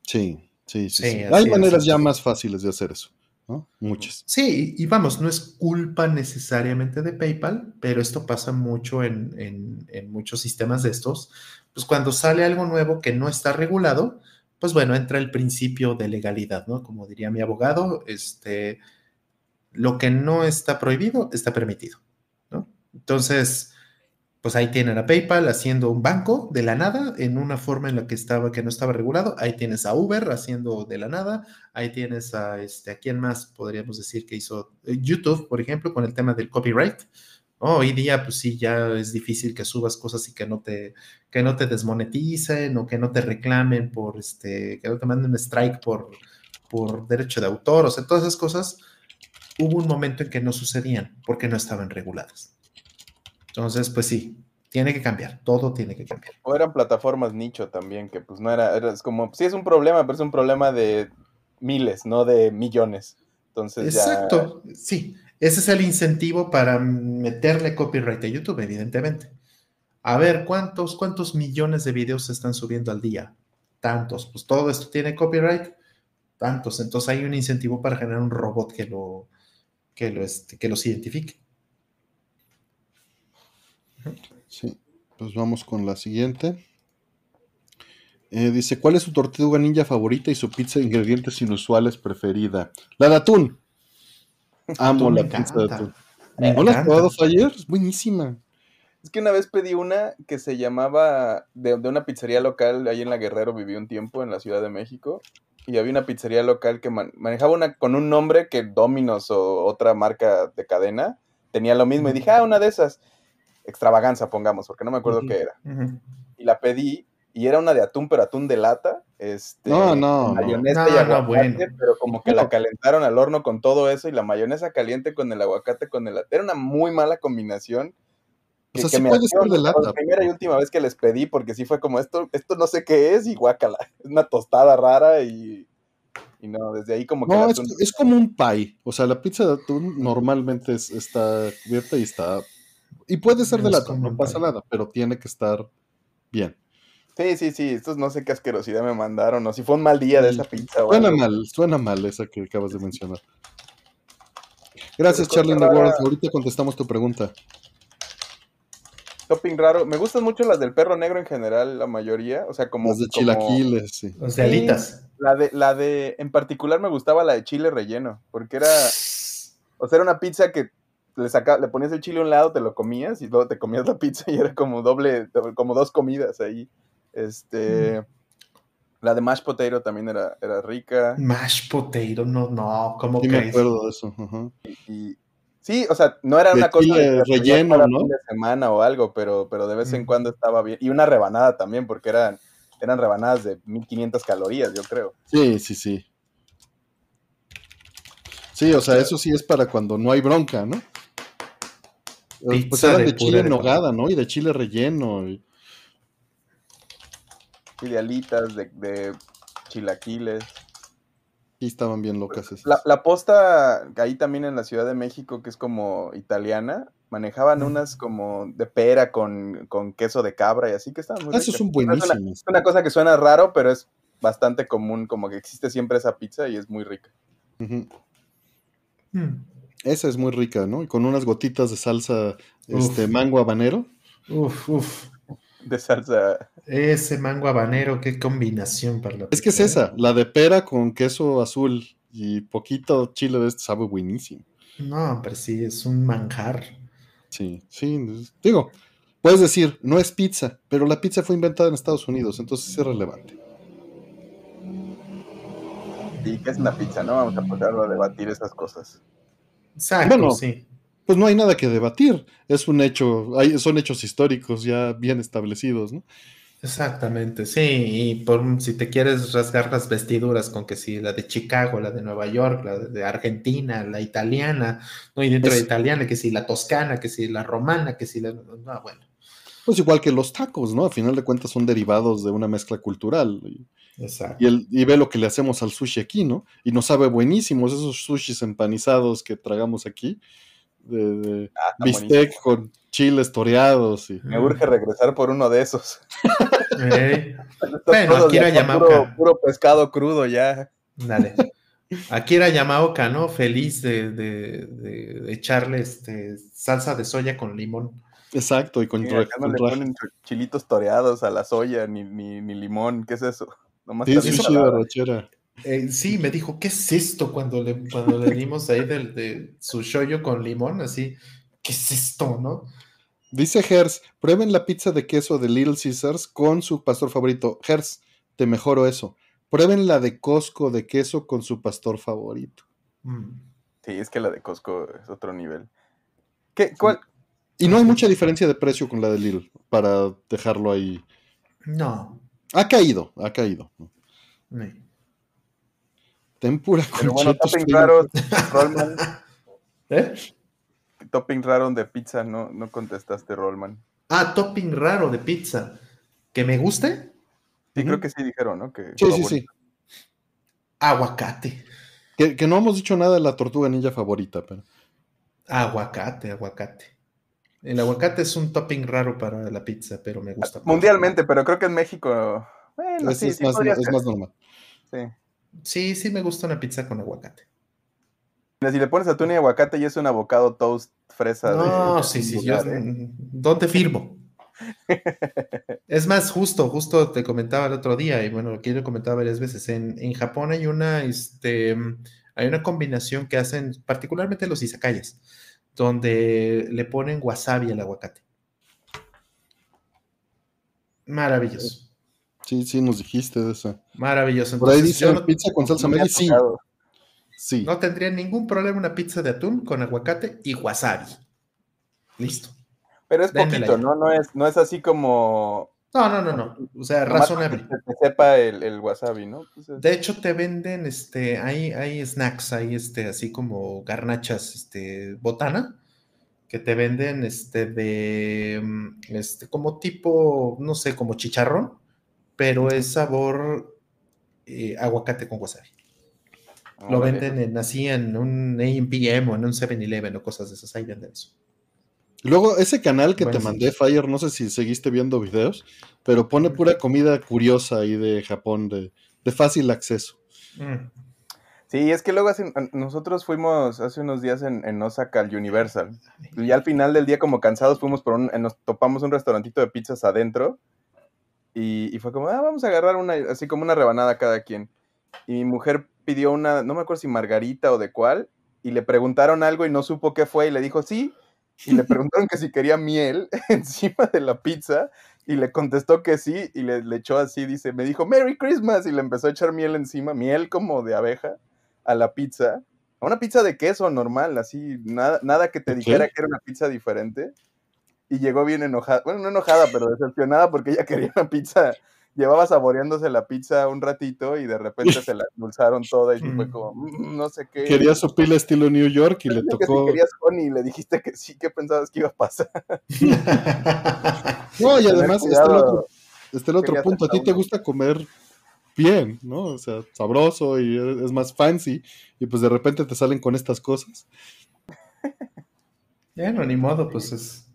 Sí, sí, sí. Hay maneras ya más fáciles de hacer eso. ¿no? Muchas. Sí, y vamos, no es culpa necesariamente de PayPal, pero esto pasa mucho en, en, en muchos sistemas de estos, pues cuando sale algo nuevo que no está regulado, pues bueno, entra el principio de legalidad, ¿no? Como diría mi abogado, este, lo que no está prohibido está permitido, ¿no? Entonces, pues ahí tienen a PayPal haciendo un banco de la nada en una forma en la que estaba que no estaba regulado. Ahí tienes a Uber haciendo de la nada. Ahí tienes a este a quién más podríamos decir que hizo eh, YouTube, por ejemplo, con el tema del copyright, hoy día, pues sí, ya es difícil que subas cosas y que no te, que no te desmoneticen o que no te reclamen por, este, que no te manden un strike por, por derecho de autor, o sea, todas esas cosas, hubo un momento en que no sucedían porque no estaban reguladas. Entonces, pues sí, tiene que cambiar, todo tiene que cambiar. O eran plataformas nicho también, que pues no era, era es como, sí es un problema, pero es un problema de miles, no de millones. Entonces, Exacto, sí. Ese es el incentivo para meterle copyright a YouTube, evidentemente. A ver, ¿cuántos, cuántos millones de videos se están subiendo al día? Tantos. Pues todo esto tiene copyright. Tantos. Entonces hay un incentivo para generar un robot que, lo, que, lo, este, que los identifique. Sí, pues vamos con la siguiente. Eh, dice, ¿cuál es su tortuga ninja favorita y su pizza de ingredientes inusuales preferida? La de atún. Amo la pizza de atún. ¿No la has probado ayer? Es buenísima. Es que una vez pedí una que se llamaba, de, una pizzería local, ahí en La Guerrero viví un tiempo, en la Ciudad de México, y había una pizzería local que manejaba una con un nombre que Domino's o otra marca de cadena tenía lo mismo, y dije, ah, una de esas, extravaganza, pongamos, porque no me acuerdo qué era. Y la pedí, y era una de atún, pero atún de lata. Este, no, no, mayonesa y aguacate, pero como que la calentaron al horno con todo eso y la mayonesa caliente con el aguacate con el era una muy mala combinación. Que, o sea, sí puede ser de lata. La primera y última vez que les pedí, porque sí fue como esto, esto no sé qué es, y guácala, es una tostada rara y, y no, desde ahí como que... No, es, como un pie, o sea, la pizza de atún normalmente está cubierta y está... Y puede ser de lata, no pasa nada, pero tiene que estar bien. Sí, sí, sí, estos no sé qué asquerosidad me mandaron, o si fue un mal día de esa pizza. Suena mal, suena mal esa que acabas de mencionar. Gracias, Charlie the World. Ahorita contestamos tu pregunta. Topping raro. Me gustan mucho las del perro negro en general, la mayoría. O sea, como. Las de chilaquiles, sí. Las de alitas. La de, la de. En particular me gustaba la de chile relleno. Porque era. O sea, era una pizza que le, saca, le ponías el chile a un lado, te lo comías y luego te comías la pizza y era como doble, como dos comidas ahí. Este. La de Mash Potato también era, era rica. Mash Potato, no, no, ¿cómo sí me acuerdo de eso. Y, sí, o sea, no era una cosa de relleno, ¿no? de semana o algo, pero, pero de vez en mm. cuando estaba bien. Y una rebanada también, porque eran, eran rebanadas de 1500 calorías, yo creo. Sí, sí, sí. Sí, o sea, eso sí es para cuando no hay bronca, ¿no? Pues eran de, chile en nogada, ¿no? Y de chile relleno. Y de, de chilaquiles. Y estaban bien locas esas. La, la, posta, ahí también en la Ciudad de México, que es como italiana, manejaban unas como de pera con, queso de cabra y así que estaban muy Esos son buenísimos. Es una, cosa que suena raro, pero es bastante común, como que existe siempre esa pizza y es muy rica. Hmm. Esa es muy rica, ¿no? Y con unas gotitas de salsa este, mango habanero. Uf, uf de salsa. Ese mango habanero, qué combinación para la Es que es esa, la de pera con queso azul y poquito chile de este sabe buenísimo. No, pero sí, es un manjar. Sí, sí, digo, puedes decir, no es pizza, pero la pizza fue inventada en Estados Unidos, entonces es relevante. sí, que es una pizza, ¿no? Vamos a pasarlo a debatir esas cosas. Exacto, Bueno, sí. Pues no hay nada que debatir. Es un hecho, hay, son hechos históricos ya bien establecidos, ¿no? Exactamente, sí. Y por si te quieres rasgar las vestiduras con que si la de Chicago, la de Nueva York, la de Argentina, la italiana, no, y dentro de italiana, que si la toscana, que si la romana, que si la. No, bueno. Pues igual que los tacos, ¿no? A final de cuentas son derivados de una mezcla cultural. Y, Exacto. y el, y ve lo que le hacemos al sushi aquí, ¿no? Y nos sabe buenísimos esos sushis empanizados que tragamos aquí. De, de Ah, bistec buenísimo. con chiles toreados. Y, Me urge regresar por uno de esos. Eh, Bueno, con puro, Yamaoka. puro pescado crudo ya. Dale. Akira Yamaoka, ¿no? Feliz de, de- de- de echarle este, salsa de soya con limón. exacto, y con, Sí, ra- acá no con le raja. ponen ch- chilitos toreados a la soya ni, ni, ni limón. ¿Qué es eso? Nomás Sí, arrachera. Eh, sí, me dijo, ¿qué es esto? Cuando le, cuando le dimos ahí del, de su shoyo con limón, así, ¿qué es esto, no? Dice Hers, prueben la pizza de queso de Little Caesars con su pastor favorito. Hers, te mejoro eso. Prueben la de Costco de queso con su pastor favorito. Mm. Sí, es que la de Costco es otro nivel. ¿Qué, cuál? Y no hay mucha diferencia de precio con la de Little, para dejarlo ahí. No. Ha caído, ha caído. no. Tempura con Pero bueno, topping raros, Rollman. ¿Eh? topping raro de pizza, no, no contestaste, Rollman. Ah, topping raro de pizza. ¿Que me guste? Sí, creo que sí dijeron, ¿no? Que Sí, sí, sí. Aguacate. Que, que no hemos dicho nada de la tortuga ninja favorita, pero. Aguacate, aguacate. El aguacate es un topping raro para la pizza, pero me gusta. mucho. Mundialmente, pero creo que en México. Bueno, es, sí, es sí más, es normal. sí. Sí, sí me gusta una pizza con aguacate. Si le pones atún y aguacate, ya es un avocado toast fresa. No, de sí, sí, lugar, yo, ¿eh? ¿dónde firmo? es más, justo, justo te comentaba el otro día, y bueno, aquí lo comentaba varias veces, en, en Japón hay una, este, hay una combinación que hacen, particularmente los izakayas, donde le ponen wasabi al aguacate. Maravilloso, Sí, sí, nos dijiste de esa. maravilloso. Por ahí Entonces, dice no, pizza con salsa No me ha Maggi. Sí, sí. no tendría ningún problema una pizza de atún con aguacate y wasabi. Listo. Pero es poquito. ¿no? No es, no es así como. No, no, no, no. O sea, nomás razonable. Que sepa el, el wasabi, ¿no? Pues es- De hecho, te venden, este, hay, hay snacks, hay este, así como garnachas, este, botana, que te venden, este, de, mm, este, como tipo, no sé, como chicharrón, pero es sabor eh, aguacate con wasabi. Lo venden en, así en un AM/PM o en un 7-Eleven o cosas de esas, ahí venden eso. Luego, ese canal que te mandé, Fire, no sé si seguiste viendo videos, pero pone pura comida curiosa ahí de Japón, de, de fácil acceso. Mm. Sí, es que luego nosotros fuimos hace unos días en, en Osaka al Universal. Y al final del día, como cansados, fuimos por un, nos topamos un restaurantito de pizzas adentro. Y, y fue como, ah, vamos a agarrar una, así como una rebanada cada quien. Y mi mujer pidió una, no me acuerdo si margarita o de cuál, y le preguntaron algo y no supo qué fue, y le dijo sí. Y le preguntaron que si quería miel encima de la pizza, y le contestó que sí, y le, le echó así, dice, me dijo Merry Christmas, y le empezó a echar miel encima, miel como de abeja, a la pizza. A una pizza de queso normal, así, nada, nada que te dijera que era una pizza diferente. Y llegó bien enojada, bueno, no enojada, pero decepcionada porque ella quería una pizza. Llevaba saboreándose la pizza un ratito y de repente se la endulzaron toda y fue Mm. como, "Mm, no sé qué. Quería su pila estilo New York y le Dije que si tocó. querías honey y le dijiste que sí, ¿qué pensabas que iba a pasar? No, y además está el otro, está el otro punto. A ti te gusta comer bien, ¿no? O sea, sabroso y es es más fancy. Y pues de repente te salen con estas cosas. Ya no, ni modo, pues es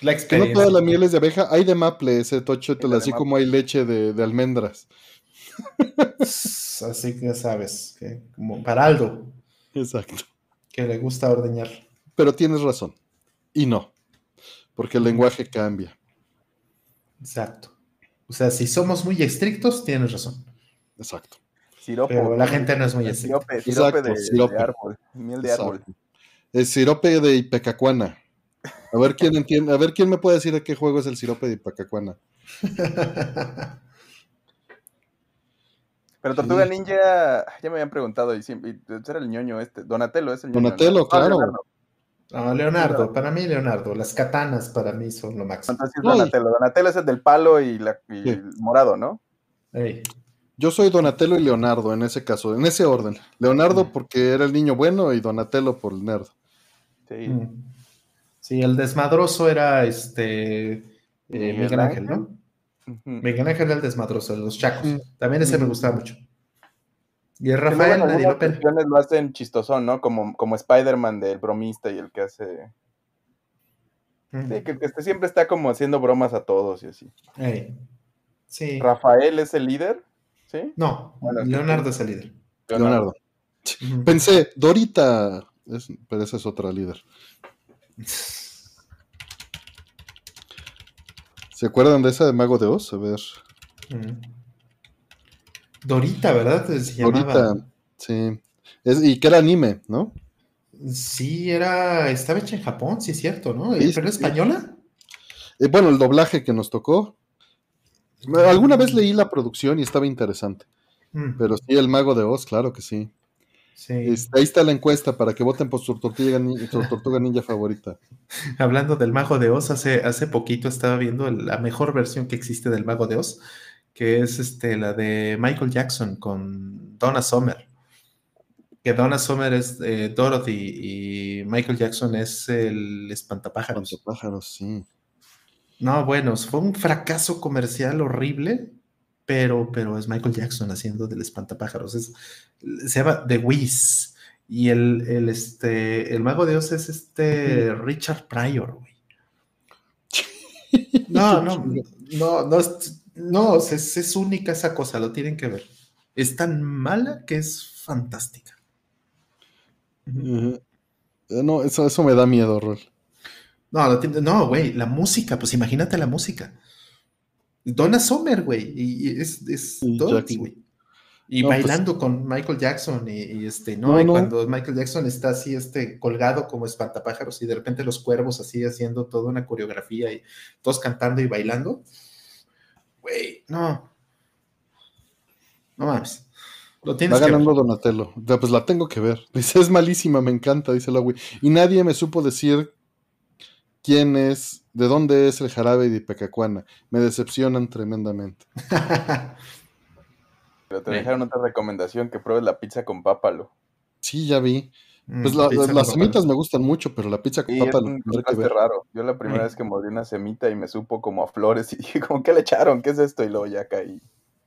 la Que no toda la miel es de abeja. Hay de maple ese tocho, Sí, la de así como hay leche de, de almendras. Así que ya sabes, que como para Aldo, Exacto. que le gusta ordeñar. Pero tienes razón. Y no. Porque el lenguaje cambia. Exacto. O sea, si somos muy estrictos, tienes razón. Exacto. Sirope. Pero la gente no es muy estricta. Sirope, sirope Exacto, de, sirope. de árbol, miel de árbol. El sirope de Ipecacuana. A ver quién entiende, a ver quién me puede decir a qué juego es el sirope de Ipecacuana. Pero Tortuga Ninja, ya me habían preguntado, y, siempre, era el ñoño este, Donatello es el ñoño. Donatello, claro. Ah, Leonardo. para mí Leonardo, las katanas para mí son lo máximo. Donatello. Donatello es el del palo y, el morado, ¿no? Yo soy Donatello y Leonardo en ese caso, en ese orden. Leonardo porque era el niño bueno y Donatello por el nerd. Sí. Mm. Sí, el desmadroso era este eh, Miguel Ángel, ¿no? Miguel Ángel era el desmadroso, de los chacos. También ese me gustaba mucho. Y el Rafael nadie lo lo hacen chistosón, ¿no? Como, como Spider-Man del bromista y el que hace. Sí, que, que, siempre está como haciendo bromas a todos y así. Sí. ¿Rafael es el líder? ¿Sí? No, Leonardo es el líder. Leonardo. Pensé, Dorita, pero esa es otra líder. ¿Se acuerdan de esa de Mago de Oz? A ver. Dorita, ¿verdad? Dorita, sí. y que era anime, ¿no? Sí, era. Estaba hecha en Japón, sí es cierto, ¿no? ¿Pero era española? Eh, bueno, el doblaje que nos tocó. Alguna vez leí la producción y estaba interesante. Mm. Pero sí, el Mago de Oz, claro que sí. Este, ahí está la encuesta para que voten por su tortuga, ninja favorita. Hablando del Mago de Oz, hace, hace poquito estaba viendo la mejor versión que existe del Mago de Oz, que es este, la de Michael Jackson con Donna Summer. Que Donna Summer es eh, Dorothy y Michael Jackson es el espantapájaros. Espantapájaros, sí. No, bueno, fue un fracaso comercial horrible pero, pero es Michael Jackson haciendo del espantapájaros. Es, se llama The Wiz. Y el, el, este, el mago de Oz es este Richard Pryor, güey. No, no, no, no, no, es, es, única esa cosa, lo tienen que ver. Es tan mala que es fantástica. Eh, no, eso, eso me da miedo, Rol. No, no, güey, la música, pues imagínate la música. Donna Summer, güey. Y, es, es Dorothy, güey. Y pues bailando con Michael Jackson y, este, ¿no? y cuando Michael Jackson está así, este, colgado como espantapájaros y de repente los cuervos así haciendo toda una coreografía y todos cantando y bailando. Güey, no. No mames. Lo tienes Va ganando Donatello. Pues la tengo que ver. Dice, es malísima, me encanta, dice la güey. Y nadie me supo decir quién es, de dónde es el jarabe de Ipecacuana. Me decepcionan tremendamente. Pero te dejaron otra recomendación, que pruebes la pizza con pápalo. Sí, ya vi. Mm, pues las semitas me gustan mucho, pero la pizza con pápalo. Es un raro. Yo la primera vez que mordí una semita y me supo como a flores y dije, ¿cómo que le echaron? ¿Qué es esto? Y luego ya caí.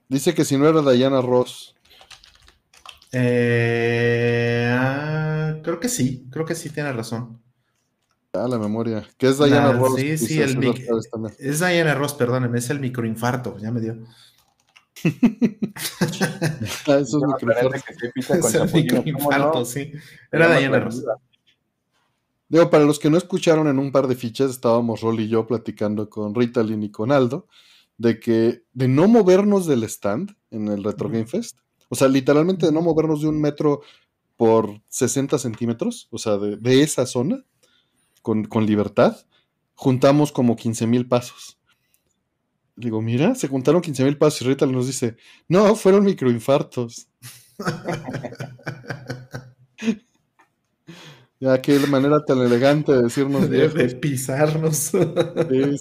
Dice que si no era Diana Ross. Eh, ah, creo que sí, creo que sí tiene razón. Ah, la memoria. ¿Qué es Diana Ross? Sí, sí, el es Diana Ross, perdóneme, es el microinfarto, ya me dio. ah, eso es microinfarto. es el microinfarto, sí. Era Diana Ross. Digo, para los que no escucharon en un par de fichas, estábamos Rol y yo platicando con Ritalin y con Aldo, de que de no movernos del stand en el Retro Game Fest, o sea, literalmente de no movernos de un metro por 60 centímetros, o sea, de, de esa zona, con, libertad, juntamos como 15 mil pasos. Digo, mira, se juntaron 15 mil pasos y Rita nos dice, no, fueron microinfartos. ya, qué manera tan elegante de decirnos. De, de pisarnos. sí,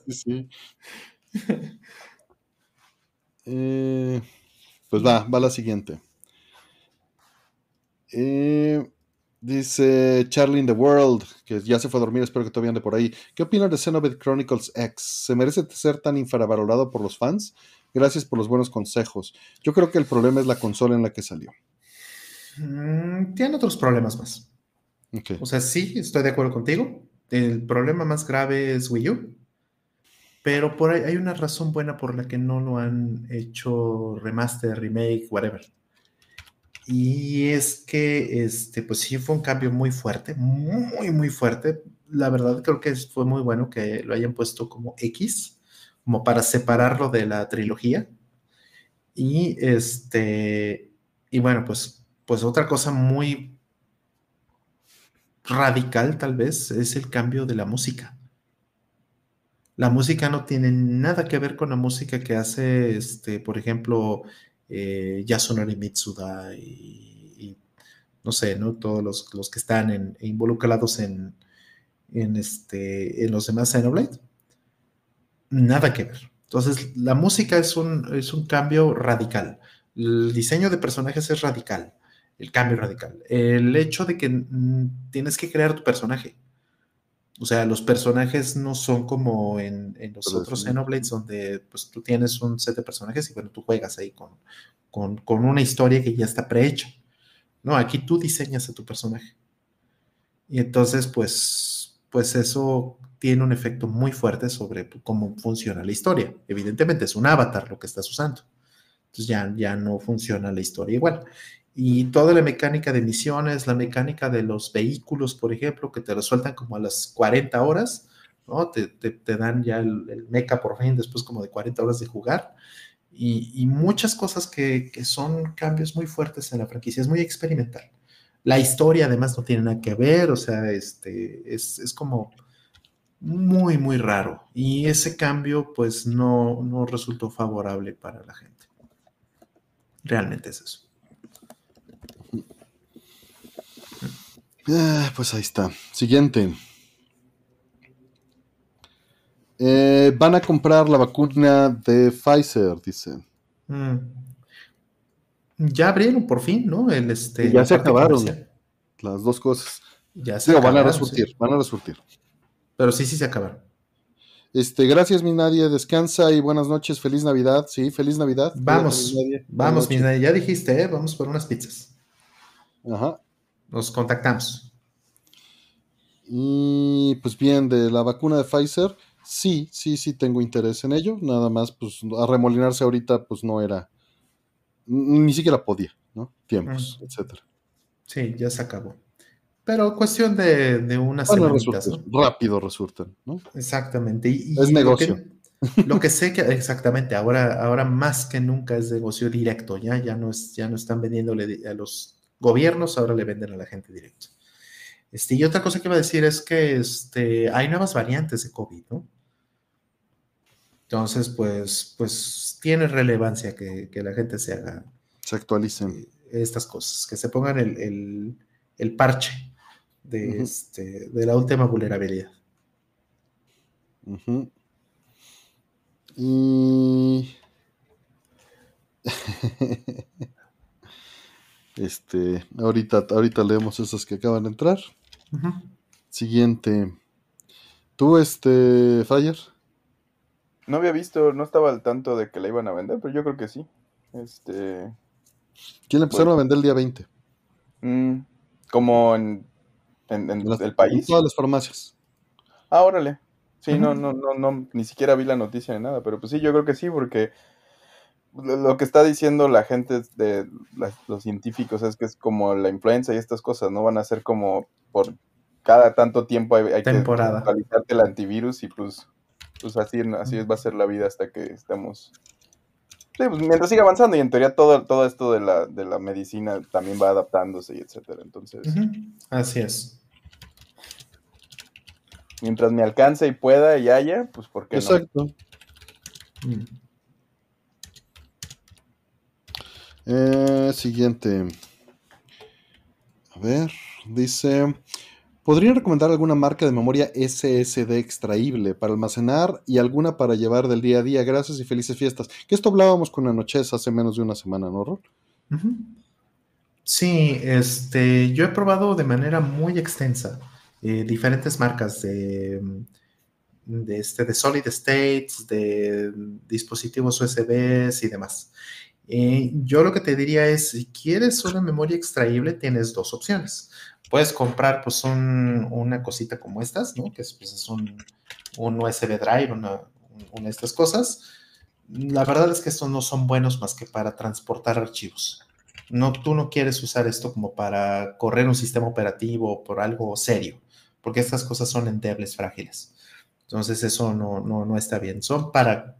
sí, sí. Eh, pues va, va la siguiente. Eh, Dice Charlie in the World, que ya se fue a dormir, espero que todavía ande por ahí. ¿Qué opinan de Xenoblade Chronicles X? ¿Se merece ser tan infravalorado por los fans? Gracias por los buenos consejos. Yo creo que el problema es la consola en la que salió. Mm, tiene otros problemas más. O sea, sí, estoy de acuerdo contigo. El problema más grave es Wii U. Pero por ahí hay una razón buena por la que no lo han hecho remaster, remake, whatever. Y es que, este, pues sí, fue un cambio muy fuerte, muy, muy fuerte. La verdad creo que fue muy bueno que lo hayan puesto como X, como para separarlo de la trilogía. Y este, y bueno, pues, pues otra cosa muy radical tal vez es el cambio de la música. La música no tiene nada que ver con la música que hace, este, por ejemplo, eh, Mitsuda y, no sé, ¿no? Todos los, que están involucrados en, en, este, en los demás Xenoblade. Nada que ver. Entonces, la música es un, es un cambio radical. El diseño de personajes es radical. El cambio radical. El hecho de que mm, tienes que crear tu personaje. O sea, los personajes no son como en, los otros Xenoblades, donde pues tú tienes un set de personajes y bueno, tú juegas ahí con, con, una historia que ya está prehecha. No, aquí tú diseñas a tu personaje. Y entonces, pues, pues eso tiene un efecto muy fuerte sobre cómo funciona la historia. Evidentemente es un avatar lo que estás usando. Entonces ya, ya no funciona la historia igual y toda la mecánica de misiones, la mecánica de los vehículos, por ejemplo, que te resueltan como a las 40 horas, ¿no? Te, te, dan ya el, mecha por fin después como de 40 horas de jugar. Y, y muchas cosas que, que, son cambios muy fuertes en la franquicia, es muy experimental. La historia además no tiene nada que ver, o sea, este, es, es como muy, muy raro. Y ese cambio pues no, no resultó favorable para la gente. Realmente es eso. Ah, pues ahí está. Siguiente. Eh, van a comprar la vacuna de Pfizer, dice. Mm. Ya abrieron por fin, ¿no? El, este, ya se acabaron las dos cosas. Ya se van a resurtir, van a resurtir. Pero sí, sí se acabaron. Este, gracias, mi Nadia. Descansa y buenas noches. Feliz Navidad. Sí, feliz Navidad. Vamos, vamos, mi Nadia. Ya dijiste, ¿eh? Vamos por unas pizzas. Ajá nos contactamos. Y pues bien, de la vacuna de Pfizer, sí, sí, sí tengo interés en ello. Nada más, pues a remolinarse ahorita, pues no era, ni siquiera podía, ¿no? Tiempos, etcétera. Sí, ya se acabó. Pero cuestión de, de unas Rápido resultan, ¿no? Exactamente. Y, es negocio. Lo que, sé que exactamente ahora, ahora más que nunca es negocio directo, ya, ya no es, ya no están vendiéndole a los gobiernos ahora le venden a la gente directo. Este, y otra cosa que iba a decir es que este, hay nuevas variantes de COVID, ¿no? Entonces, pues, pues tiene relevancia que, la gente se haga. Se actualicen. Estas cosas, que se pongan el, parche de, este, de la última vulnerabilidad. Y. Este, ahorita, ahorita leemos esas que acaban de entrar. Siguiente. ¿Tú, este, Fire? No había visto, no estaba al tanto de que la iban a vender, pero yo creo que sí. Este. ¿Quién la empezaron a vender el día 20? Mm, como en, en, el país. En todas las farmacias. Ah, órale. Sí, no, no, no, no, ni siquiera vi la noticia ni nada, pero pues sí, yo creo que sí, porque lo que está diciendo la gente de los científicos es que es como la influenza y estas cosas, ¿no? Van a ser como por cada tanto tiempo hay, que actualizarte el antivirus y pues, pues así, así va a ser la vida hasta que estemos... Sí, pues mientras siga avanzando y en teoría todo, todo esto de la, de la medicina también va adaptándose y etcétera. Entonces... Así es. Mientras me alcance y pueda y haya, pues ¿por qué Exacto. Mm. Eh, siguiente. A ver, dice, ¿podrían recomendar alguna marca de memoria SSD extraíble para almacenar y alguna para llevar del día a día? Gracias y felices fiestas. Que esto hablábamos con Anoches hace menos de una semana, ¿no, Rol? Sí, este, yo he probado de manera muy extensa eh, diferentes marcas de, de, este, de solid states, de dispositivos USBs y demás. Eh, yo lo que te diría es, si quieres una memoria extraíble, tienes dos opciones. Puedes comprar pues una cosita como estas, ¿no? Que es, pues, es un, USB drive, una, de estas cosas. La verdad es que estos no son buenos más que para transportar archivos. No, tú no quieres usar esto como para correr un sistema operativo o por algo serio, porque estas cosas son endebles, frágiles. Entonces eso no, no, no está bien. Son para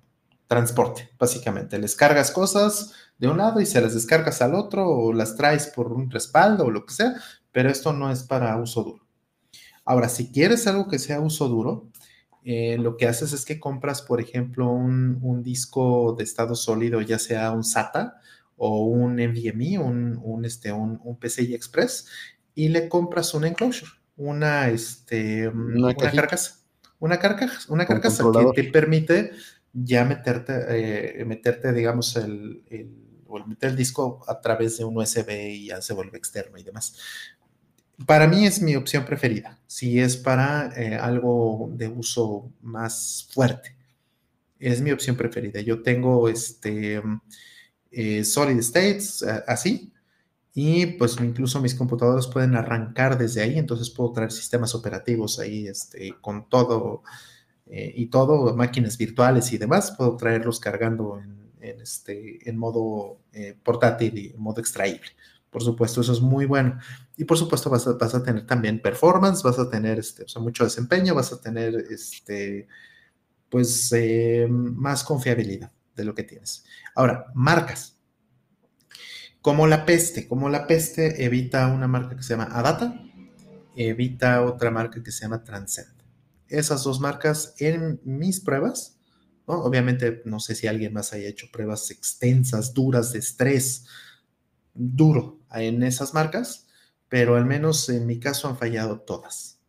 transporte, básicamente. Les cargas cosas de un lado y se las descargas al otro o las traes por un respaldo o lo que sea, pero esto no es para uso duro. Ahora, si quieres algo que sea uso duro, eh, lo que haces es que compras, por ejemplo, un, disco de estado sólido, ya sea un SATA o un NVMe, un, un, este, un, un PCI Express, y le compras un enclosure, una, este, una, carcasa. Una carcasa, una carcasa que te permite ya meterte, eh, meterte digamos, el, o meter el disco a través de un USB y ya se vuelve externo y demás. Para mí es mi opción preferida, si es para eh, algo de uso más fuerte. Es mi opción preferida. Yo tengo este eh, solid states así y pues incluso mis computadoras pueden arrancar desde ahí, entonces puedo traer sistemas operativos ahí este, con todo eh, y todo, máquinas virtuales y demás, puedo traerlos cargando en, este, en modo portátil y en modo extraíble. Por supuesto, eso es muy bueno. Y por supuesto vas a, tener también performance, vas a tener este, mucho desempeño, vas a tener este, pues eh, más confiabilidad de lo que tienes. Ahora, marcas. Como la peste, como la peste evita una marca que se llama Adata, evita otra marca que se llama Transcend. Esas dos marcas en mis pruebas, obviamente no sé si alguien más haya hecho pruebas extensas, duras, de estrés, duro en esas marcas, pero al menos en mi caso han fallado todas.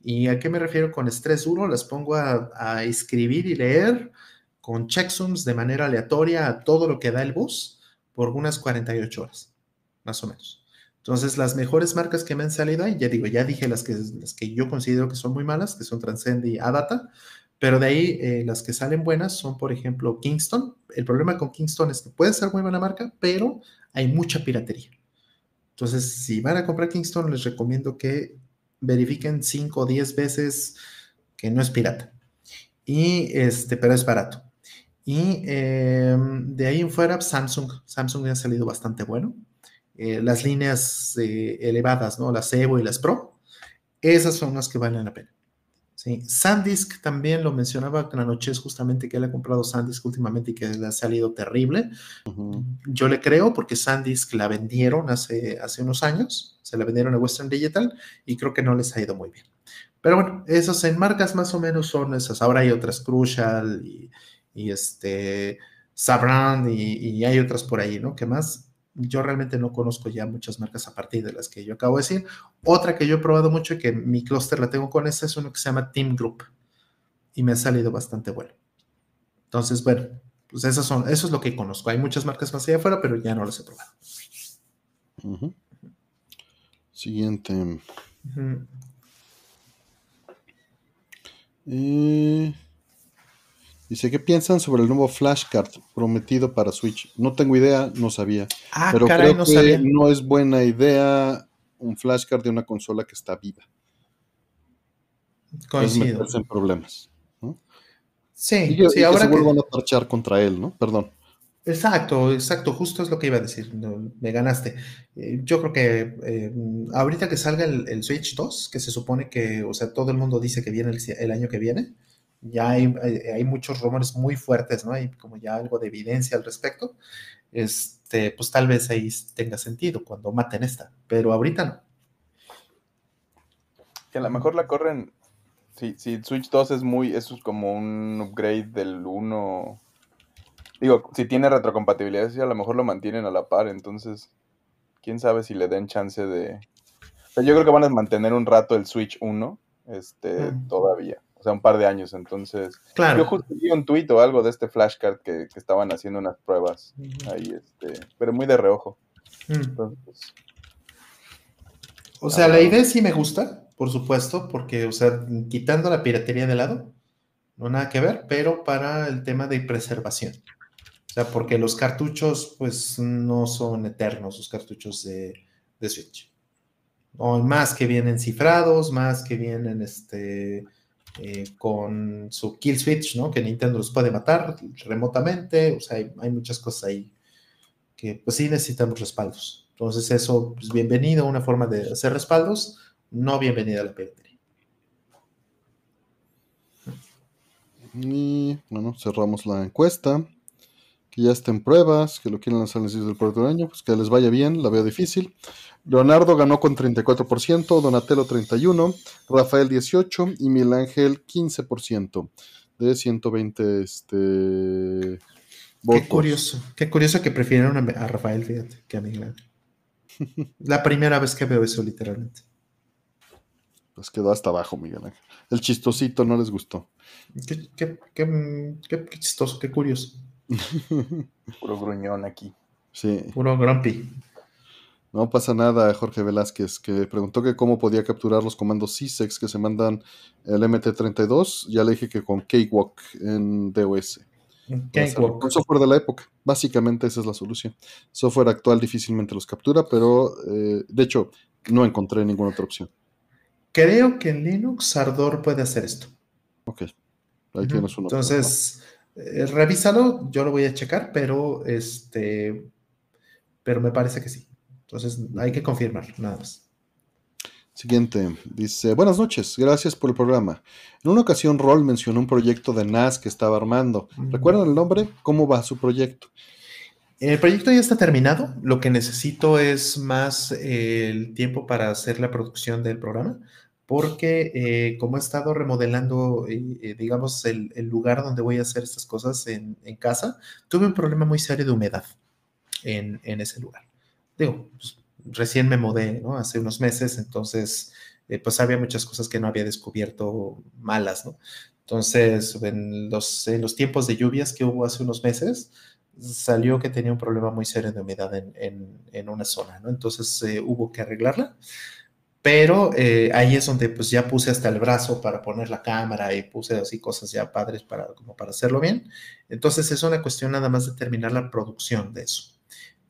¿Y a qué me refiero con estrés duro? Las pongo a, escribir y leer con checksums de manera aleatoria a todo lo que da el bus por unas 48 horas, más o menos. Entonces, las mejores marcas que me han salido ahí, ya digo, ya dije las que, las que yo considero que son muy malas, que son Transcend y Adata, pero de ahí eh, las que salen buenas son, por ejemplo, Kingston. El problema con Kingston es que puede ser muy buena marca, pero hay mucha piratería. Entonces, si van a comprar Kingston, les recomiendo que verifiquen 5 o 10 veces que no es pirata. Y este, pero es barato. Y em, de ahí en fuera, Samsung. Samsung ha salido bastante bueno. Eh, las líneas eh, elevadas, ¿no? Las Evo y las Pro, esas son las que valen la pena. Sí. SanDisk también lo mencionaba noche es justamente que él ha comprado SanDisk últimamente y que le ha salido terrible. Yo le creo porque SanDisk la vendieron hace, hace unos años, se la vendieron a Western Digital y creo que no les ha ido muy bien. Pero bueno, esas en marcas más o menos son esas. Ahora hay otras Crucial y, y este Sabrand y, y, hay otras por ahí, ¿no? ¿Qué más? Yo realmente no conozco ya muchas marcas a partir de las que yo acabo de decir. Otra que yo he probado mucho y que mi clúster la tengo con esta es uno que se llama Team Group y me ha salido bastante bueno. Entonces, bueno, pues esas son, eso es lo que conozco. Hay muchas marcas más allá afuera, pero ya no las he probado. Siguiente. eh... Dice, ¿qué piensan sobre el nuevo flashcard prometido para Switch? No tengo idea, no sabía. Ah, pero creo no que no es buena idea un flashcard de una consola que está viva. Coincido. En problemas. Sí, sí, ahora que se vuelvan a parchar contra él, ¿no? Perdón. Exacto, exacto, justo es lo que iba a decir, me ganaste. Eh, yo creo que eh, ahorita que salga el, Switch 2, que se supone que, o sea, todo el mundo dice que viene el año que viene, ya hay, hay, muchos rumores muy fuertes, ¿no? Hay como ya algo de evidencia al respecto. Este, pues tal vez ahí tenga sentido cuando maten esta, pero ahorita no. Que a lo mejor la corren. Si, si Switch 2 es muy, eso es como un upgrade del 1. Digo, si tiene retrocompatibilidad, sí, a lo mejor lo mantienen a la par, entonces, quién sabe si le den chance de. O yo creo que van a mantener un rato el Switch 1, este, todavía sea, un par de años. Entonces, claro. yo justo vi un tuit o algo de este flashcard que, que estaban haciendo unas pruebas ahí, este, pero muy de reojo. Mm. o sea, la idea sí me gusta, por supuesto, porque, o sea, quitando la piratería de lado, no nada que ver, pero para el tema de preservación. O sea, porque los cartuchos, pues, no son eternos, los cartuchos de, de Switch. O más que vienen cifrados, más que vienen, este, eh, con su kill switch, ¿no? Que Nintendo los puede matar remotamente, o sea, hay, muchas cosas ahí que pues sí necesitamos respaldos. Entonces eso, pues bienvenido una forma de hacer respaldos, no bienvenida a la piratería. Y bueno, cerramos la encuesta. Que ya estén pruebas, que lo quieren lanzar en el del año, pues que les vaya bien, la veo difícil. Leonardo ganó con 34%, Donatello 31%, Rafael 18% y Miguel Ángel 15% de 120 este, Qué curioso, qué curioso que prefirieron a, Rafael, fíjate, que a Miguel Ángel. La primera vez que veo eso, literalmente. Pues quedó hasta abajo, Miguel Ángel. El chistosito no les gustó. Qué, qué chistoso, qué curioso. Puro gruñón aquí. Sí. Puro grumpy. No pasa nada, Jorge Velázquez, que preguntó que cómo podía capturar los comandos CSEX que se mandan el MT32. Ya le dije que con Cakewalk en DOS. Cakewalk. Con software de la época. Básicamente esa es la solución. Software actual difícilmente los captura, pero eh, de hecho no encontré ninguna otra opción. Creo que en Linux Ardor puede hacer esto. Ok. Ahí tienes uno. Entonces, eh, revísalo, yo lo voy a checar, pero este, pero me parece que sí. Entonces hay que confirmar, nada más. Siguiente, dice, buenas noches, gracias por el programa. En una ocasión Roll mencionó un proyecto de NAS que estaba armando. ¿Recuerdan el nombre? ¿Cómo va su proyecto? El proyecto ya está terminado. Lo que necesito es más eh, el tiempo para hacer la producción del programa porque eh, como he estado remodelando, eh, digamos, el, lugar donde voy a hacer estas cosas en, casa, tuve un problema muy serio de humedad en, ese lugar. Digo, pues, recién me mudé, ¿no? Hace unos meses, entonces, eh, pues había muchas cosas que no había descubierto malas, ¿no? Entonces, en los, en los tiempos de lluvias que hubo hace unos meses, salió que tenía un problema muy serio de humedad en, en una zona, ¿no? Entonces hubo que arreglarla pero eh, ahí es donde pues ya puse hasta el brazo para poner la cámara y puse así cosas ya padres para, como para hacerlo bien. Entonces es una cuestión nada más de terminar la producción de eso.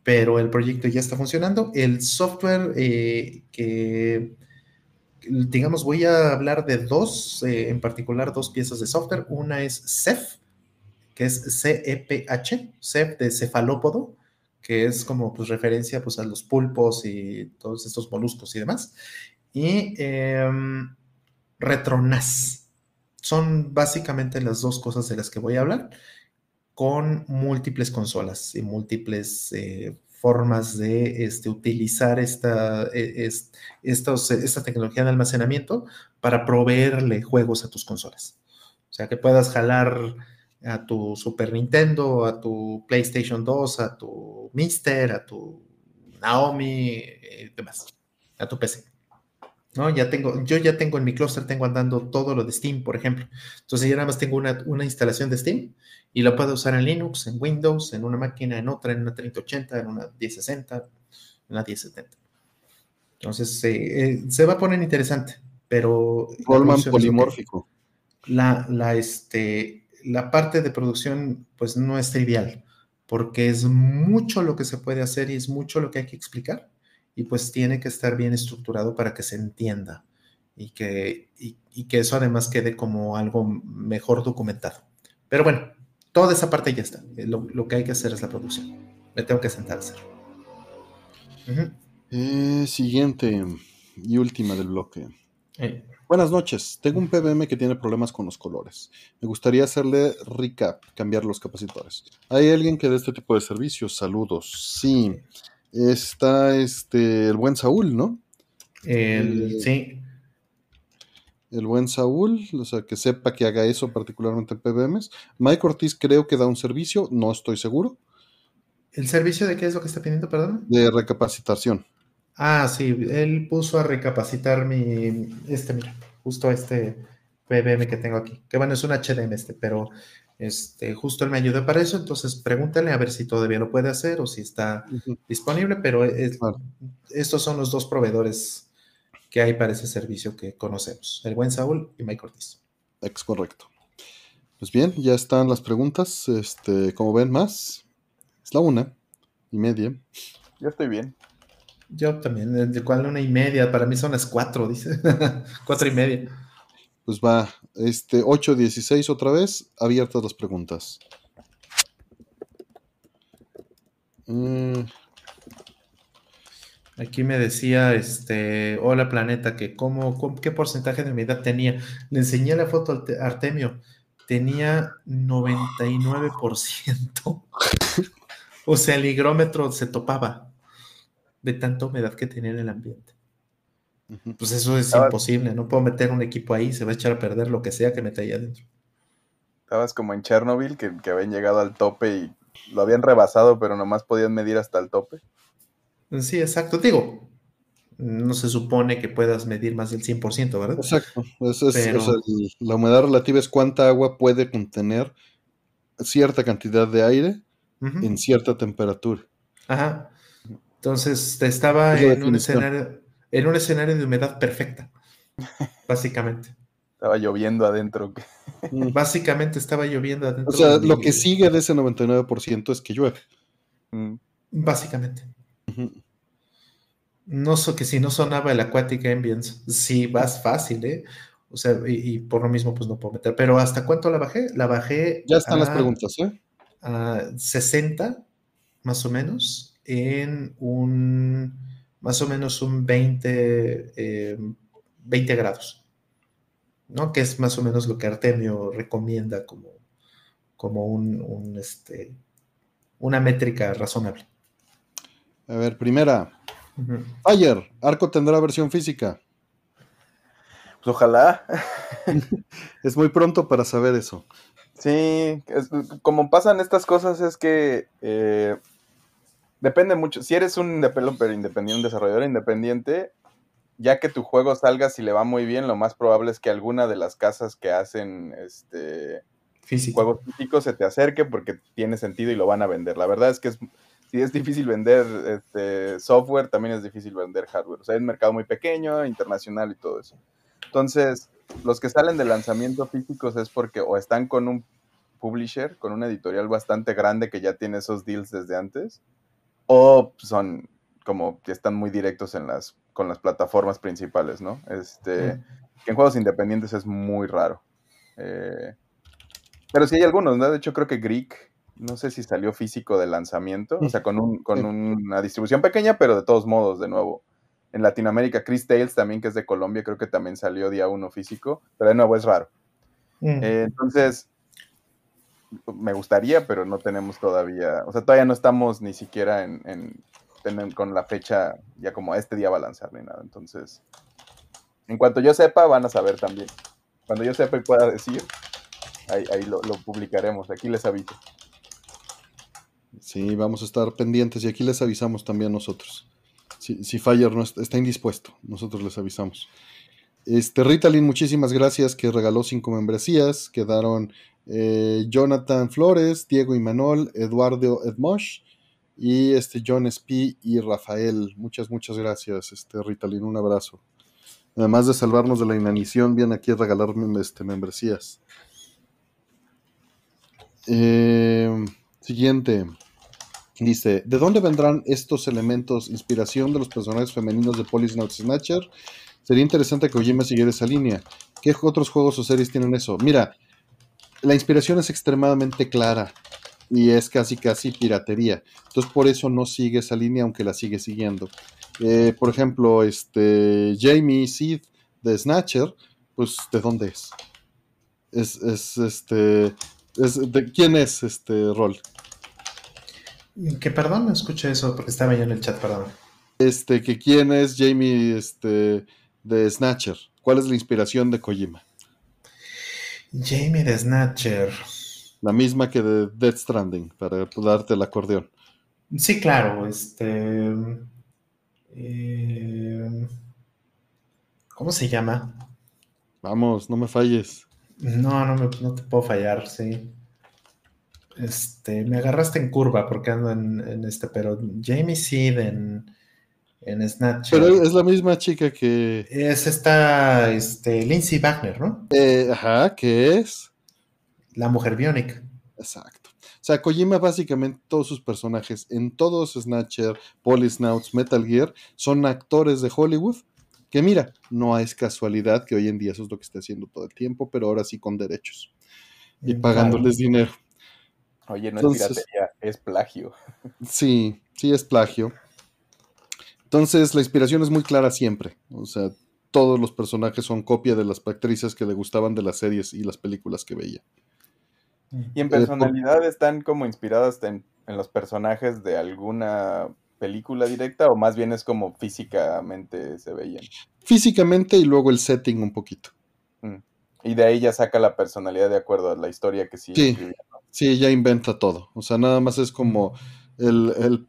Pero el proyecto ya está funcionando. El software eh, que, digamos, voy a hablar de dos, eh, en particular dos piezas de software. Una es CEF, que es C-E-P-H, CEF de cefalópodo que es como pues referencia pues a los pulpos y todos estos moluscos y demás. Y em, Retronas. Son básicamente las dos cosas de las que voy a hablar, con múltiples consolas y múltiples eh, formas de este, utilizar esta, e, esta tecnología de almacenamiento para proveerle juegos a tus consolas. O sea, que puedas jalar a tu Super Nintendo, a tu PlayStation 2, a tu Mister, a tu Naomi y eh, demás, a tu PC. ¿No? Ya tengo, yo ya tengo en mi clúster, tengo andando todo lo de Steam, por ejemplo. Entonces ya nada más tengo una, una, instalación de Steam y la puedo usar en Linux, en Windows, en una máquina, en otra, en una 3080, en una 1060, en una 1070. Entonces eh, se va a poner interesante, pero... Polimórfico. La, la, este, la parte de producción pues no es trivial, porque es mucho lo que se puede hacer y es mucho lo que hay que explicar y pues tiene que estar bien estructurado para que se entienda y que, y, que eso además quede como algo mejor documentado. Pero bueno, toda esa parte ya está. Lo, que hay que hacer es la producción. Me tengo que sentar a hacer. Eh, siguiente y última del bloque. Eh, Buenas noches. Tengo un PBM que tiene problemas con los colores. Me gustaría hacerle recap, cambiar los capacitores. ¿Hay alguien que dé este tipo de servicios? Saludos. Sí. Está este el buen Saúl, ¿no? El, sí. El buen Saúl, o sea, que sepa que haga eso particularmente en PBMs. Mike Ortiz creo que da un servicio, no estoy seguro. ¿El servicio de qué es lo que está pidiendo, perdón? De recapacitación. Ah, sí, él puso a recapacitar mi, este, mira, justo este PBM que tengo aquí, que bueno, es un HDM este, pero este, justo él me ayudó para eso, entonces pregúntale a ver si todavía lo puede hacer o si está disponible, pero estos son los dos proveedores que hay para ese servicio que conocemos, el buen Saúl y Mike Ortiz. Ex correcto. Pues bien, ya están las preguntas, este, como ven más, es la una y media. Ya estoy bien. Yo también, ¿de cuál una y media? Para mí son las cuatro, dice. cuatro y media. Pues va, este 8.16 otra vez, abiertas las preguntas. Mm. Aquí me decía, este, hola planeta, que cómo, qué porcentaje de humedad tenía. Le enseñé la foto a Artemio, tenía 99%. o sea, el higrómetro se topaba de tanta humedad que tenía en el ambiente. Pues eso es imposible, no puedo meter un equipo ahí, se va a echar a perder lo que sea que meta ahí adentro. Estabas como en Chernobyl, que, habían llegado al tope y lo habían rebasado, pero nomás podían medir hasta el tope. Sí, exacto. Digo, no se supone que puedas medir más del 100%, ¿verdad? Exacto. la humedad relativa es cuánta agua puede contener cierta cantidad de aire en cierta temperatura. Ajá. Entonces estaba en un, escenario, en un escenario de humedad perfecta, básicamente. Estaba lloviendo adentro. Básicamente estaba lloviendo adentro. O sea, lo que sigue de ese 99% es que llueve. Mm. Básicamente. No sé que si no sonaba el Aquatic Ambience, sí vas fácil, ¿eh? O sea, y, por lo mismo, pues no puedo meter. Pero ¿hasta cuánto la bajé? La bajé. Ya están las preguntas, ¿eh? A 60, más o menos, en un. Más o menos un 20, 20 eh, grados. ¿No? Que es más o menos lo que Artemio recomienda como, como un, este, una métrica razonable. A ver, primera. Ayer, Arco tendrá versión física. Pues ojalá. es muy pronto para saber eso. Sí, como pasan estas cosas es que eh, depende mucho. Si eres un developer independiente, un desarrollador independiente, ya que tu juego salga, si le va muy bien, lo más probable es que alguna de las casas que hacen este juegos físicos se te acerque porque tiene sentido y lo van a vender. La verdad es que es si es difícil vender este, software, también es difícil vender hardware. O sea, es un mercado muy pequeño, internacional y todo eso. Entonces, los que salen de lanzamiento físicos es porque o están con un publisher, con una editorial bastante grande que ya tiene esos deals desde antes, o son como que están muy directos en las, con las plataformas principales, ¿no? Este, Que en juegos independientes es muy raro. Eh, pero sí hay algunos, ¿no? De hecho, creo que Greek no sé si salió físico de lanzamiento, o sea, con, un, con una distribución pequeña, pero de todos modos, de nuevo. En Latinoamérica, Chris Tales también, que es de Colombia, creo que también salió día uno físico, pero de nuevo es raro. Eh, entonces, me gustaría, pero no tenemos todavía, o sea, todavía no estamos ni siquiera en, con la fecha, ya como este día lanzar ni nada. Entonces, en cuanto yo sepa, van a saber también. Cuando yo sepa y pueda decir, ahí, ahí lo, lo publicaremos, aquí les aviso. Sí, vamos a estar pendientes y aquí les avisamos también nosotros. Si, si Fire no está, indispuesto, nosotros les avisamos. Este, Ritalin, muchísimas gracias, que regaló cinco membresías. Quedaron eh, Jonathan Flores, Diego Imanol, Eduardo Edmosh y este John Sp y Rafael. Muchas, muchas gracias, este Ritalin, un abrazo. Además de salvarnos de la inanición, viene aquí a regalar este, membresías. Eh, siguiente. Dice, ¿de dónde vendrán estos elementos? Inspiración de los personajes femeninos de Police Snatcher. Sería interesante que Ojima siguiera esa línea. ¿Qué otros juegos o series tienen eso? Mira, la inspiración es extremadamente clara y es casi casi piratería. Entonces por eso no sigue esa línea, aunque la sigue siguiendo. Eh, por ejemplo, este Jamie Seed de Snatcher, pues ¿de dónde es? Es, es este. Es, ¿De quién es este rol? Que perdón, escuché eso porque estaba yo en el chat, perdón. Este, que quién es Jamie este, de Snatcher. ¿Cuál es la inspiración de Kojima? Jamie de Snatcher. La misma que de Dead Stranding, para darte el acordeón. Sí, claro. Este. Eh, ¿Cómo se llama? Vamos, no me falles. No, no, me, no te puedo fallar, sí. Este, me agarraste en curva porque ando en, este, pero Jamie Seed en, en Snatcher. Pero es la misma chica que. Es esta, este, Lindsay Wagner, ¿no? Eh, ajá, que es. La mujer biónica. Exacto. O sea, Kojima básicamente todos sus personajes en todos Snatcher, Snouts, Metal Gear son actores de Hollywood. Que mira, no es casualidad que hoy en día eso es lo que está haciendo todo el tiempo, pero ahora sí con derechos y pagándoles dinero. Oye, no es piratería, es plagio. Sí, sí es plagio. Entonces, la inspiración es muy clara siempre. O sea, todos los personajes son copia de las actrices que le gustaban de las series y las películas que veía. ¿Y en eh, personalidad están como inspiradas en, los personajes de alguna película directa o más bien es como físicamente se veían? Físicamente y luego el setting un poquito. Mm. Y de ahí ya saca la personalidad de acuerdo a la historia que sí. Sí, Sí, ya inventa todo. O sea, nada más es como el, el,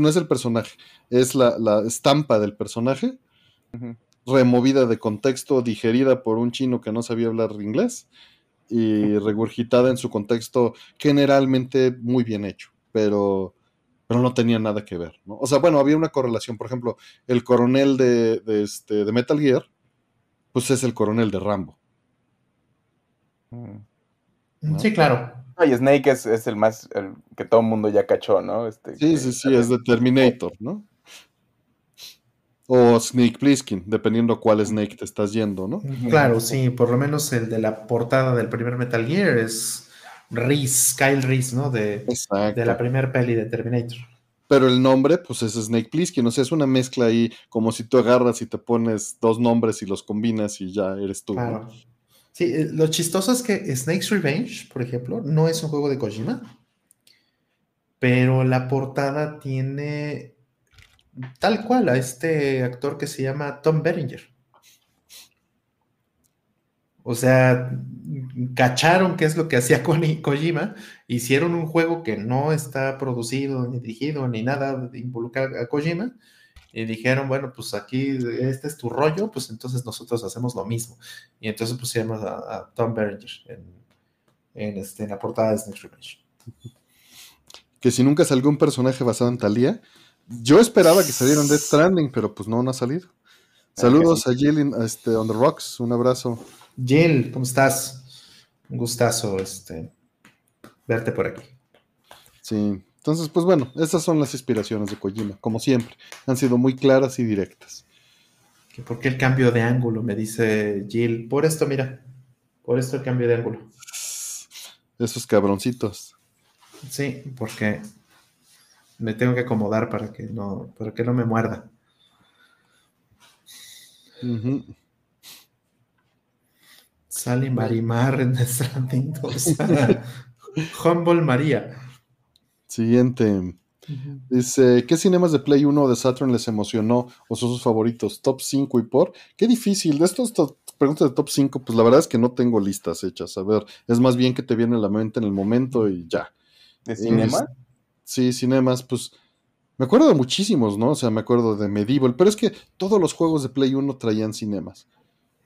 no es el personaje, es la, la estampa del personaje, removida de contexto, digerida por un chino que no sabía hablar inglés y regurgitada en su contexto generalmente muy bien hecho, pero, pero no tenía nada que ver. ¿no? O sea, bueno, había una correlación, por ejemplo, el coronel de, de, este, de Metal Gear, pues es el coronel de Rambo. Sí, claro. Y Snake es, es el más el que todo el mundo ya cachó, ¿no? Este, sí, sí, sí, es de Terminator, ¿no? O Snake Plissken, dependiendo cuál Snake te estás yendo, ¿no? Claro, sí, por lo menos el de la portada del primer Metal Gear es Reese, Kyle Reese, ¿no? De, de la primera peli de Terminator. Pero el nombre, pues es Snake Plissken, o sea, es una mezcla ahí, como si tú agarras y te pones dos nombres y los combinas y ya eres tú. Claro. Sí, eh, lo chistoso es que Snake's Revenge, por ejemplo, no es un juego de Kojima, pero la portada tiene tal cual a este actor que se llama Tom Berenger. O sea, cacharon qué es lo que hacía Kojima, hicieron un juego que no está producido, ni dirigido, ni nada involucrado a Kojima, y dijeron, bueno, pues aquí este es tu rollo, pues entonces nosotros hacemos lo mismo. Y entonces pusimos a, Tom Berenger en, este, en, la portada de Snake Revenge. Que si nunca salió un personaje basado en Talia, yo esperaba que salieran Death Stranding, pero pues no, no ha salido. Saludos a Jill este, on the Rocks, un abrazo. Jill, ¿cómo estás? Un gustazo este, verte por aquí. Sí, entonces, pues bueno, esas son las inspiraciones de Kojima, como siempre. Han sido muy claras y directas. ¿Por qué el cambio de ángulo? Me dice Jill. Por esto, mira. Por esto el cambio de ángulo. Esos cabroncitos. Sí, porque me tengo que acomodar para que no, para que no me muerda. Sally Marimar en Stranding 2. Humble María. Siguiente. Dice, ¿qué cinemas de Play 1 de Saturn les emocionó o son sus favoritos? Top 5 y por. Qué difícil. De estas preguntas de top 5, pues la verdad es que no tengo listas hechas. A ver, es más bien que te viene a la mente en el momento y ya. ¿De cinema? sí, cinemas, pues me acuerdo de muchísimos, ¿no? O sea, me acuerdo de Medieval, pero es que todos los juegos de Play 1 traían cinemas.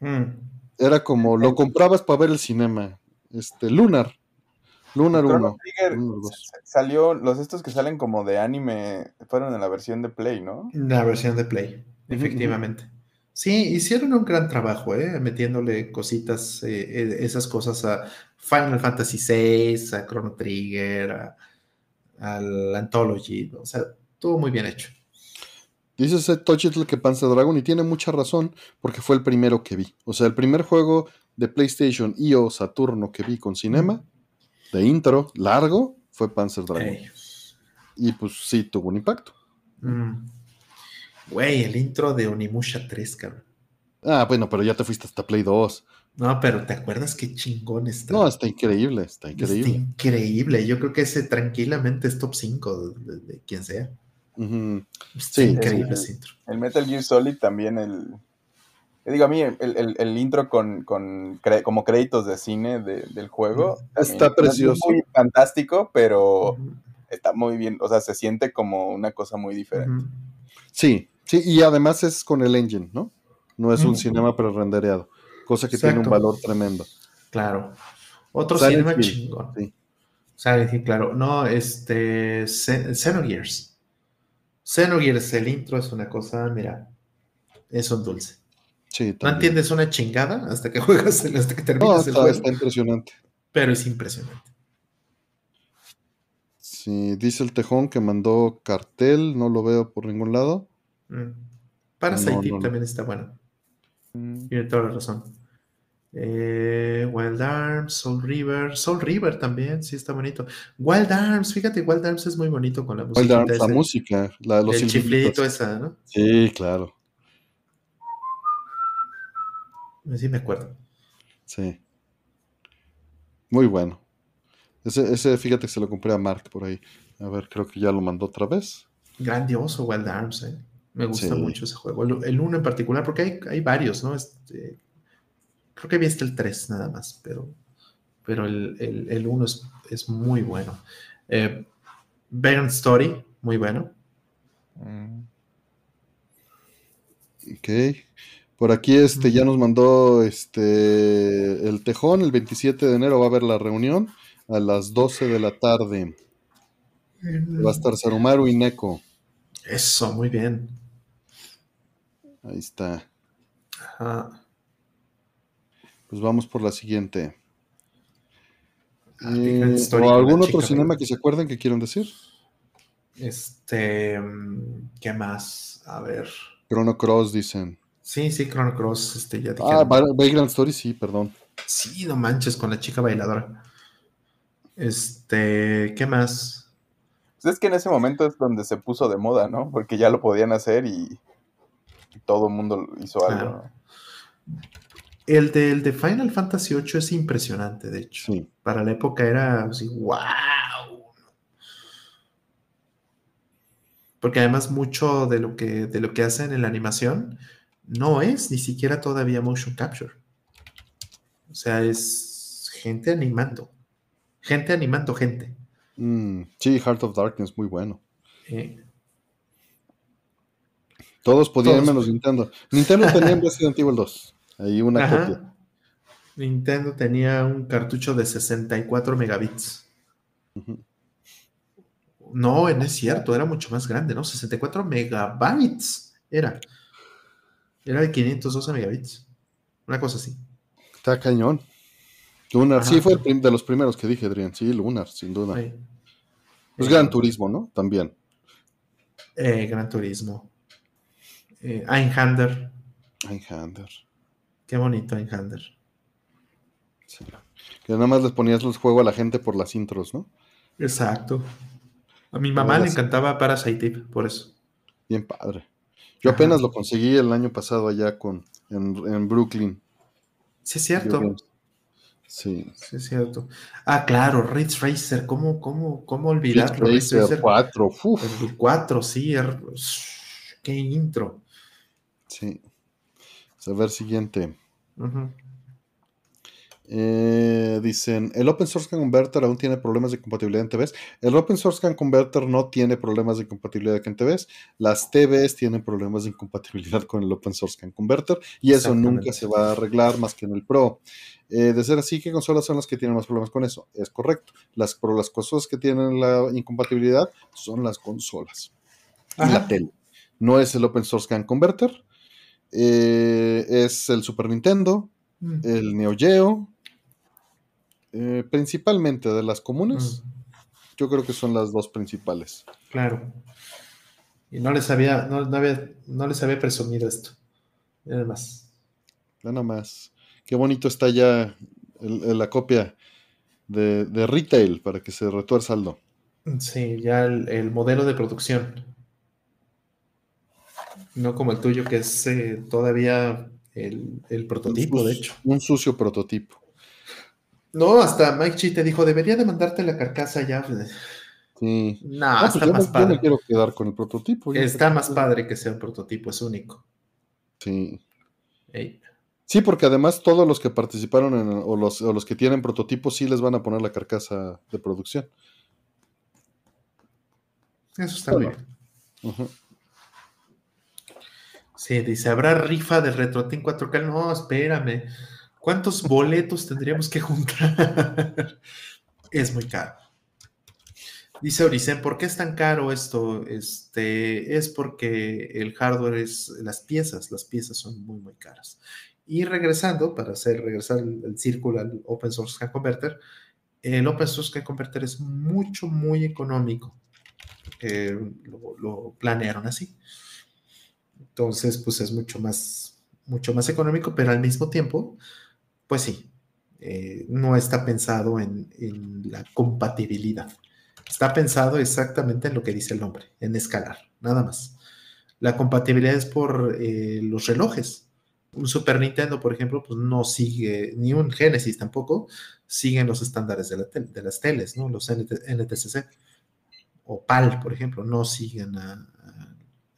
Mm. Era como, lo comprabas para ver el cinema. Este, Lunar, Lunar 1. Salió, los estos que salen como de anime fueron en la versión de Play, ¿no? La versión de Play, efectivamente. Sí, hicieron un gran trabajo, ¿eh? metiéndole cositas, eh, eh, esas cosas a Final Fantasy VI, a Chrono Trigger, al Anthology, o sea, todo muy bien hecho. Dice ese Tochitl que Panzer Dragon y tiene mucha razón porque fue el primero que vi. O sea, el primer juego de PlayStation y o Saturno que vi con cinema de intro largo fue Panzer Dragon. Y pues sí, tuvo un impacto. Mm. Güey, el intro de Onimusha 3, cabrón. Ah, bueno, pero ya te fuiste hasta Play 2. No, pero ¿te acuerdas qué chingón está? No, está increíble, está increíble. Está increíble. Yo creo que ese tranquilamente es top 5 de, quien sea. sí, increíble ese intro. El Metal Gear Solid también, el, digo, a mí el, intro con, como créditos de cine del juego está precioso. muy fantástico, pero está muy bien, o sea, se siente como una cosa muy diferente. Sí, sí, y además es con el engine, ¿no? No es un cinema pre-rendereado, cosa que tiene un valor tremendo. Claro. Otro cinema chingón. Sí. sí, claro. No, este, Xenogears. Xenogears, el intro es una cosa, mira, es un dulce no entiendes una chingada hasta que juegas, hasta que terminas el juego. Está impresionante. Pero es impresionante. Sí, dice el tejón que mandó cartel, no lo veo por ningún lado. Mm. Parasite también está bueno. Mm. Tiene toda la razón. Eh, Wild Arms, Soul River, Soul River también, sí está bonito. Wild Arms, fíjate, Wild Arms es muy bonito con la música. Wild Arms, la música, la, los el chiflito esa, ¿no? Sí, claro. Sí, me acuerdo. Sí. Muy bueno. Ese, ese, fíjate que se lo compré a Mark por ahí. A ver, creo que ya lo mandó otra vez. Grandioso Wild Arms, ¿eh? Me gusta mucho ese juego. El, uno en particular, porque hay, hay varios, ¿no? Este, creo que vi este el 3 nada más, pero, pero el 1 es, muy bueno. Eh, Story, muy bueno. Mm. Ok. Por aquí este ya nos mandó este el Tejón, el 27 de enero va a haber la reunión a las 12 de la tarde. Va a estar Sarumaru y Neko. Eso, muy bien. Ahí está. Pues vamos por la siguiente. Ah, eh, ¿O algún otro cinema que se acuerden que quieran decir? Este, ¿qué más? A ver. Chrono Cross, dicen. Sí, sí, Chrono Cross, este, ya Ah, Vagrant Story, sí, perdón. Sí, no manches, con la chica bailadora. Este, ¿qué más? Pues es que en ese momento es donde se puso de moda, ¿no? Porque ya lo podían hacer y, todo el mundo hizo algo. El de, de, Final Fantasy VIII es impresionante, de hecho. Para la época era así, wow. Porque además mucho de lo que, de lo que hacen en la animación no es ni siquiera todavía motion capture. O sea, es gente animando. Gente animando gente. Mm, sí, Heart of Darkness, muy bueno. Todos podían menos Nintendo. Nintendo tenía en Resident Evil 2. Ahí una copia. Nintendo tenía un cartucho de 64 megabits. No, no es cierto, era mucho más grande, ¿no? 64 megabytes era. Era de 512 megabits. Una cosa así. Está cañón. Lunar, sí, fue de los primeros que dije, Adrián. Sí, Lunar, sin duda. Pues Gran Turismo, ¿no? También. Eh, Gran Turismo. Eh, Einhander. Einhander. Qué bonito Einhander. Sí. Que nada más les ponías los juegos a la gente por las intros, ¿no? Exacto. A mi mamá le encantaba Parasite por eso. Bien padre. Yo apenas lo conseguí el año pasado allá con, en, Brooklyn. Sí, es cierto. Sí. Sí, es cierto. Ah, claro, Ridge Racer, ¿cómo, cómo, cómo olvidarlo? Ridge Racer 4, El 4, sí, er, qué intro. Sí. A ver, siguiente. Eh, dicen, el Open Source Can Converter aún tiene problemas de compatibilidad en TVs. El Open Source Can Converter no tiene problemas de compatibilidad en TVs. Las TVs tienen problemas de incompatibilidad con el Open Source Can Converter y eso nunca se va a arreglar más que en el Pro. Eh, de ser así, ¿qué consolas son las que tienen más problemas con eso? Es correcto. Las, pero las consolas que tienen la incompatibilidad son las consolas. la tele. No es el Open Source Can Converter. Eh, es el Super Nintendo, mm. el Neo Geo, eh, principalmente de las comunes, mm. yo creo que son las dos principales. Claro. Y no les había, no, había, no les había presumido esto. Nada más. Nada más. Qué bonito está ya la copia de, retail para que se retuerza saldo. Sí, ya el, modelo de producción. No como el tuyo, que es eh, todavía el, el prototipo, de hecho. Un sucio prototipo. No, hasta Mike Chi te dijo, debería de mandarte la carcasa ya. Sí. No, pues está más padre. Yo me quiero quedar con el prototipo. Está más padre que sea un prototipo, es único. Sí. Sí, porque además todos los que participaron en, o, los, o los que tienen prototipos sí les van a poner la carcasa de producción. Eso está bien. Sí, dice, ¿habrá rifa de RetroTin 4K? No, espérame. ¿Cuántos boletos tendríamos que juntar? es muy caro. Dice Oricen, ¿por qué es tan caro esto? Este, es porque el hardware es, las piezas, las piezas son muy, muy caras. Y regresando, para hacer regresar el, círculo al Open Source Can Converter, el Open Source Can Converter es mucho, muy económico. lo, lo, planearon así. Entonces, pues es mucho más, mucho más económico, pero al mismo tiempo pues sí, eh, no está pensado en, la compatibilidad. Está pensado exactamente en lo que dice el nombre, en escalar, nada más. La compatibilidad es por eh, los relojes. Un Super Nintendo, por ejemplo, pues no sigue, ni un Genesis tampoco, siguen los estándares de, las teles, ¿no? Los NTCC. O PAL, por ejemplo, no siguen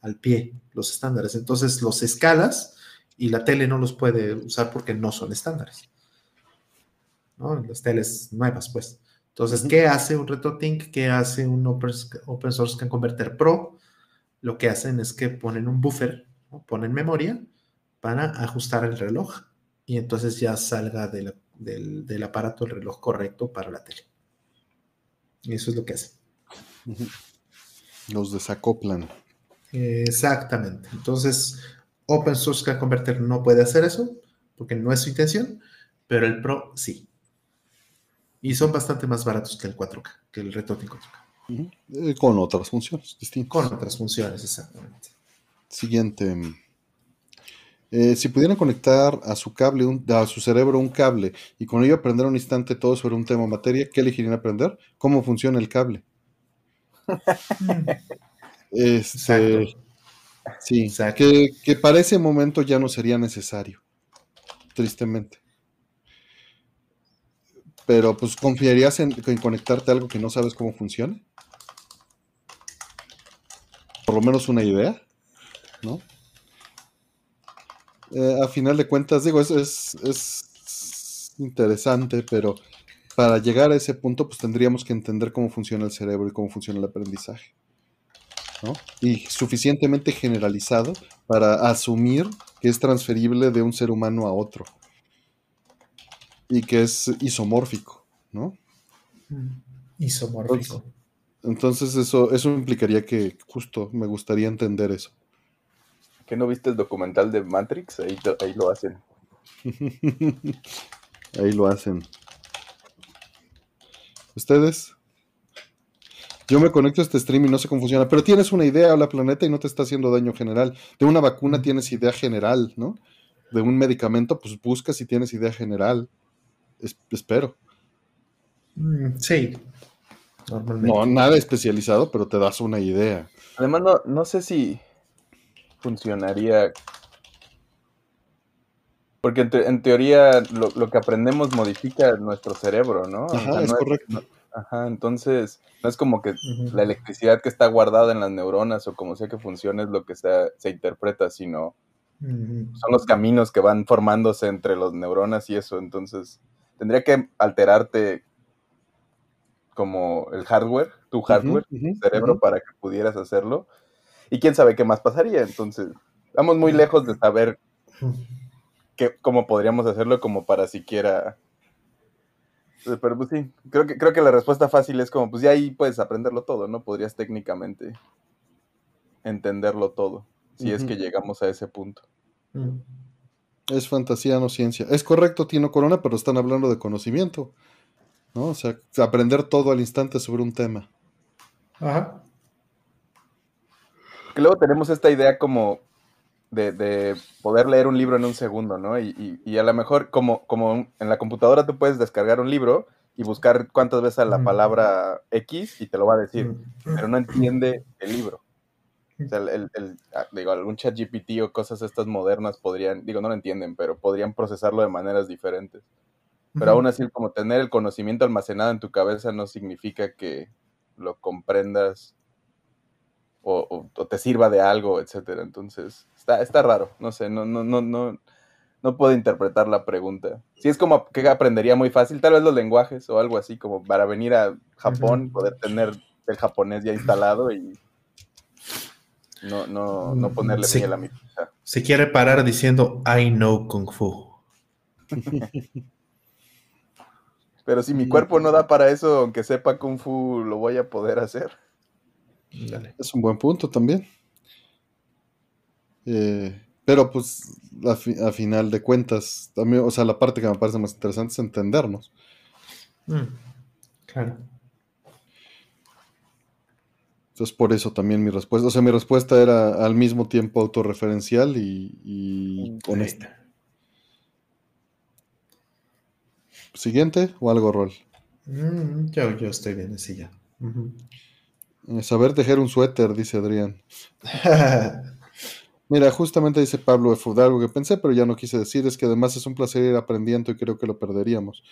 al pie los estándares. Entonces los escalas y la tele no los puede usar porque no son estándares. ¿no? Las teles nuevas, pues. Entonces, ¿qué hace un RetroTink? ¿Qué hace un Open, Source Can Converter Pro? Lo que hacen es que ponen un buffer, ponen memoria para ajustar el reloj y entonces ya salga del, del, aparato el reloj correcto para la tele. Y eso es lo que hace. Los desacoplan. Exactamente. Entonces, Open Source Can Converter no puede hacer eso porque no es su intención, pero el Pro sí. Y son bastante más baratos que el 4K, que el RetroTink 4K. Eh, con otras funciones distintas. Con otras funciones, exactamente. Siguiente. Eh, si pudieran conectar a su cable, a su cerebro un cable y con ello aprender un instante todo sobre un tema o materia, ¿qué elegirían aprender? ¿Cómo funciona el cable? este, sí, Que, que para ese momento ya no sería necesario, tristemente. Pero pues confiarías en, conectarte a algo que no sabes cómo funciona. Por lo menos una idea, ¿no? Eh, a final de cuentas, digo, es, es, es, interesante, pero para llegar a ese punto, pues tendríamos que entender cómo funciona el cerebro y cómo funciona el aprendizaje. ¿No? Y suficientemente generalizado para asumir que es transferible de un ser humano a otro y que es isomórfico, ¿no? Mm, isomórfico. Entonces, eso, eso implicaría que justo me gustaría entender eso. ¿Que no viste el documental de Matrix? Ahí, ahí lo hacen. ahí lo hacen. ¿Ustedes? Yo me conecto a este stream y no sé cómo funciona, pero tienes una idea, la planeta, y no te está haciendo daño general. De una vacuna tienes idea general, ¿no? De un medicamento, pues buscas si tienes idea general espero. Mm, sí. No, nada especializado, pero te das una idea. Además, no, no sé si funcionaría. Porque en, teoría lo, que aprendemos modifica nuestro cerebro, ¿no? Ajá, es correcto. Ajá, entonces no es como que la electricidad que está guardada en las neuronas o como sea que funcione es lo que se interpreta, sino son los caminos que van formándose entre las neuronas y eso. Entonces, tendría que alterarte como el hardware, tu hardware, tu cerebro, para que pudieras hacerlo. Y quién sabe qué más pasaría. Entonces, estamos muy lejos de saber cómo podríamos hacerlo como para siquiera... Pero pues sí, creo que, creo que la respuesta fácil es como, pues ya ahí puedes aprenderlo todo, ¿no? Podrías técnicamente entenderlo todo, si es que llegamos a ese punto. Es fantasía, no ciencia. Es correcto, Tino Corona, pero están hablando de conocimiento. ¿No? O sea, aprender todo al instante sobre un tema. Ajá. Que luego tenemos esta idea como de, poder leer un libro en un segundo, ¿no? Y, a lo mejor, como, como en la computadora tú puedes descargar un libro y buscar cuántas veces la palabra X y te lo va a decir, pero no entiende el libro. O sea, el, el, ah, digo, algún chat GPT o cosas estas modernas podrían, digo, no lo entienden, pero podrían procesarlo de maneras diferentes. Pero aún así, como tener el conocimiento almacenado en tu cabeza no significa que lo comprendas o, te sirva de algo, etcétera. Entonces, está, está raro. No sé, no, no, no, no, no puedo interpretar la pregunta. Si es como que aprendería muy fácil, tal vez los lenguajes o algo así, como para venir a Japón, poder tener el japonés ya instalado y no, no, no ponerle se, a mi Se quiere parar diciendo I know Kung Fu. Pero si mi cuerpo no da para eso, aunque sepa Kung Fu, lo voy a poder hacer. Es un buen punto también. Eh, pero pues a, final de cuentas, también, o sea, la parte que me parece más interesante es entendernos. Mm, claro. Entonces, por eso también mi respuesta. O sea, mi respuesta era al mismo tiempo autorreferencial y, y honesta. ¿Siguiente o algo rol? Mm, yo, estoy bien así ya. Eh, saber tejer un suéter, dice Adrián. Mira, justamente dice Pablo F. algo que pensé, pero ya no quise decir, es que además es un placer ir aprendiendo y creo que lo perderíamos.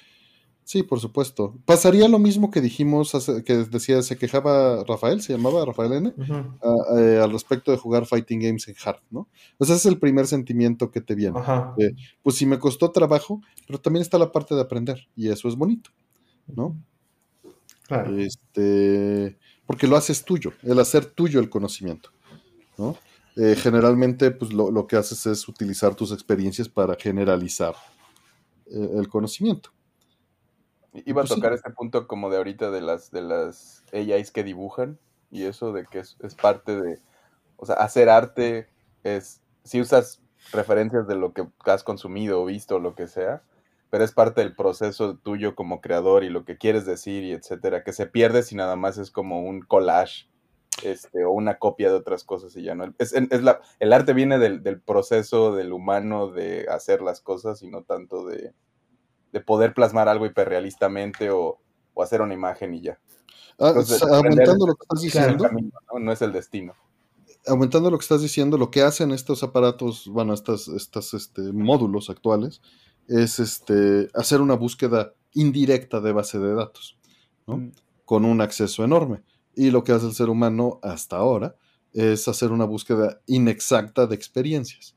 Sí, por supuesto. Pasaría lo mismo que dijimos, que decía, se quejaba Rafael, se llamaba Rafael N, eh, al respecto de jugar fighting games en hard, ¿no? O sea, ese es el primer sentimiento que te viene. pues sí me costó trabajo, pero también está la parte de aprender, y eso es bonito, ¿no? Claro. Este, porque lo haces tuyo, el hacer tuyo el conocimiento, ¿no? Eh, generalmente, pues lo, que haces es utilizar tus experiencias para generalizar eh, el conocimiento. Iba a pues tocar este punto como de ahorita de las, de las AIs que dibujan y eso de que es, parte de, o sea, hacer arte es, si usas referencias de lo que has consumido o visto o lo que sea, pero es parte del proceso tuyo como creador y lo que quieres decir y etcétera, que se pierde si nada más es como un collage este, o una copia de otras cosas y ya no. Es, es la, el arte viene del, del, proceso del humano de hacer las cosas y no tanto de, de poder plasmar algo hiperrealistamente o, o hacer una imagen y ya. Ah, aumentando lo que estás diciendo. ¿no? es el destino. Aumentando lo que estás diciendo, lo que hacen estos aparatos, bueno, estos estas, este, módulos actuales, es este, hacer una búsqueda indirecta de base de datos, ¿no? Mm. con un acceso enorme. Y lo que hace el ser humano hasta ahora es hacer una búsqueda inexacta de experiencias,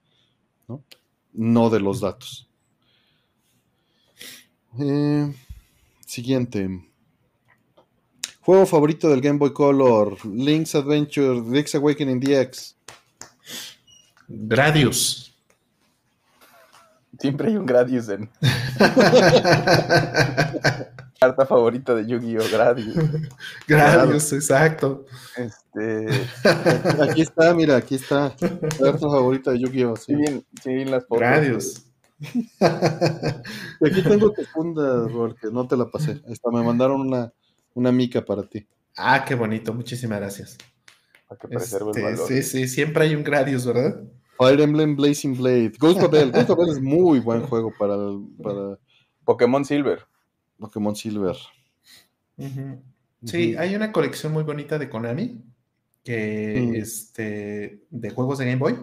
no, no de los datos. Eh, siguiente. Juego favorito del Game Boy Color. Link's Adventure, Link's Awakening DX. Gradius. Siempre hay un Gradius en. Carta favorita de Yu-Gi-Oh! Gradius. Gradius, exacto. Este. Aquí está, mira, aquí está. Carta favorita de Yu-Gi-Oh! Sí. bien, sí, las fotos. Gradius. Aquí tengo tu funda, porque no te la pasé. Esta, me mandaron una, una mica para ti. Ah, qué bonito, muchísimas gracias. Este, sí, sí, siempre hay un Gradius, ¿verdad? Fire Emblem Blazing Blade. Ghost of Bell. Ghost of Bell es muy buen juego para, para... Pokémon Silver. Pokémon Silver. Sí, hay una colección muy bonita de Konami que este, de juegos de Game Boy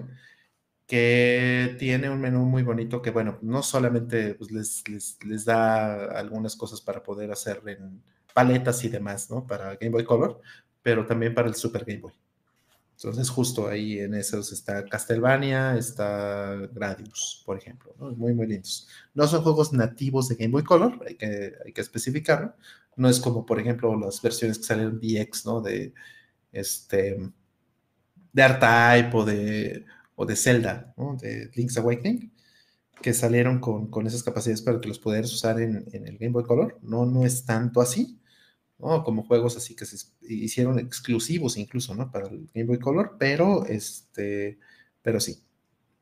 que tiene un menú muy bonito que, bueno, no solamente pues, les, les, da algunas cosas para poder hacer en paletas y demás, ¿no? Para Game Boy Color, pero también para el Super Game Boy. Entonces, justo ahí en esos está Castlevania, está Gradius, por ejemplo, ¿no? Muy, muy lindos. No son juegos nativos de Game Boy Color, hay que, hay que especificarlo. No es como, por ejemplo, las versiones que salen DX, ¿no? De, este, de R-Type o de o de Zelda, de Link's Awakening, que salieron con, esas capacidades para que los pudieras usar en, el Game Boy Color. No, no es tanto así, ¿no? como juegos así que se hicieron exclusivos incluso ¿no? para el Game Boy Color, pero, este, pero sí,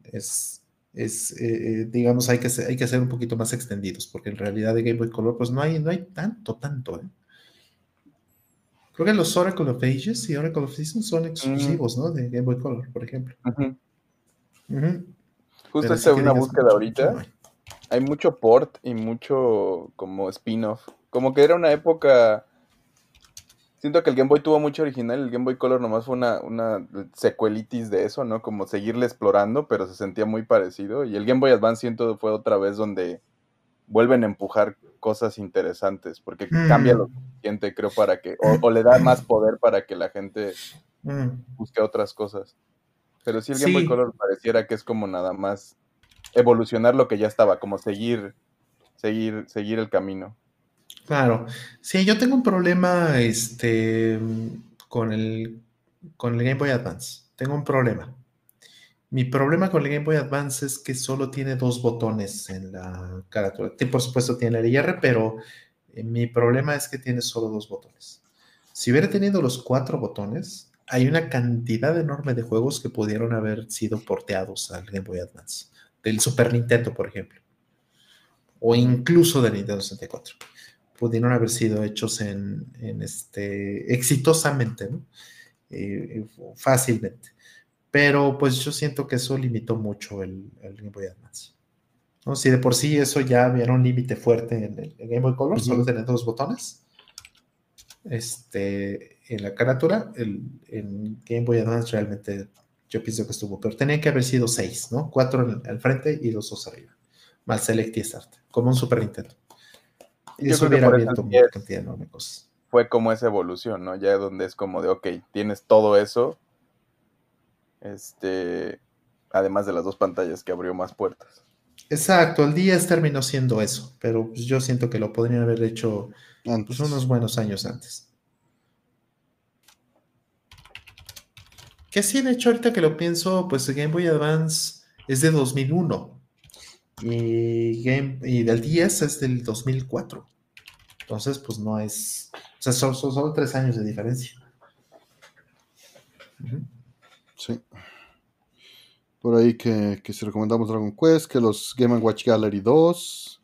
es, es eh, eh, digamos, hay que, ser, hay que ser un poquito más extendidos, porque en realidad de Game Boy Color, pues no hay, no hay tanto, tanto. ¿eh? Creo que los Oracle of Ages y Oracle of Seasons son exclusivos, ¿no? De Game Boy Color, por ejemplo. Justo esta una búsqueda ahorita. Hay mucho port y mucho como spin-off. Como que era una época. Siento que el Game Boy tuvo mucho original, el Game Boy Color nomás fue una, una secuelitis de eso, ¿no? Como seguirle explorando, pero se sentía muy parecido. Y el Game Boy Advance siento fue otra vez donde vuelven a empujar cosas interesantes, porque cambia lo suficiente, creo, para que, o, le da más poder para que la gente busque otras cosas. Pero sí el Game Boy Color pareciera que es como nada más evolucionar lo que ya estaba, como seguir, seguir, seguir el camino. Claro. Sí, yo tengo un problema este, con, el, con el Game Boy Advance. Tengo un problema. Mi problema con el Game Boy Advance es que solo tiene dos botones en la carátula. Por supuesto tiene el IR, pero eh, mi problema es que tiene solo dos botones. Si hubiera tenido los cuatro botones, hay una cantidad enorme de juegos que pudieron haber sido porteados al Game Boy Advance, del Super Nintendo, por ejemplo, o incluso del Nintendo 64. Pudieron haber sido hechos en, este, exitosamente, ¿no? Eh, fácilmente. Pero pues yo siento que eso limitó mucho el, Game Boy Advance. ¿no? Si de por sí eso ya había un límite fuerte en el, Game Boy Color, solo tener dos botones. Este, en la carátula, el, en Game Boy Advance realmente yo pienso que estuvo, pero tenía que haber sido seis, ¿no? Cuatro al frente y dos, dos arriba. Mal Select y Start, como un Super Nintendo. Yo creo que por eso fue como esa evolución, ¿no? Ya donde es como de, ok, tienes todo eso, este, además de las dos pantallas que abrió más puertas. Exacto, el 10 terminó siendo eso, pero pues, yo siento que lo podrían haber hecho pues, unos buenos años antes. Que sí, de hecho, ahorita que lo pienso, pues Game Boy Advance es de 2001 y, Game, y del 10 es del 2004. Entonces, pues no es, o sea, son, solo tres años de diferencia. Sí. Por ahí que, si recomendamos Dragon Quest, que los Game Watch Gallery 2.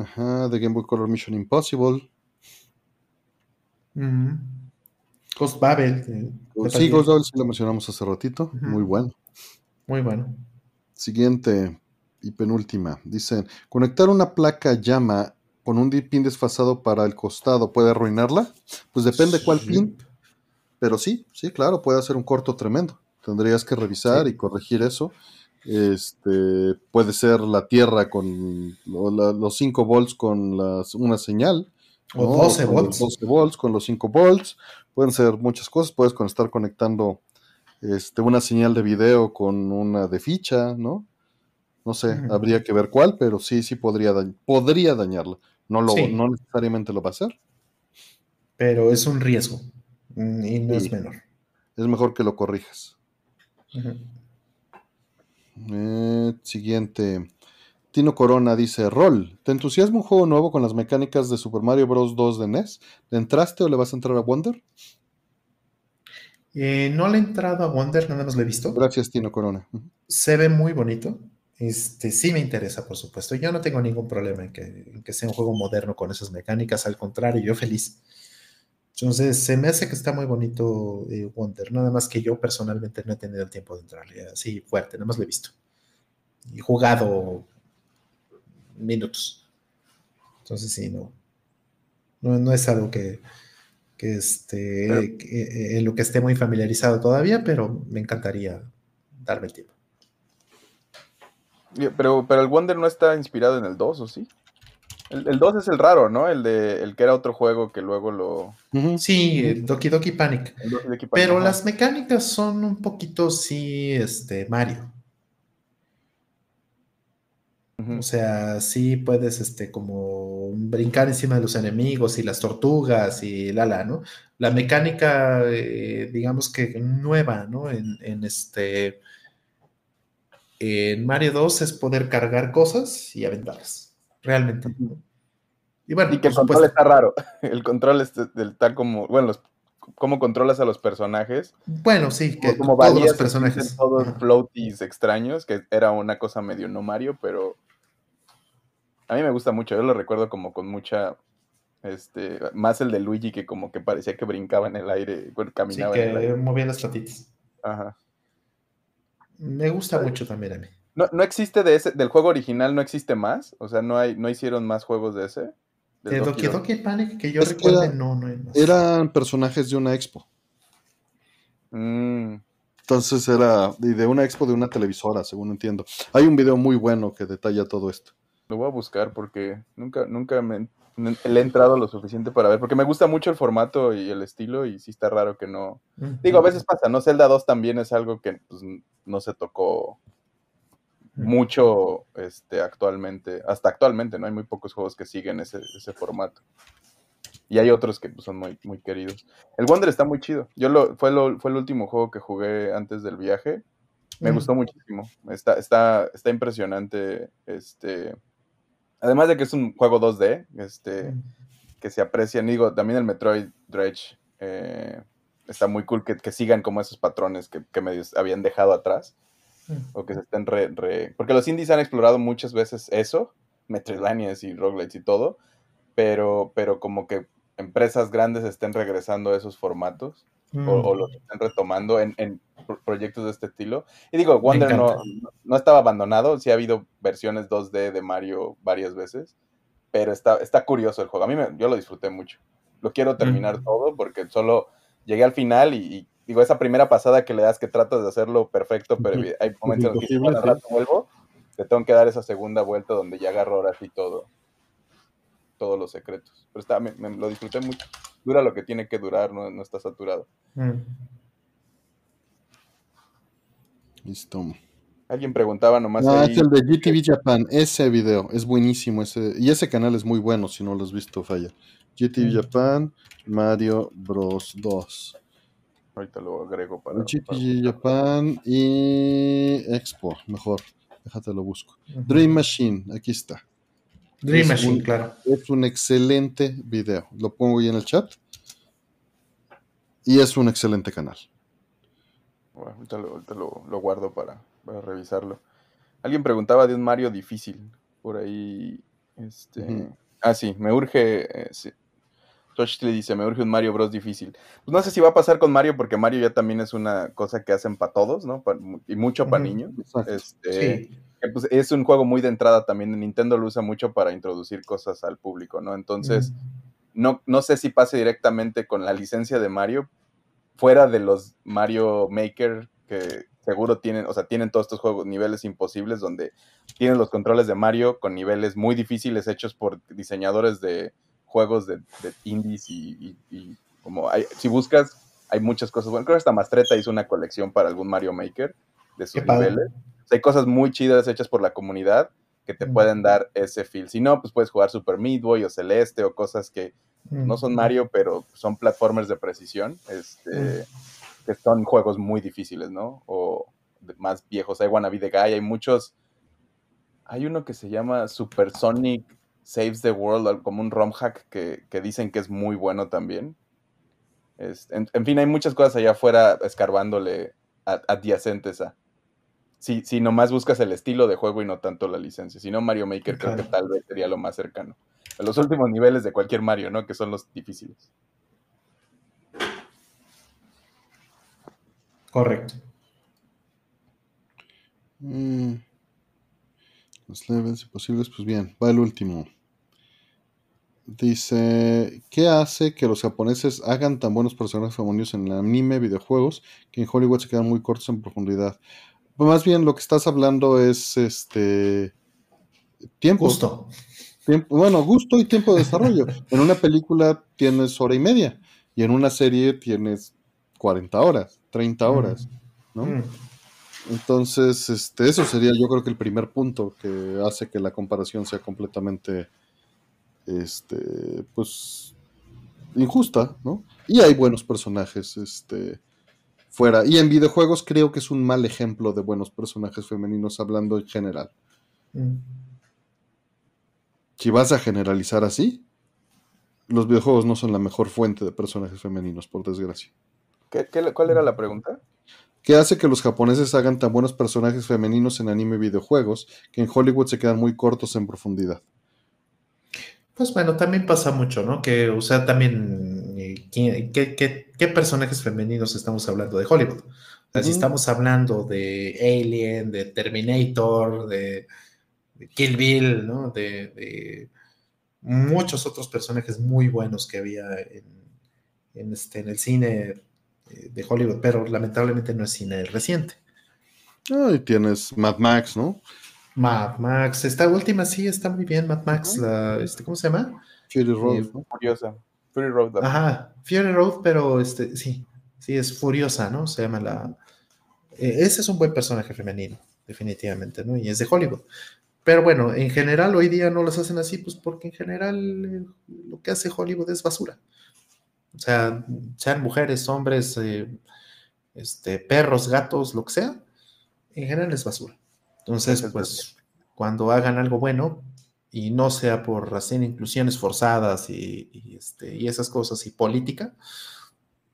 Ajá, de Game Boy Color Mission Impossible. Ghost Babel. sí, Ghost Babel sí lo mencionamos hace ratito. Muy bueno. Muy bueno. Siguiente y penúltima. Dicen, conectar una placa llama con un pin desfasado para el costado puede arruinarla. Pues depende cuál pin. Pero sí, sí, claro, puede hacer un corto tremendo. Tendrías que revisar y corregir eso. Este, puede ser la tierra con los 5 volts con las, una señal. O 12 volts. 12 volts con los 5 volts. Pueden ser muchas cosas. Puedes estar conectando este, una señal de video con una de ficha, ¿no? No sé, habría que ver cuál, pero sí, sí podría, podría dañarla. No, lo, no necesariamente lo va a hacer. Pero es un riesgo mm, y no es menor. Es mejor que lo corrijas. Eh, siguiente. Tino Corona dice, Rol, ¿te entusiasma un juego nuevo con las mecánicas de Super Mario Bros. 2 de NES? ¿Le entraste o le vas a entrar a Wonder? Eh, no le he entrado a Wonder, nada más lo he visto. Gracias, Tino Corona. Se ve muy bonito. Este, sí me interesa, por supuesto. Yo no tengo ningún problema en que, en que sea un juego moderno con esas mecánicas, al contrario, yo feliz. Entonces, se me hace que está muy bonito eh, Wonder, nada más que yo personalmente no he tenido el tiempo de entrarle así fuerte, nada más lo he visto. Y jugado minutos. Entonces, sí, no. No, es algo que, que esté, eh, en lo que esté muy familiarizado todavía, pero me encantaría darme el tiempo. Pero, pero el Wonder no está inspirado en el 2, ¿o sí? El, 2 es el raro, ¿no? El de el que era otro juego que luego lo. Sí, Doki Doki Panic. Pero las mecánicas son un poquito, sí, este, Mario. O sea, sí puedes, este, como brincar encima de los enemigos y las tortugas y la la, ¿no? La mecánica, eh, digamos que nueva, ¿no? En, en, este. En Mario 2 es poder cargar cosas y aventarlas realmente. Y bueno, y que el control está raro. El control está como, bueno, cómo controlas a los personajes. Bueno, sí, que como todos los personajes. Todos floaties extraños, que era una cosa medio no Mario, pero a mí me gusta mucho. Yo lo recuerdo como con mucha. Este, más el de Luigi que como que parecía que brincaba en el aire, caminaba sí, que en el aire. movía las patitas. Ajá. Me gusta mucho también a mí. No, no existe de ese, del juego original, no existe más. O sea, no hay, no hicieron más juegos de ese. De Doki Doki Panic, que yo recuerdo, no, no hay más. Eran personajes de una expo. Mm. Entonces era de una expo de una televisora, según entiendo. Hay un video muy bueno que detalla todo esto. Lo voy a buscar porque nunca, nunca me, le he entrado lo suficiente para ver, porque me gusta mucho el formato y el estilo y sí está raro que no... Digo, a veces pasa, ¿no? Zelda 2 también es algo que pues, no se tocó mucho este, actualmente, hasta actualmente, ¿no? Hay muy pocos juegos que siguen ese, formato. Y hay otros que pues, son muy, muy queridos. El Wonder está muy chido. Yo lo, fue, lo, fue el último juego que jugué antes del viaje. Me gustó muchísimo. Está, está, está impresionante. Este. Además de que es un juego 2D, este, que se aprecia. Digo, también el Metroid Dredge eh, está muy cool que, que, sigan como esos patrones que, que me habían dejado atrás o que se estén re, Porque los indies han explorado muchas veces eso, Metroidvanias y roguelites y todo, pero, pero como que empresas grandes estén regresando a esos formatos o, los estén retomando en, en, proyectos de este estilo. Y digo, Wonder no, no, estaba abandonado, sí ha habido versiones 2D de Mario varias veces, pero está, está curioso el juego. A mí me, yo lo disfruté mucho. Lo quiero terminar todo porque solo llegué al final y digo, esa primera pasada que le das que tratas de hacerlo perfecto, pero hay momentos en los que al rato vuelvo, te tengo que dar esa segunda vuelta donde ya agarro ahora sí todo. todos los secretos. Pero está, me, me lo disfruté mucho. Dura lo que tiene que durar, no, no está saturado. Mm. Listo. Alguien preguntaba nomás. Ah, ahí- es el de GTV Japan. Ese video es buenísimo. Ese, y ese canal es muy bueno si no lo has visto, falla. GTV Mm. Japan, Mario Bros 2. Ahorita lo agrego para. para- GTV Japan y Expo, mejor. Déjate lo busco. Dream Machine, aquí está. Dream Es Machine, un- claro. Es un excelente video. Lo pongo ahí en el chat. Y es un excelente canal. Bueno, ahorita lo, ahorita lo- lo guardo para, para revisarlo. Alguien preguntaba de un Mario difícil. Por ahí. Este. Ah, sí, me urge. eh, sí. Tosh le dice, me urge un Mario Bros. difícil. Pues no sé si va a pasar con Mario, porque Mario ya también es una cosa que hacen para todos, ¿no? Pa- y mucho para niños. Este, Sí. que, pues, es un juego muy de entrada también. Nintendo lo usa mucho para introducir cosas al público, ¿no? Entonces, no, no sé si pase directamente con la licencia de Mario, fuera de los Mario Maker, que seguro tienen, o sea, tienen todos estos juegos, niveles imposibles, donde tienen los controles de Mario con niveles muy difíciles hechos por diseñadores de juegos de, de indies y, y- y como hay, si buscas, hay muchas cosas. Bueno, creo que hasta Mastreta hizo una colección para algún Mario Maker de sus niveles. O sea, hay cosas muy chidas hechas por la comunidad que te Mm. pueden dar ese feel. Si no, pues puedes jugar Super Meat Boy o Celeste o cosas que Mm. no son Mario, pero son platformers de precisión, este, que son juegos muy difíciles, ¿no? O de- más viejos. Hay Wannabe the Guy, hay muchos. Hay uno que se llama Super Sonic Saves the World, como un ROM hack que, que dicen que es muy bueno también. Es- en, en fin, hay muchas cosas allá afuera escarbándole adyacentes a. Si, si nomás buscas el estilo de juego y no tanto la licencia. Si no, Mario Maker creo que tal vez sería lo más cercano. A los últimos niveles de cualquier Mario, ¿no? Que son los difíciles. Correcto. Mm. Los levels imposibles, pues bien, va el último. Dice, ¿qué hace que los japoneses hagan tan buenos personajes femeninos en el anime, videojuegos, que en Hollywood se quedan muy cortos en profundidad? Pues más bien lo que estás hablando es este tiempo. Tiempo- bueno, gusto y tiempo de desarrollo. En una película tienes hora y media y en una serie tienes 40 horas, 30 horas, ¿no? Mm. Entonces, este, eso sería yo creo que el primer punto que hace que la comparación sea completamente, este, pues, injusta, ¿no? Y hay buenos personajes, este, fuera. Y en videojuegos creo que es un mal ejemplo de buenos personajes femeninos hablando en general. Mm. Si vas a generalizar así, los videojuegos no son la mejor fuente de personajes femeninos, por desgracia. ¿Qué, qué- cuál era la pregunta? ¿Qué hace que los japoneses hagan tan buenos personajes femeninos en anime y videojuegos que en Hollywood se quedan muy cortos en profundidad? Pues bueno, también pasa mucho, ¿no? Que, o sea, también, eh, ¿qué, qué- qué- qué personajes femeninos estamos hablando de Hollywood? O sea, si estamos hablando de Alien, de Terminator, de, de Kill Bill, ¿no? De, de muchos otros personajes muy buenos que había en, en este, en el cine de Hollywood, pero lamentablemente no es cine reciente. Ah, y tienes Mad Max, ¿no? Mad Max, esta última sí está muy bien, Mad Max, la, este, ¿cómo se llama? Fury Road, Eh, ¿no? Furiosa. Fury Road. Ajá, Fury Road, pero este, sí, sí, es Furiosa, ¿no? Se llama la... eh, ese es un buen personaje femenino, definitivamente, ¿no? Y es de Hollywood. Pero bueno, en general hoy día no las hacen así, pues porque en general eh, lo que hace Hollywood es basura. O sea, sean mujeres, hombres, eh, este, perros, gatos, lo que sea, en general es basura. Entonces, Es pues, cuando hagan algo bueno, y no sea por hacer inclusiones forzadas y, y, este, y esas cosas y política,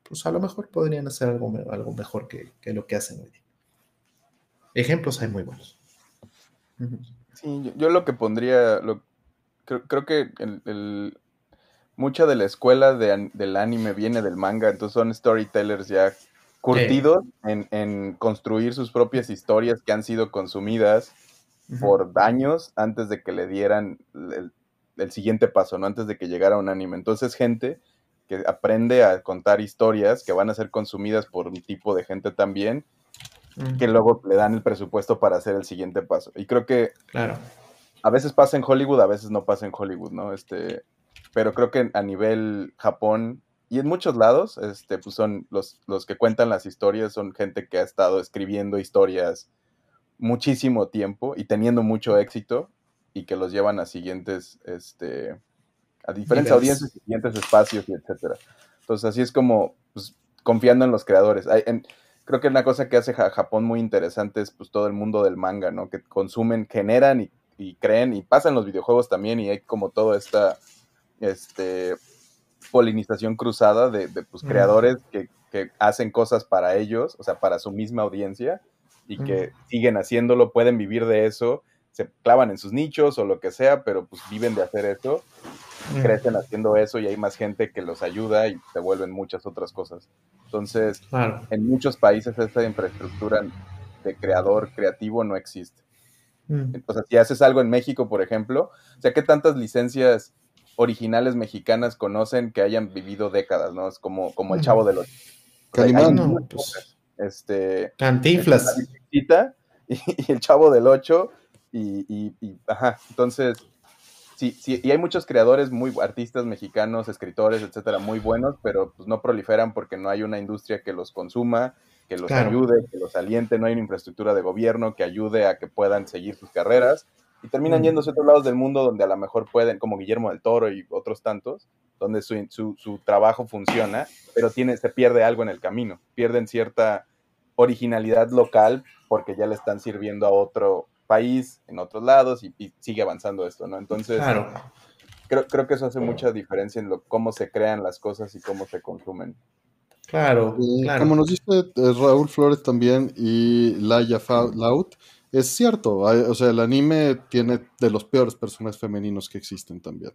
pues a lo mejor podrían hacer algo, algo mejor que, que lo que hacen hoy día. Ejemplos hay muy buenos. Sí, yo, yo lo que pondría, lo- creo, creo que el, el- mucha de la escuela de del anime viene del manga, entonces son storytellers ya curtidos en, en construir sus propias historias que han sido consumidas por años antes de que le dieran el, el siguiente paso, ¿no? Antes de que llegara un anime. Entonces, gente que aprende a contar historias que van a ser consumidas por un tipo de gente también, que luego le dan el presupuesto para hacer el siguiente paso. Y creo que Claro. a veces pasa en Hollywood, a veces no pasa en Hollywood, ¿no? Este, pero creo que a nivel Japón y en muchos lados, este, pues son los, los que cuentan las historias, son gente que ha estado escribiendo historias muchísimo tiempo y teniendo mucho éxito y que los llevan a siguientes, este, a diferentes audiencias, siguientes espacios y etcétera. Entonces así es como, pues, confiando en los creadores. Hay, en, creo que una cosa que hace Japón muy interesante es pues todo el mundo del manga, ¿no? Que consumen, generan y, y creen y pasan los videojuegos también y hay como toda esta, este, polinización cruzada de, pues, creadores que, hacen cosas para ellos, o sea, para su misma audiencia, y que siguen haciéndolo, pueden vivir de eso, se clavan en sus nichos o lo que sea, pero pues viven de hacer eso, crecen haciendo eso y hay más gente que los ayuda y se vuelven muchas otras cosas. Entonces, en muchos países esta infraestructura de creador creativo no existe. Sea, si haces algo en México, por ejemplo, o sea, ¿qué tantas licencias originales mexicanas conocen que hayan vivido décadas, ¿no? Es como, como el Chavo de los... Calimán, pues, este, Cantinflas. Y, el Chavo del Ocho, y, ajá, entonces, sí, sí, y hay muchos creadores muy, artistas mexicanos, escritores, etcétera, muy buenos, pero pues no proliferan porque no hay una industria que los consuma, que los ayude, que los aliente, no hay una infraestructura de gobierno que ayude a que puedan seguir sus carreras, y terminan yéndose a otros lados del mundo donde a lo mejor pueden, como Guillermo del Toro y otros tantos, donde su, su, trabajo funciona, pero tiene, se pierde algo en el camino, pierden cierta originalidad local porque ya le están sirviendo a otro país en otros lados y, sigue avanzando esto, ¿no? Entonces, creo, creo, que eso hace mucha diferencia en lo, cómo se crean las cosas y cómo se consumen. Claro, Como nos dice eh, Raúl Flores también y Laia Laut, es cierto, o sea, el anime tiene de los peores personajes femeninos que existen también.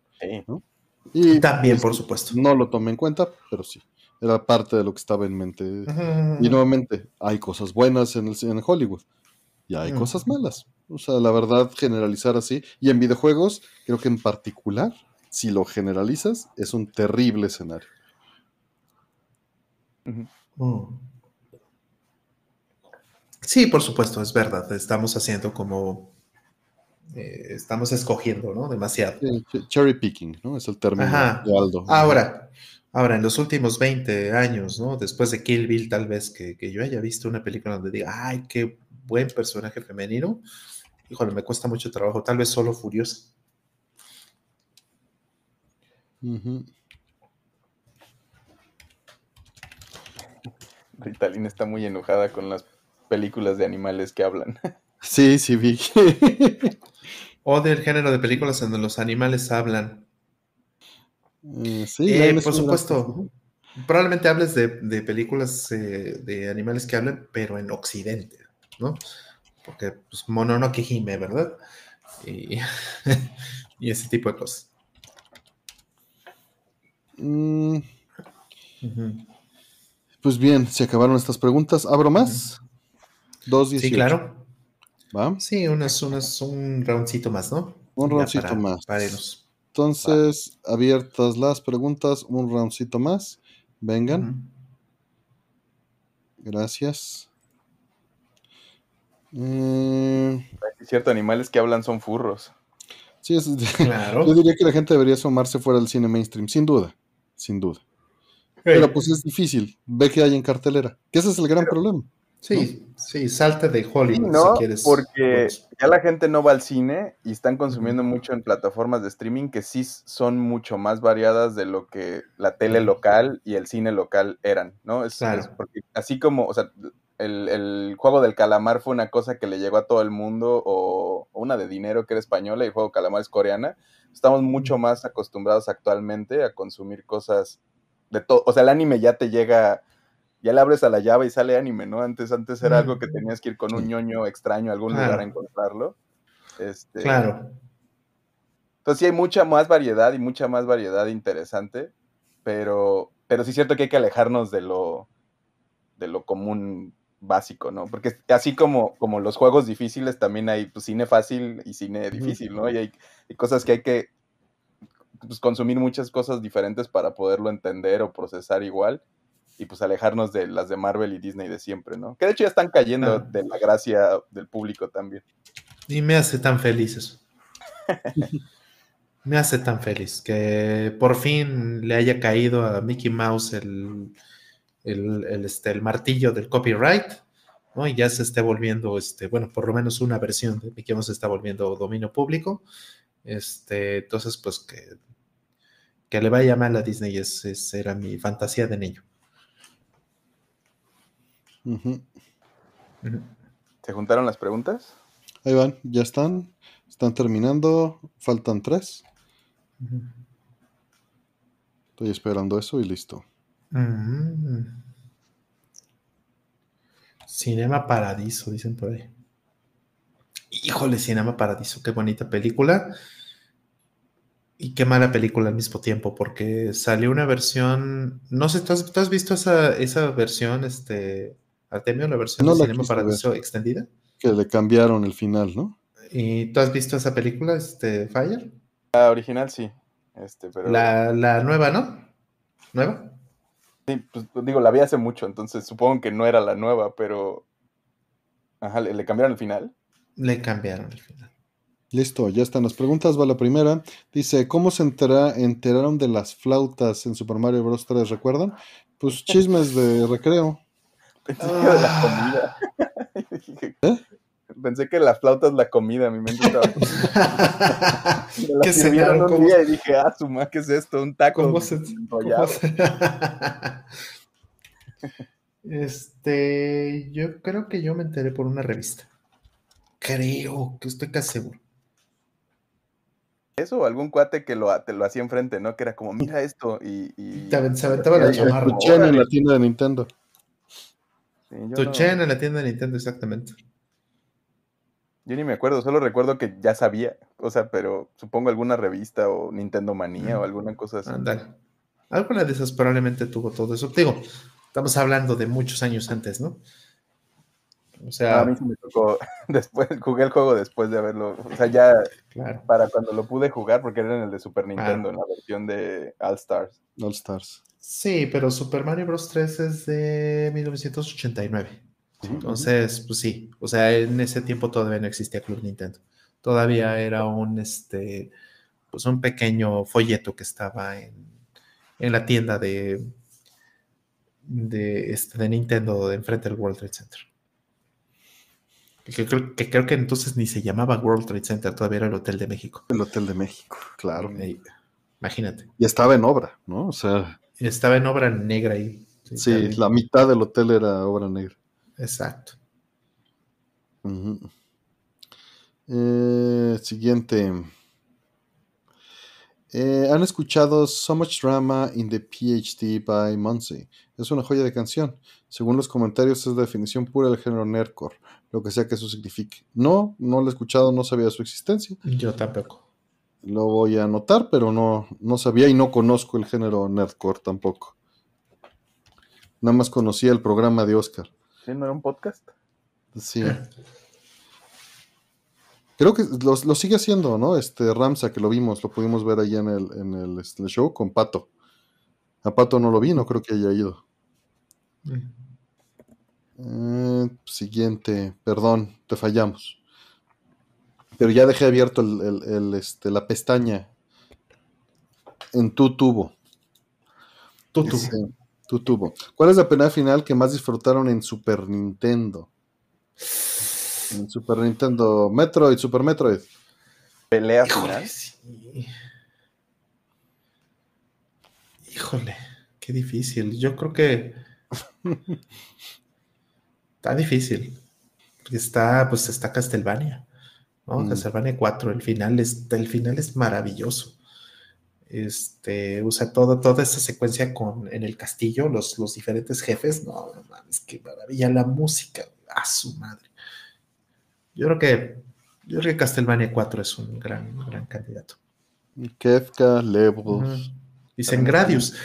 Y también, por supuesto. No lo tomé en cuenta, pero sí, era parte de lo que estaba en mente. Y nuevamente, hay cosas buenas en, el, en Hollywood y hay cosas malas. O sea, la verdad, generalizar así. Y en videojuegos, creo que en particular, si lo generalizas, es un terrible escenario. Sí, por supuesto, es verdad. Estamos haciendo como. Eh, estamos escogiendo, ¿no? Demasiado. cherry picking, ¿no? Es el término de Aldo. Ahora, ahora, en los últimos 20 años, ¿no? Después de Kill Bill, tal vez que, yo haya visto una película donde diga, ay, qué buen personaje femenino. Híjole, me cuesta mucho trabajo. Tal vez solo Furiosa. Ritalina está muy enojada con las películas de animales que hablan. Sí, sí, vi. o del género de películas donde los animales hablan. Eh, sí, eh, por supuesto. Probablemente hables de, películas eh, de animales que hablan, pero en Occidente, ¿no? Porque, pues, Mononoke Hime, ¿verdad? Y, ese tipo de cosas. Mm. Pues bien, se acabaron estas preguntas. ¿Abro más? Dos Sí, claro. ¿Va? Sí, unas, unas, un roundcito más, ¿no? Un roundcito más. Entonces, abiertas las preguntas, un roundcito más. Vengan. Gracias. Eh... cierto, animales que hablan son furros. Sí, es, claro. yo diría que la gente debería asomarse fuera del cine mainstream, sin duda, sin duda. Pero pues es difícil, ve que hay en cartelera, que ese es el gran problema. Sí, sí, salte de Hollywood no, si quieres. Porque ya la gente no va al cine y están consumiendo mucho en plataformas de streaming que sí son mucho más variadas de lo que la tele local y el cine local eran, ¿no? Es, porque así como, o sea, el, juego del calamar fue una cosa que le llegó a todo el mundo, o, una de dinero que era española y el juego calamar es coreana. Estamos mucho más acostumbrados actualmente a consumir cosas de todo. O sea, el anime ya te llega ya le abres a la llave y sale anime, ¿no? Antes, antes era algo que tenías que ir con un ñoño extraño a algún lugar a encontrarlo. Este, claro. Entonces sí hay mucha más variedad y mucha más variedad interesante, pero, pero sí es cierto que hay que alejarnos de lo, de lo común básico, ¿no? Porque así como, como los juegos difíciles, también hay pues, cine fácil y cine difícil, ¿no? Y hay, hay cosas que hay que pues, consumir muchas cosas diferentes para poderlo entender o procesar igual y pues alejarnos de las de Marvel y Disney de siempre, ¿no? Que de hecho ya están cayendo de la gracia del público también. Y me hace tan feliz eso. Me hace tan feliz que por fin le haya caído a Mickey Mouse el, este, el martillo del copyright, ¿no? Y ya se esté volviendo, este, bueno, por lo menos una versión de Mickey Mouse se está volviendo dominio público. Este, entonces, pues que, que le vaya mal a Disney, es, era mi fantasía de niño. ¿Se juntaron las preguntas? Ahí van, ya están. Están terminando. Faltan tres. Estoy esperando eso y listo. Mm. Cinema Paradiso, dicen por ahí. Híjole, Cinema Paradiso, qué bonita película. Y qué mala película al mismo tiempo, porque salió una versión. No sé, ¿tú has, visto esa, esa, versión, este, Artemio, la versión de Cinema Paradiso extendida? Que le cambiaron el final, ¿no? ¿Y tú has visto esa película, este, Fire? La original sí. Este, pero... la, la nueva, ¿no? ¿Nueva? Sí, pues digo, la vi hace mucho, entonces supongo que no era la nueva, pero. Ajá, ¿le, cambiaron el final? Le cambiaron el final. Listo, ya están las preguntas. Va la primera. Dice: ¿Cómo se enteraron de las flautas en Super Mario Bros. 3? ¿Recuerdan? Pues chismes de recreo. Pensé que de la comida. ¿Eh? Pensé que la flauta es la comida, mi mente estaba. ¿Qué se un día y dije, ah, suma, ¿qué es esto? Un taco ¿Cómo se... Este, yo creo que yo me enteré por una revista. Creo que estoy casi seguro. Eso, o algún cuate que lo, te lo hacía enfrente, ¿no? Que era como, mira esto, y... y... se aventaba la chamarra. en la tienda de Nintendo. Tu chen en la tienda de Nintendo, exactamente. Yo ni me acuerdo, solo recuerdo que ya sabía, o sea, pero supongo alguna revista o Nintendo Manía o alguna cosa así. Andale. Alguna de esas probablemente tuvo todo eso. Digo, estamos hablando de muchos años antes, ¿no? O sea, a mí se me tocó después, jugué el juego después de haberlo, o sea, ya para cuando lo pude jugar, porque era en el de Super Nintendo, en la versión de All Stars. All Stars. Sí, pero Super Mario Bros. 3 es de 1989. Entonces, pues sí, o sea, en ese tiempo todavía no existía Club Nintendo. Todavía era un, este, pues un pequeño folleto que estaba en, la tienda de, de, este, de Nintendo de enfrente del World Trade Center. Que creo, que creo, que entonces ni se llamaba World Trade Center, todavía era el Hotel de México. El Hotel de México, claro. imagínate. Y estaba en obra, ¿no? O sea. Estaba en obra negra ahí. sí la mitad del hotel era obra negra. Exacto. Eh, siguiente. Eh, ¿Han escuchado So Much Drama in the PhD by Muncie? Es una joya de canción. Según los comentarios, es la definición pura del género nerdcore, lo que sea que eso signifique. No, no lo he escuchado, no sabía su existencia. Yo tampoco. Lo voy a anotar, pero no, no sabía y no conozco el género nerdcore tampoco. Nada más conocía el programa de Oscar. ¿Sí? ¿No era un podcast? Sí. Creo que lo, sigue haciendo, ¿no? Este Ramsa, que lo vimos, lo pudimos ver ahí en el, en el, este, show con Pato. A Pato no lo vi, no creo que haya ido. Eh, siguiente, perdón, te fallamos. Pero ya dejé abierto el, este, la pestaña en tu tubo. Tu tubo. Tu tubo. ¿Cuál es la pena final que más disfrutaron en Super Nintendo? En Super Nintendo, Metroid, Super Metroid. Pelea final. Híjole, qué difícil. Yo creo que está difícil. Porque está, pues está Castlevania. ¿No? Mm. Castlevania 4. El final es, el final es maravilloso. Este, usa toda, toda esa secuencia con, en el castillo, los, los diferentes jefes. No, no mames, qué maravilla. La música, a su madre. Yo creo que, yo creo que Castlevania 4 es un gran, gran candidato. Kefka, Levels. Dicen Gradius.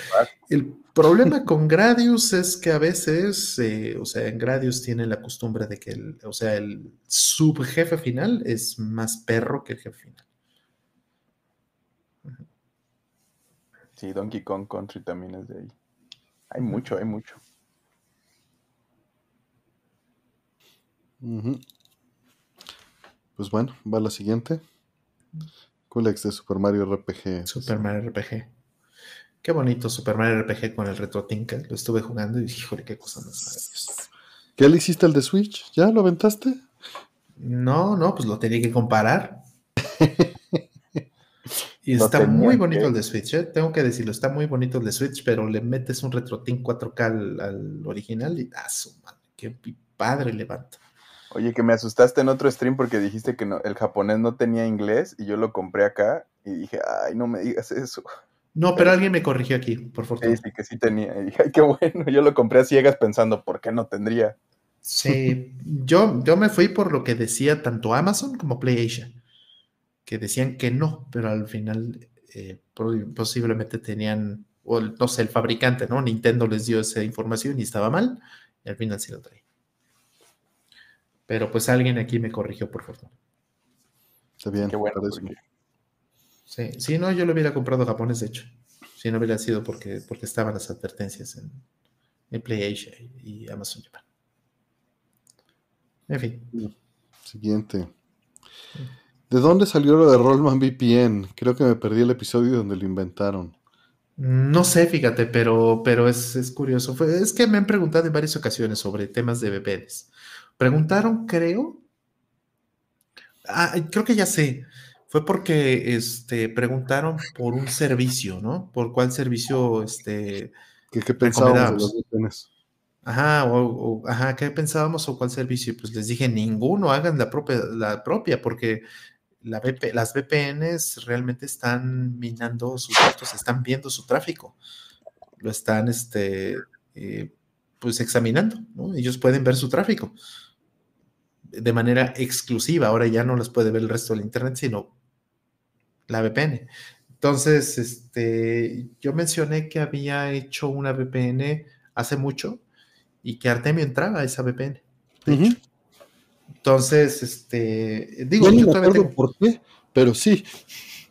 El problema con Gradius es que a veces, eh, o sea, en Gradius tienen la costumbre de que el, o sea, el subjefe final es más perro que el jefe final. Sí, Donkey Kong Country también es de ahí. Hay mucho, hay mucho. Pues bueno, va la siguiente. Colex de Super Mario RPG. Super Mario RPG. Qué bonito Super Mario RPG con el Retro Tinker. Lo estuve jugando y dije, híjole, qué cosa más maravillosa. ¿Qué le hiciste al de Switch? ¿Ya lo aventaste? No, no, pues lo tenía que comparar. y está muy bonito el de Switch, ¿eh? tengo que decirlo, está muy bonito el de Switch, pero le metes un RetroTink 4K al, original y ¡ah, su madre! ¡Qué padre levanta! Oye, que me asustaste en otro stream porque dijiste que el japonés no tenía inglés y yo lo compré acá y dije, ay, no me digas eso. No, pero alguien me corrigió aquí, por fortuna. Sí, sí, que sí tenía. Y ay, qué bueno. Yo lo compré a ciegas pensando, ¿por qué no tendría? Sí, yo, yo me fui por lo que decía tanto Amazon como PlayAsia, que decían que no, pero al final eh, posiblemente tenían, o no sé, el fabricante, ¿no? Nintendo les dio esa información y estaba mal, y al final sí lo traía. Pero pues alguien aquí me corrigió, por fortuna. Está bien, qué bueno. Sí, sí, no, yo lo hubiera comprado japonés, de hecho. Si no hubiera sido porque, porque estaban las advertencias en, en PlayAsia y Amazon Japan. En fin. Siguiente. ¿De dónde salió lo de Rollman VPN? Creo que me perdí el episodio donde lo inventaron. No sé, fíjate, pero, pero es, curioso. es que me han preguntado en varias ocasiones sobre temas de VPNs. Preguntaron, creo. Ah, creo que ya sé. Fue porque este, preguntaron por un servicio, ¿no? ¿Por cuál servicio este, ¿Qué, qué pensábamos de los VPNs? Ajá, o, ajá, ¿qué pensábamos o cuál servicio? Pues les dije, ninguno, hagan la propia, la propia porque la las VPNs realmente están minando sus datos, están viendo su tráfico, lo están, este, eh, pues examinando, ¿no? Ellos pueden ver su tráfico de manera exclusiva, ahora ya no las puede ver el resto del Internet, sino la VPN. Entonces, este, yo mencioné que había hecho una VPN hace mucho, y que Artemio entraba a esa VPN. Entonces, este, digo, yo, todavía tengo, por qué, pero sí.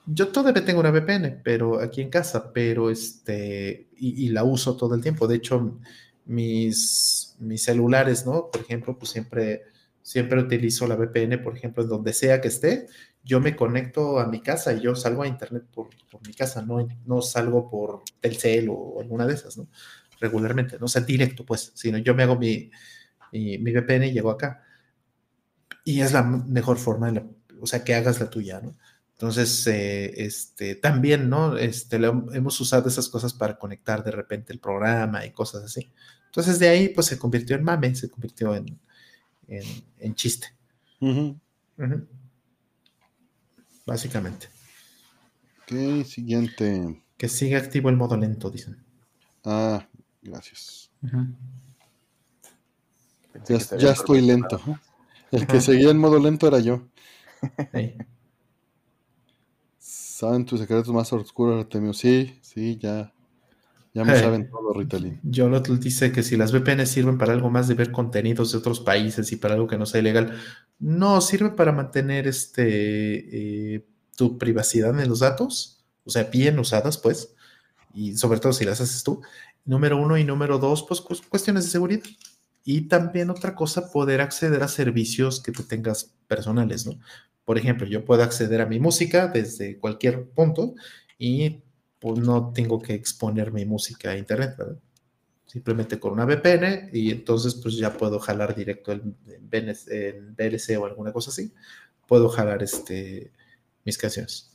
Yo todavía tengo una VPN, pero aquí en casa, pero este, y, la uso todo el tiempo. De hecho, mis, mis celulares, ¿no? Por ejemplo, pues siempre, siempre utilizo la VPN, por ejemplo, en donde sea que esté, yo me conecto a mi casa y yo salgo a internet por, por mi casa, no, no salgo por Telcel o alguna de esas, ¿no? regularmente, no sea directo, pues, sino yo me hago mi, mi, VPN y llego acá. Y es la mejor forma, o sea, que hagas la tuya, ¿no? Entonces, eh, este, también, ¿no? Este, hemos usado esas cosas para conectar de repente el programa y cosas así. Entonces, de ahí, pues, se convirtió en mame, se convirtió en, en, chiste. Básicamente. Ok, siguiente. Que siga activo el modo lento, dicen. Ah, Gracias. Ya, estoy lento. El que seguía en modo lento era yo. ¿Saben tus secretos más oscuros, Artemio? Sí, sí, ya. Ya me saben todo, Ritalin. Lo dice que si las VPN sirven para algo más de ver contenidos de otros países y para algo que no sea ilegal, no, sirve para mantener este eh, tu privacidad en los datos, o sea, bien usadas, pues, y sobre todo si las haces tú, Número uno y número dos, pues cuestiones de seguridad. Y también otra cosa, poder acceder a servicios que tú tengas personales, ¿no? Por ejemplo, yo puedo acceder a mi música desde cualquier punto y pues no tengo que exponer mi música a internet, ¿verdad? Simplemente con una VPN y entonces pues ya puedo jalar directo en, VLC o alguna cosa así. Puedo jalar este, mis canciones.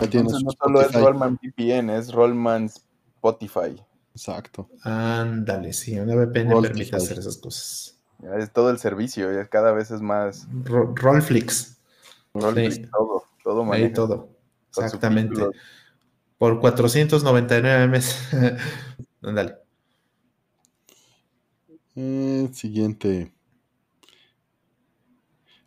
Entonces, no solo es Rollman VPN, es Rollman Spotify. Exacto. Ándale, sí, una VPN permite hacer esas cosas. es todo el servicio, ya cada vez es más. Rollflix. Rollflix, todo, todo Ahí todo. Exactamente. Por 499 meses. Ándale. Eh, siguiente.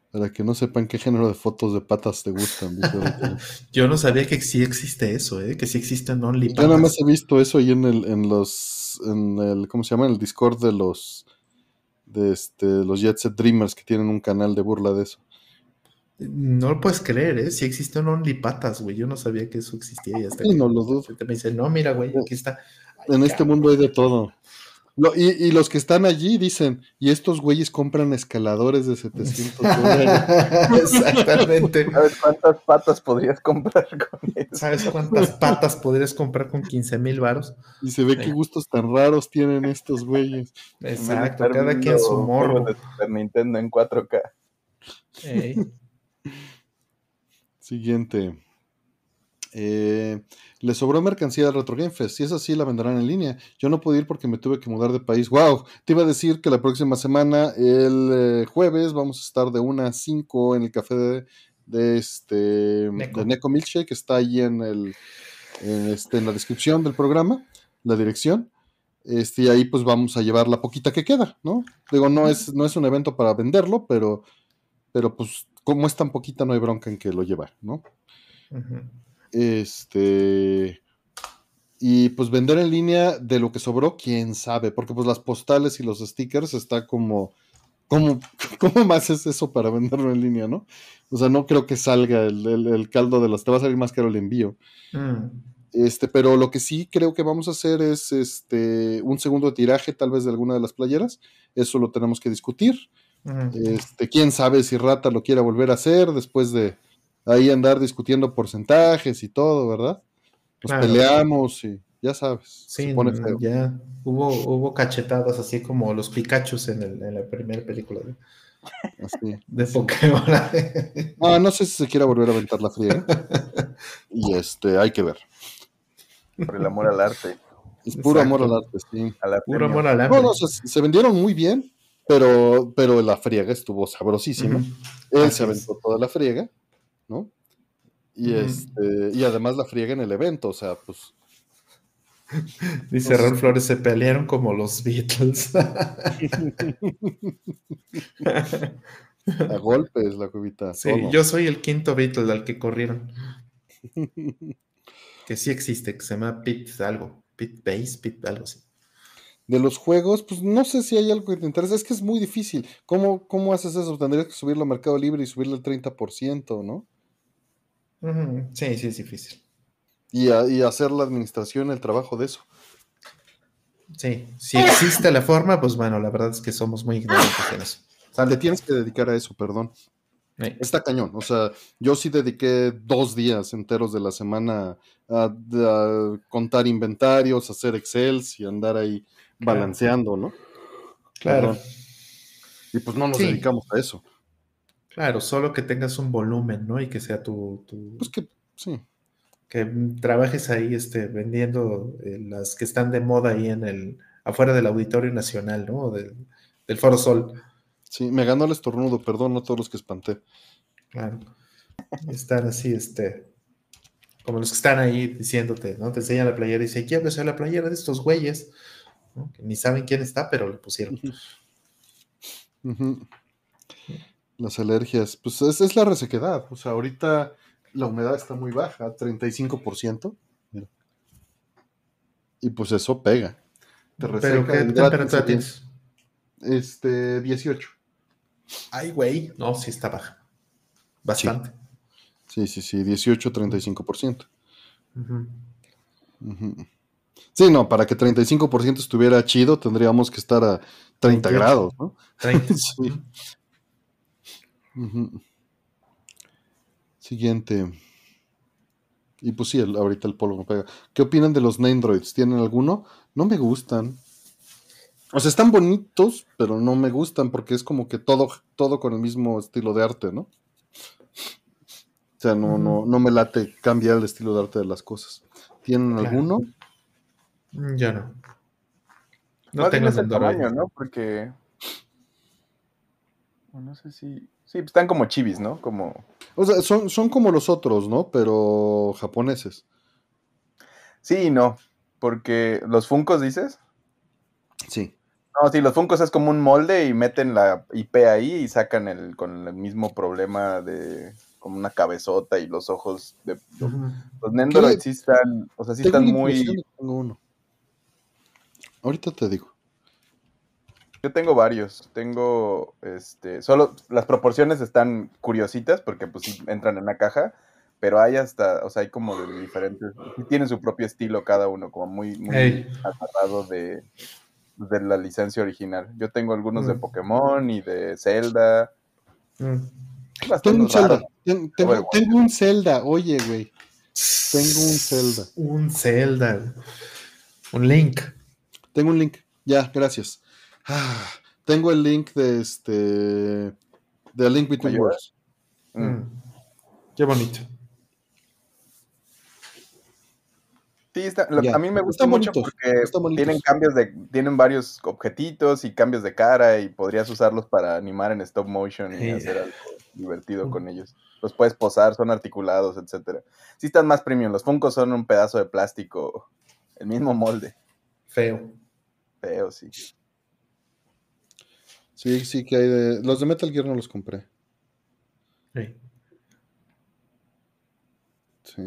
Para que no sepan qué género de fotos de patas te gustan. Yo no sabía que sí existe eso, ¿eh? que sí existen OnlyPatas. Yo nada más he visto eso ahí en el, en los, en el, ¿cómo se llama? En el Discord de los, de este, los Jet Set Dreamers que tienen un canal de burla de eso. No lo puedes creer, ¿eh? Sí existen OnlyPatas, güey. Yo no sabía que eso existía y hasta sí, no lo dudo. me dice, no, mira, güey, aquí está. en este mundo hay de todo. y, los que están allí dicen, y estos güeyes compran escaladores de 700 dólares. Exactamente. ¿Sabes cuántas patas podrías comprar con eso? ¿Sabes cuántas patas podrías comprar con 15 mil varos? Y se ve qué gustos tan raros tienen estos güeyes. Exacto, cada quien su morro. De Super Nintendo en 4K. Siguiente. Eh, le sobró mercancía al Retro Game Fest. Si es así, la venderán en línea. Yo no pude ir porque me tuve que mudar de país. ¡Wow! Te iba a decir que la próxima semana, el eh, jueves, vamos a estar de 1 a 5 en el café de, de este Neko. De Milkshake, que está ahí en, el, este, en la descripción del programa, la dirección. Este, y ahí pues vamos a llevar la poquita que queda, ¿no? Digo, no es, no es un evento para venderlo, pero, pero pues como es tan poquita, no hay bronca en que lo lleva, ¿no? Este. Y pues vender en línea de lo que sobró, quién sabe, porque pues las postales y los stickers está como. ¿Cómo, cómo más es eso para venderlo en línea, no? O sea, no creo que salga el, caldo de las. Te va a salir más caro el envío. Mm. Este, pero lo que sí creo que vamos a hacer es este un segundo tiraje, tal vez, de alguna de las playeras. Eso lo tenemos que discutir. Este, quién sabe si Rata lo quiera volver a hacer después de, ahí andar discutiendo porcentajes y todo, ¿verdad? Nos peleamos y ya sabes. Sí, ya hubo, hubo cachetadas así como los Pikachus en, el, en la primera película de, así, de Pokémon. no, no sé si se quiera volver a aventar la fría. y este, hay que ver. Por el amor al arte. Es puro amor al arte, sí. puro amor al arte. No, no, se, vendieron muy bien, pero, pero la friega estuvo sabrosísima. Él se aventó toda la friega ¿no? Y, este, y además la friega en el evento, o sea, pues... Dice Ron Flores, se pelearon como los Beatles. A golpes, la cubita. Sí, yo soy el quinto Beatle al que corrieron. que sí existe, que se llama Pit algo. Pit Base, Pit algo así. De los juegos, pues no sé si hay algo que te interesa. Es que es muy difícil. ¿Cómo, cómo haces eso? Tendrías que subirlo a Mercado Libre y subirle el 30%, ¿no? Sí, sí, es difícil. Y, hacer la administración, el trabajo de eso. Sí, si existe la forma, pues bueno, la verdad es que somos muy ignorantes en eso. O sea, le tienes que dedicar a eso, perdón. Está cañón. O sea, yo sí dediqué dos días enteros de la semana a, contar inventarios, hacer Excel y andar ahí balanceando, ¿no? Claro. Y pues no nos dedicamos a eso. Claro, solo que tengas un volumen, ¿no? Y que sea tu... Pues que, sí. Que trabajes ahí este, vendiendo eh, las que están de moda ahí en el... afuera del Auditorio Nacional, ¿no? Del, del Foro Sol. Sí, me ganó el estornudo, perdón a todos los que espanté. Claro. Están así, este... Como los que están ahí diciéndote, ¿no? Te enseñan la playera y dicen, quiero ser la playera de estos güeyes, ¿no? Que ni saben quién está, pero le pusieron. Las alergias, pues es, es, la resequedad. O sea, ahorita la humedad está muy baja, 35%. Y pues eso pega. Te ¿Pero qué temperatura tienes? Este, 18. Ay, güey. No, sí está baja. Bastante. Sí, sí, sí, 18, 35%. Sí, no, para que 35% estuviera chido, tendríamos que estar a 30 grados, ¿no? 30. sí. Siguiente. Y pues sí, ahorita el polo no pega. ¿Qué opinan de los Nandroids? ¿Tienen alguno? No me gustan. O sea, están bonitos, pero no me gustan porque es como que todo, todo con el mismo estilo de arte, ¿no? O sea, no, no, no me late cambiar el estilo de arte de las cosas. ¿Tienen alguno? Mm, ya no. No, tengo el tamaño, ¿no? Porque. No sé si. Sí, pues están como chivis, ¿no? Como... O sea, son, son como los otros, ¿no? Pero japoneses. Sí y no, porque los Funcos, dices. Sí. No, sí, los Funcos es como un molde y meten la IP ahí y sacan el con el mismo problema de como una cabezota y los ojos de los Nendoroid sí están, o sea, sí están muy tengo uno. Ahorita te digo. Yo tengo varios. Tengo, este, solo las proporciones están curiositas porque pues entran en la caja, pero hay hasta, o sea, hay como de diferentes, tienen su propio estilo cada uno, como muy, muy agarrado de, de la licencia original. Yo tengo algunos de Pokémon y de Zelda. Tengo un Zelda. tengo, un Zelda, oye, güey. Tengo un Zelda. Un Zelda. Un link. Tengo un link. Ya, gracias. Ah, tengo el link de este. De Link Between Worlds. Mm. Qué bonito. Sí, está, a mí me gusta mucho porque tienen cambios de, tienen varios objetitos y cambios de cara y podrías usarlos para animar en stop motion y hacer algo divertido con ellos. Los puedes posar, son articulados, etcétera. Sí están más premium. Los Funko son un pedazo de plástico, el mismo molde. Feo. Feo, sí. Sí, sí que hay de. Los de Metal Gear no los compré. Sí. Sí.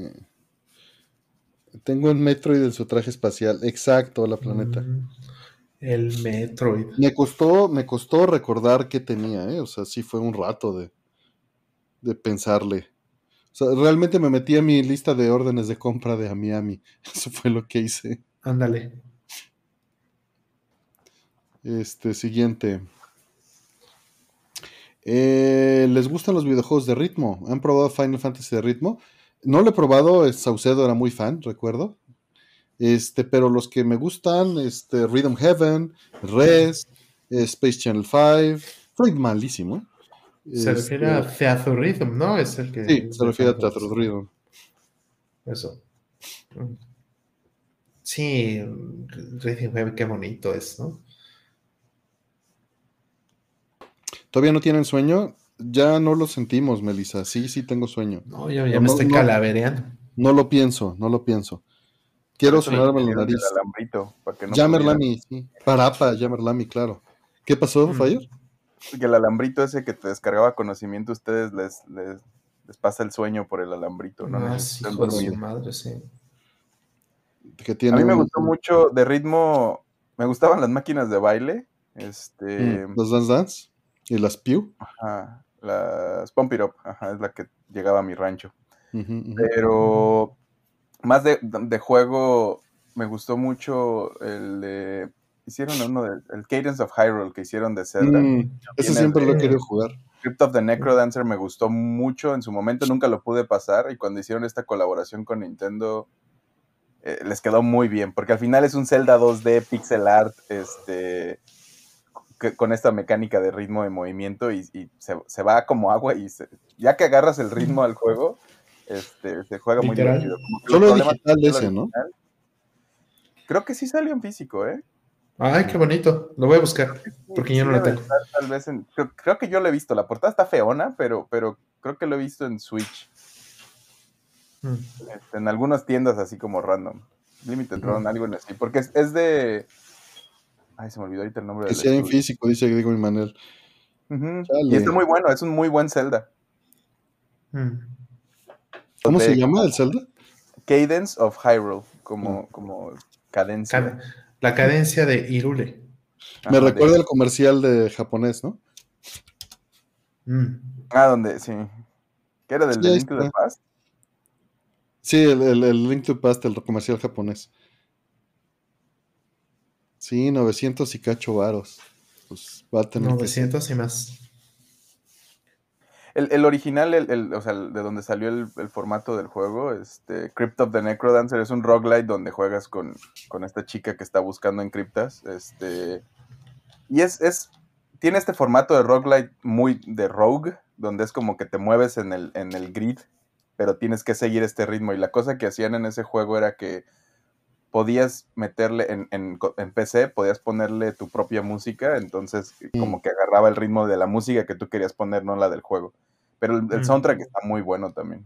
Tengo un Metroid en su traje espacial. Exacto, la planeta. Mm, el Metroid. Me costó, me costó recordar qué tenía, ¿eh? O sea, sí fue un rato de, de pensarle. O sea, realmente me metí a mi lista de órdenes de compra de a Miami. Eso fue lo que hice. Ándale. Este, siguiente. Eh, ¿Les gustan los videojuegos de ritmo? ¿Han probado Final Fantasy de ritmo? No lo he probado, Saucedo era muy fan, recuerdo. Este, pero los que me gustan, este, Rhythm Heaven, Res, Space Channel 5, fue malísimo. Se refiere a este, Theater Rhythm, ¿no? Es el que. Sí, se refiere a Theater Rhythm. Eso. Sí, Rhythm Heaven, qué bonito es, ¿no? ¿Todavía no tienen sueño? Ya no lo sentimos, Melissa. Sí, sí tengo sueño. No, ya, me estoy calavereando. No lo pienso, no lo pienso. Quiero sonarme la nariz. Lami, sí. Parapa, Lami, claro. ¿Qué pasó, mm. Fire? Que el alambrito ese que te descargaba conocimiento, ustedes les, les, pasa el sueño por el alambrito, ¿no? Ah, sí, madre, sí. a mí me gustó mucho de ritmo, me gustaban las máquinas de baile. Este. Mm, ¿Los Dance Dance? ¿Y las Pew? Ajá la Pump It Up, es la que llegaba a mi rancho. Pero más de, juego, me gustó mucho el de. Hicieron uno del el Cadence of Hyrule que hicieron de Zelda. Mm, ese siempre lo he querido jugar. Crypt of the Necrodancer me gustó mucho en su momento, nunca lo pude pasar. Y cuando hicieron esta colaboración con Nintendo, eh, les quedó muy bien, porque al final es un Zelda 2D, pixel art, este con esta mecánica de ritmo de movimiento y, se, va como agua y ya que agarras el ritmo al juego, este, se juega muy divertido. Solo digital ese, ¿no? Creo que sí salió en físico, ¿eh? Ay, qué bonito. Lo voy a buscar, porque yo no lo tengo. Tal vez creo, que yo lo he visto. La portada está feona, pero, pero creo que lo he visto en Switch. Mm. Este, en algunas tiendas así como random. Limited Run, algo así. Porque es de Ay, se me olvidó ahorita el nombre. Que sea en físico, dice Diego Manuel. Y está muy bueno, es un muy buen Zelda. Hmm. ¿Cómo se llama el Zelda? Cadence of Hyrule, como, hmm. como cadencia. la cadencia de Irule. Me recuerda el comercial de japonés, ¿no? Hmm. Ah, donde, sí. ¿Qué era del Link to the Past? Sí, el, el, el Link to the Past, el comercial japonés. Sí, 900 y cacho varos. Pues va a tener 900 y más. El, original, el, o sea, de donde salió el, formato del juego, este, Crypt of the Necrodancer, es un roguelite donde juegas con, esta chica que está buscando en criptas. Este, y es, es, tiene este formato de roguelite muy de rogue, donde es como que te mueves en el, en el grid, pero tienes que seguir este ritmo. Y la cosa que hacían en ese juego era que podías meterle en, en, en, PC, podías ponerle tu propia música, entonces mm. como que agarraba el ritmo de la música que tú querías poner, no la del juego. Pero el, mm. soundtrack está muy bueno también.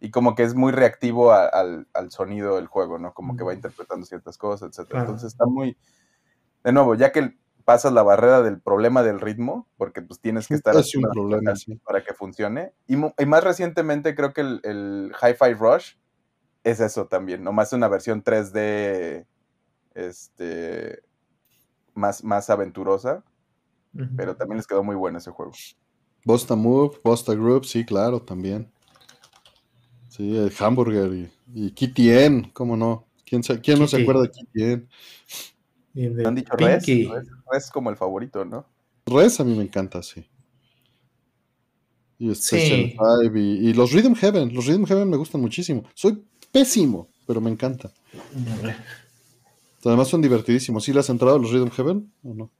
Y como que es muy reactivo al, sonido del juego, ¿no? Como que va interpretando ciertas cosas, etc. Entonces está muy... De nuevo, ya que pasas la barrera del problema del ritmo, porque pues tienes que estar es un problema, para que funcione. Y, y, más recientemente creo que el, el Hi-Fi Rush es eso también, nomás una versión 3D este, más, más aventurosa, pero también les quedó muy bueno ese juego. Bosta Move, Bosta Group, sí, claro, también. Sí, el Hamburger y, y Kitty N, ¿cómo no? ¿Quién, quién no se acuerda de Kitty N? Han dicho Res, Res, como el favorito, ¿no? Res a mí me encanta, sí. Y, sí. y, los Rhythm Heaven, los Rhythm Heaven me gustan muchísimo. Soy pésimo, pero me encanta. Además son divertidísimos. ¿Sí le has entrado a los Rhythm Heaven o no?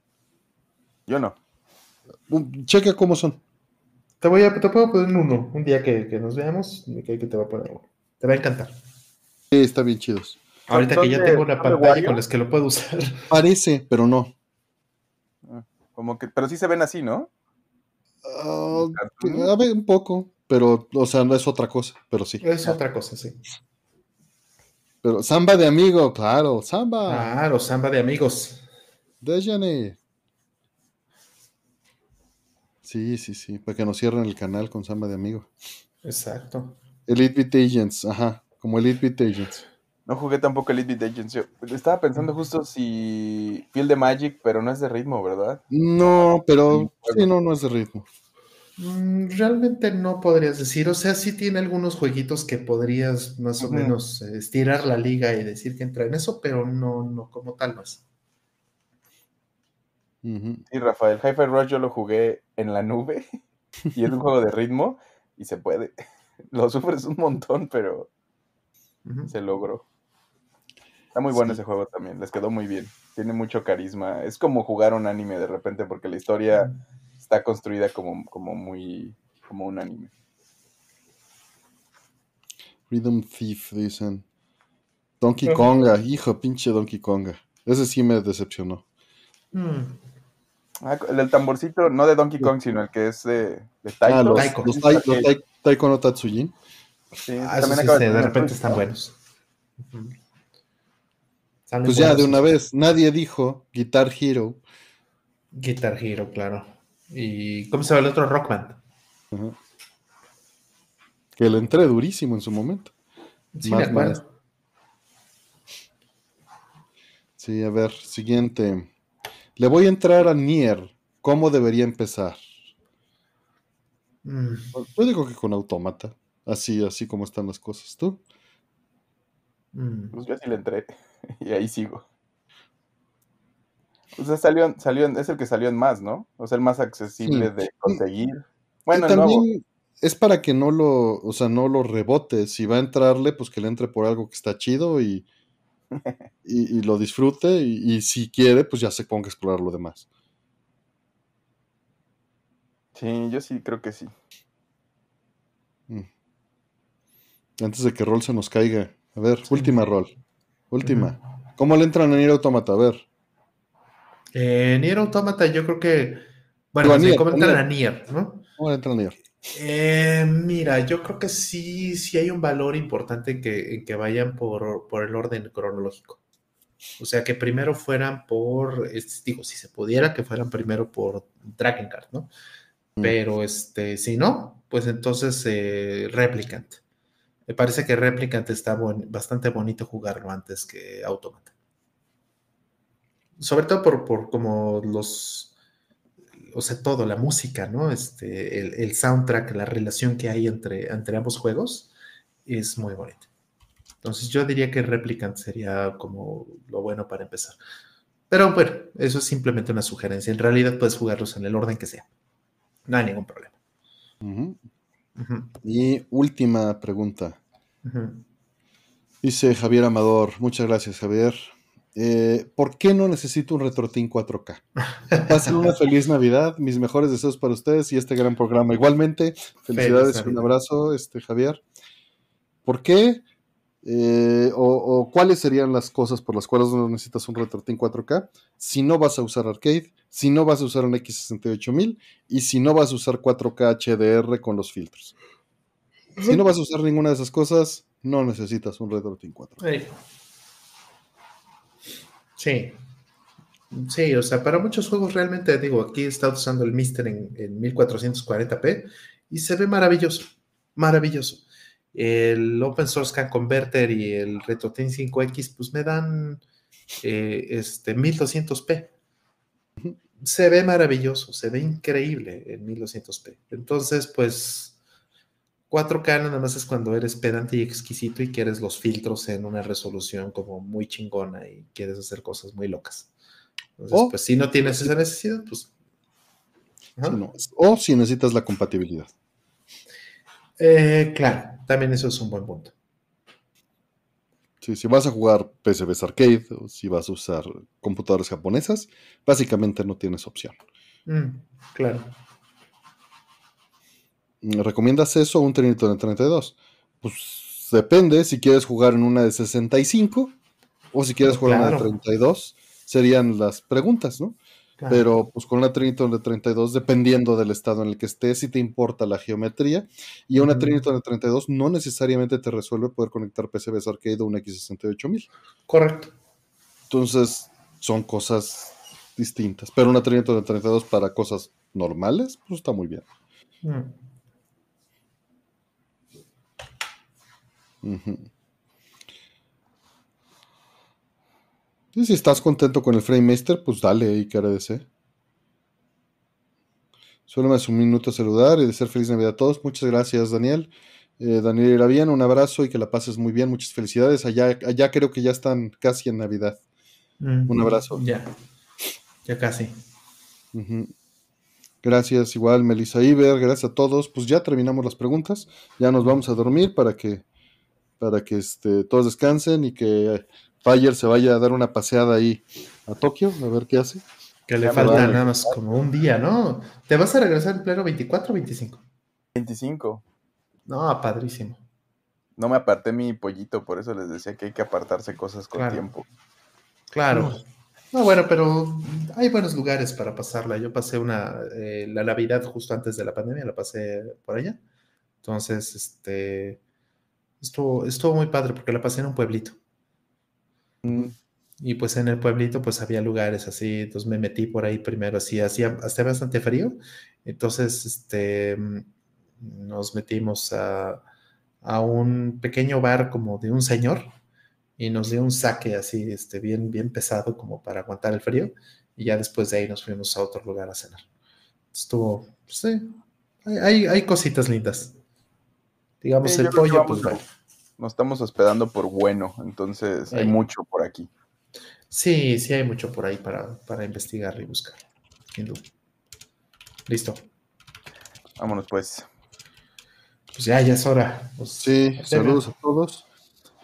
Yo no. Checa cómo son. Te voy a, te puedo poner uno. Un día que, nos veamos, que te va a poner uno. Te va a encantar. Sí, está bien chidos. Ahorita que ya tengo una pantalla con las que lo puedo usar. Parece, pero no. Ah, como que, pero sí se ven así, ¿no? Ah, a ver, un poco, pero, o sea, no es otra cosa, pero sí. Es otra cosa, sí. Pero samba de amigo, claro, samba. Claro, samba de amigos. De Sí, sí, sí, para que nos cierren el canal con samba de amigo. Exacto. Elite Beat Agents, ajá, como Elite Beat Agents. No jugué tampoco Elite Beat Agents. Yo estaba pensando justo si Field de Magic, pero no es de ritmo, ¿verdad? No, pero sí, no, no es de ritmo. Mm, realmente no podrías decir, o sea, sí tiene algunos jueguitos que podrías más o menos estirar la liga y decir que entra en eso, pero no, no como tal más. Sí, Rafael, Hi-Fi Rush yo lo jugué en la nube y es un juego de ritmo y se puede. Lo sufres un montón, pero se logró. Está muy bueno ese juego también, les quedó muy bien. Tiene mucho carisma. Es como jugar un anime de repente porque la historia está construida como, como muy como un anime. Rhythm Thief, dicen. Donkey Konga, hijo, pinche Donkey Konga. Ese sí me decepcionó. Hmm. Ah, el tamborcito, no de Donkey Kong, sino el que es de, de Taiko. Ah, los, Taiko. Los, taiko, no Tatsujin. Sí, ah, también sí, de, de repente están buenos. Pues ya, de una vez, nadie dijo Guitar Hero. Guitar Hero, claro. ¿Y cómo se llama el otro Rockman? Que le entré durísimo en su momento. Sí, me acuerdo. Sí, a ver, siguiente. Le voy a entrar a Nier. ¿Cómo debería empezar? Mm. Yo digo que con automata. Así, así como están las cosas. ¿Tú? Mm. Pues yo sí le entré. y ahí sigo. O sea, salió, salió es el que salió en más, ¿no? O sea, el más accesible de conseguir. Bueno, también es para que no lo, o sea, no lo rebote. Si va a entrarle, pues que le entre por algo que está chido y, y, lo disfrute. Y, si quiere, pues ya se ponga a explorar lo demás. Sí, yo sí creo que sí. Mm. Antes de que Roll se nos caiga. A ver, última Roll. Última. ¿Cómo le entran en ir Automata? A ver. Eh, Nier Automata, yo creo que. Bueno, me comentan a Nier, ¿no? ¿Cómo entra Nier? Eh, mira, yo creo que sí, sí hay un valor importante en que, que vayan por, el orden cronológico. O sea, que primero fueran por, digo, si se pudiera, que fueran primero por Dragon Card, ¿no? Mm. Pero este, si no, pues entonces eh, Replicant. Me parece que Replicant está bastante bonito jugarlo antes que Automata sobre todo por, por como los, o sea, todo, la música, ¿no? Este, el, soundtrack, la relación que hay entre, entre ambos juegos es muy bonita. Entonces yo diría que Replicant sería como lo bueno para empezar. Pero bueno, eso es simplemente una sugerencia. En realidad puedes jugarlos en el orden que sea. No hay ningún problema. Y última pregunta. Dice Javier Amador. Muchas gracias, Javier. Eh, ¿Por qué no necesito un RetroTin 4K? Pasen una feliz Navidad, mis mejores deseos para ustedes y este gran programa. Igualmente, felicidades y un abrazo, este, Javier. ¿Por qué? Eh, o, cuáles serían las cosas por las cuales no necesitas un RetroTin 4K? Si no vas a usar arcade, si no vas a usar un X68000 y si no vas a usar 4K HDR con los filtros. Si no vas a usar ninguna de esas cosas, no necesitas un RetroTin 4K. Sí. Sí, o sea, para muchos juegos realmente, digo, aquí está usando el Mister en, 1440p y se ve maravilloso, maravilloso. El Open Source Can Converter y el RetroTin 5X, pues me dan eh, este 1200p. Se ve maravilloso, se ve increíble en 1200p. Entonces, pues 4K nada más es cuando eres pedante y exquisito y quieres los filtros en una resolución como muy chingona y quieres hacer cosas muy locas. Entonces, pues si no tienes esa necesidad, pues. o si necesitas la compatibilidad. Eh, claro, también eso es un buen punto. Sí, si vas a jugar PCBs arcade o si vas a usar computadoras japonesas, básicamente no tienes opción. Mm, claro. ¿Recomiendas eso o un Trinity de 32? Pues depende si quieres jugar en una de 65 o si quieres jugar en una de 32. Serían las preguntas, ¿no? Pero pues con una Triniton de 32, dependiendo del estado en el que estés, si te importa la geometría. Y una Triniton de 32 no necesariamente te resuelve poder conectar PCBs arcade o un X68000. Correcto. Entonces, son cosas distintas. Pero una Triniton de 32 para cosas normales, pues está muy bien. Y si estás contento con el Frame Master, pues dale y que agradece. Solo me hace un minuto a saludar y de ser feliz Navidad a todos. Muchas gracias, Daniel. Eh, Daniel bien, un abrazo y que la pases muy bien. Muchas felicidades. Allá, allá creo que ya están casi en Navidad. un abrazo. Ya, ya casi. Gracias, igual, Melissa Iber. Gracias a todos. Pues ya terminamos las preguntas. Ya nos vamos a dormir para que, para que este, todos descansen y que Fire se vaya a dar una paseada ahí a Tokio, a ver qué hace. Que le falta nada más como un día, ¿no? ¿Te vas a regresar en pleno 24 o 25? 25. No, padrísimo. No me aparté mi pollito, por eso les decía que hay que apartarse cosas con tiempo. Claro. No, bueno, pero hay buenos lugares para pasarla. Yo pasé una, eh, la Navidad justo antes de la pandemia, la pasé por allá. Entonces, este, estuvo, estuvo muy padre porque la pasé en un pueblito. Mm, y pues en el pueblito pues había lugares así, entonces me metí por ahí primero, así, hacía, hacía bastante frío, entonces este, mm, nos metimos a, a, un pequeño bar como de un señor y nos dio un saque así, este, bien, bien pesado como para aguantar el frío y ya después de ahí nos fuimos a otro lugar a cenar. Estuvo, pues, sí, hay, hay, cositas lindas. Digamos, el pollo, pues bueno nos estamos hospedando por bueno, entonces hay mucho por aquí. Sí, sí hay mucho por ahí para, investigar y buscar. Listo. Vámonos pues. Pues ya, ya es hora. Pues, sí, saludos a todos.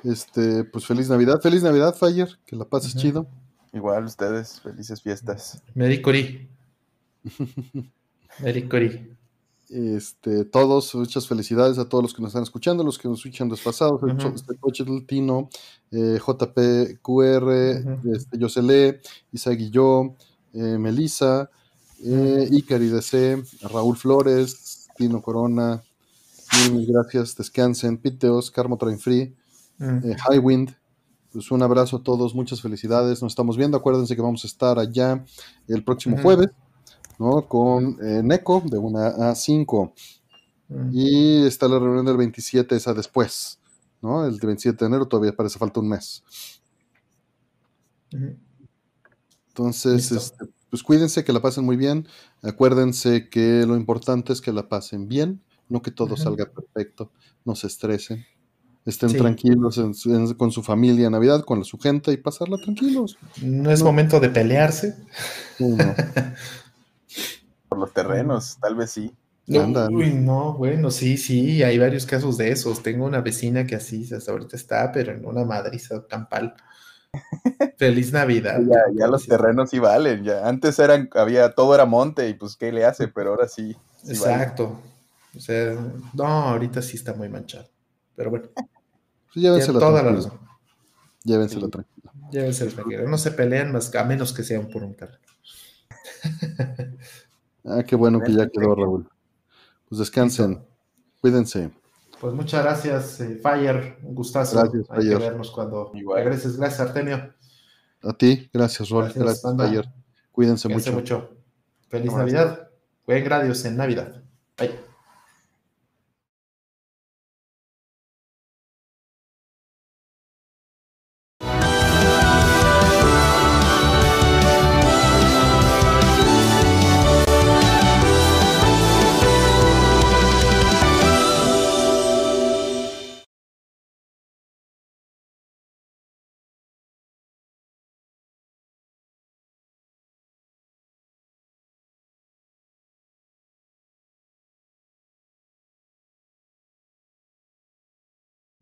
Este, pues feliz Navidad, feliz Navidad, Fire, que la pases chido. Igual ustedes, felices fiestas. Merry Merry este, todos, muchas felicidades a todos los que nos están escuchando, los que nos escuchan desfasados, uh -huh. este Coche Tino, eh, JPQR, este, Yosele, Isaac yo, eh, Melissa, eh, Icari DC, Raúl Flores, Tino Corona, mil gracias, descansen, Piteos, Carmo Train Free, eh, Highwind, pues un abrazo a todos, muchas felicidades, nos estamos viendo, acuérdense que vamos a estar allá el próximo jueves ¿no? Con eh, NECO de 1 a 5. Mm. Y está la reunión del 27, esa después, ¿no? El 27 de enero todavía parece falta un mes. Entonces, este, pues cuídense, que la pasen muy bien. Acuérdense que lo importante es que la pasen bien, no que todo salga perfecto, no se estresen. Estén tranquilos con su familia en Navidad, con su gente y pasarla tranquilos. No es momento de pelearse. Por los terrenos, tal vez sí. No, uy, no, bueno, sí, sí, hay varios casos de esos. Tengo una vecina que así hasta ahorita está, pero en una madriza campal. Feliz Navidad. Ya, los terrenos sí valen, ya. Antes eran, había, todo era monte y pues qué le hace, pero ahora sí. Exacto. O sea, no, ahorita sí está muy manchado. Pero bueno. Pues llévenselo toda la razón. Llévenselo tranquilo. Llévenselo tranquilo. No se pelean más, a menos que sean por un terreno. ah, qué bueno que ya quedó, Raúl. Pues descansen, cuídense. Pues muchas gracias, eh, Fire. Un gustazo. Gracias, Hay que vernos cuando regreses. Gracias, Artemio. A ti, gracias, Raúl. Gracias, gracias Cuídense mucho. mucho. Feliz Navidad. Buen gradios en Navidad. Bye.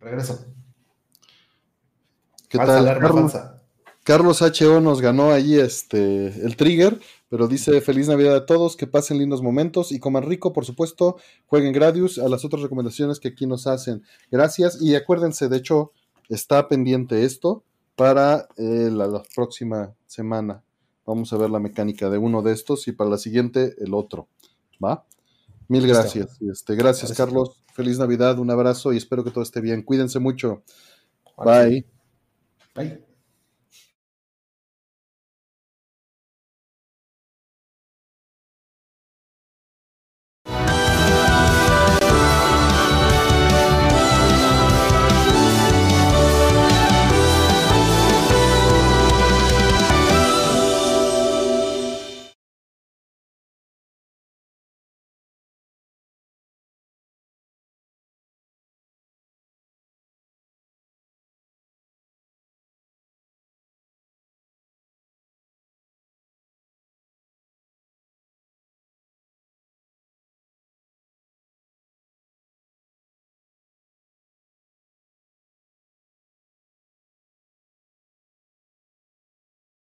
Regreso. ¿Qué tal? Carlos, Carlos HO nos ganó ahí este, el trigger, pero dice feliz Navidad a todos, que pasen lindos momentos y coman rico, por supuesto, jueguen Gradius a las otras recomendaciones que aquí nos hacen. Gracias y acuérdense, de hecho, está pendiente esto para eh, la, próxima semana. Vamos a ver la mecánica de uno de estos y para la siguiente el otro. ¿Va? Mil gracias. Este, gracias, Carlos. Feliz Navidad, un abrazo y espero que todo esté bien. Cuídense mucho. Bye. Bye.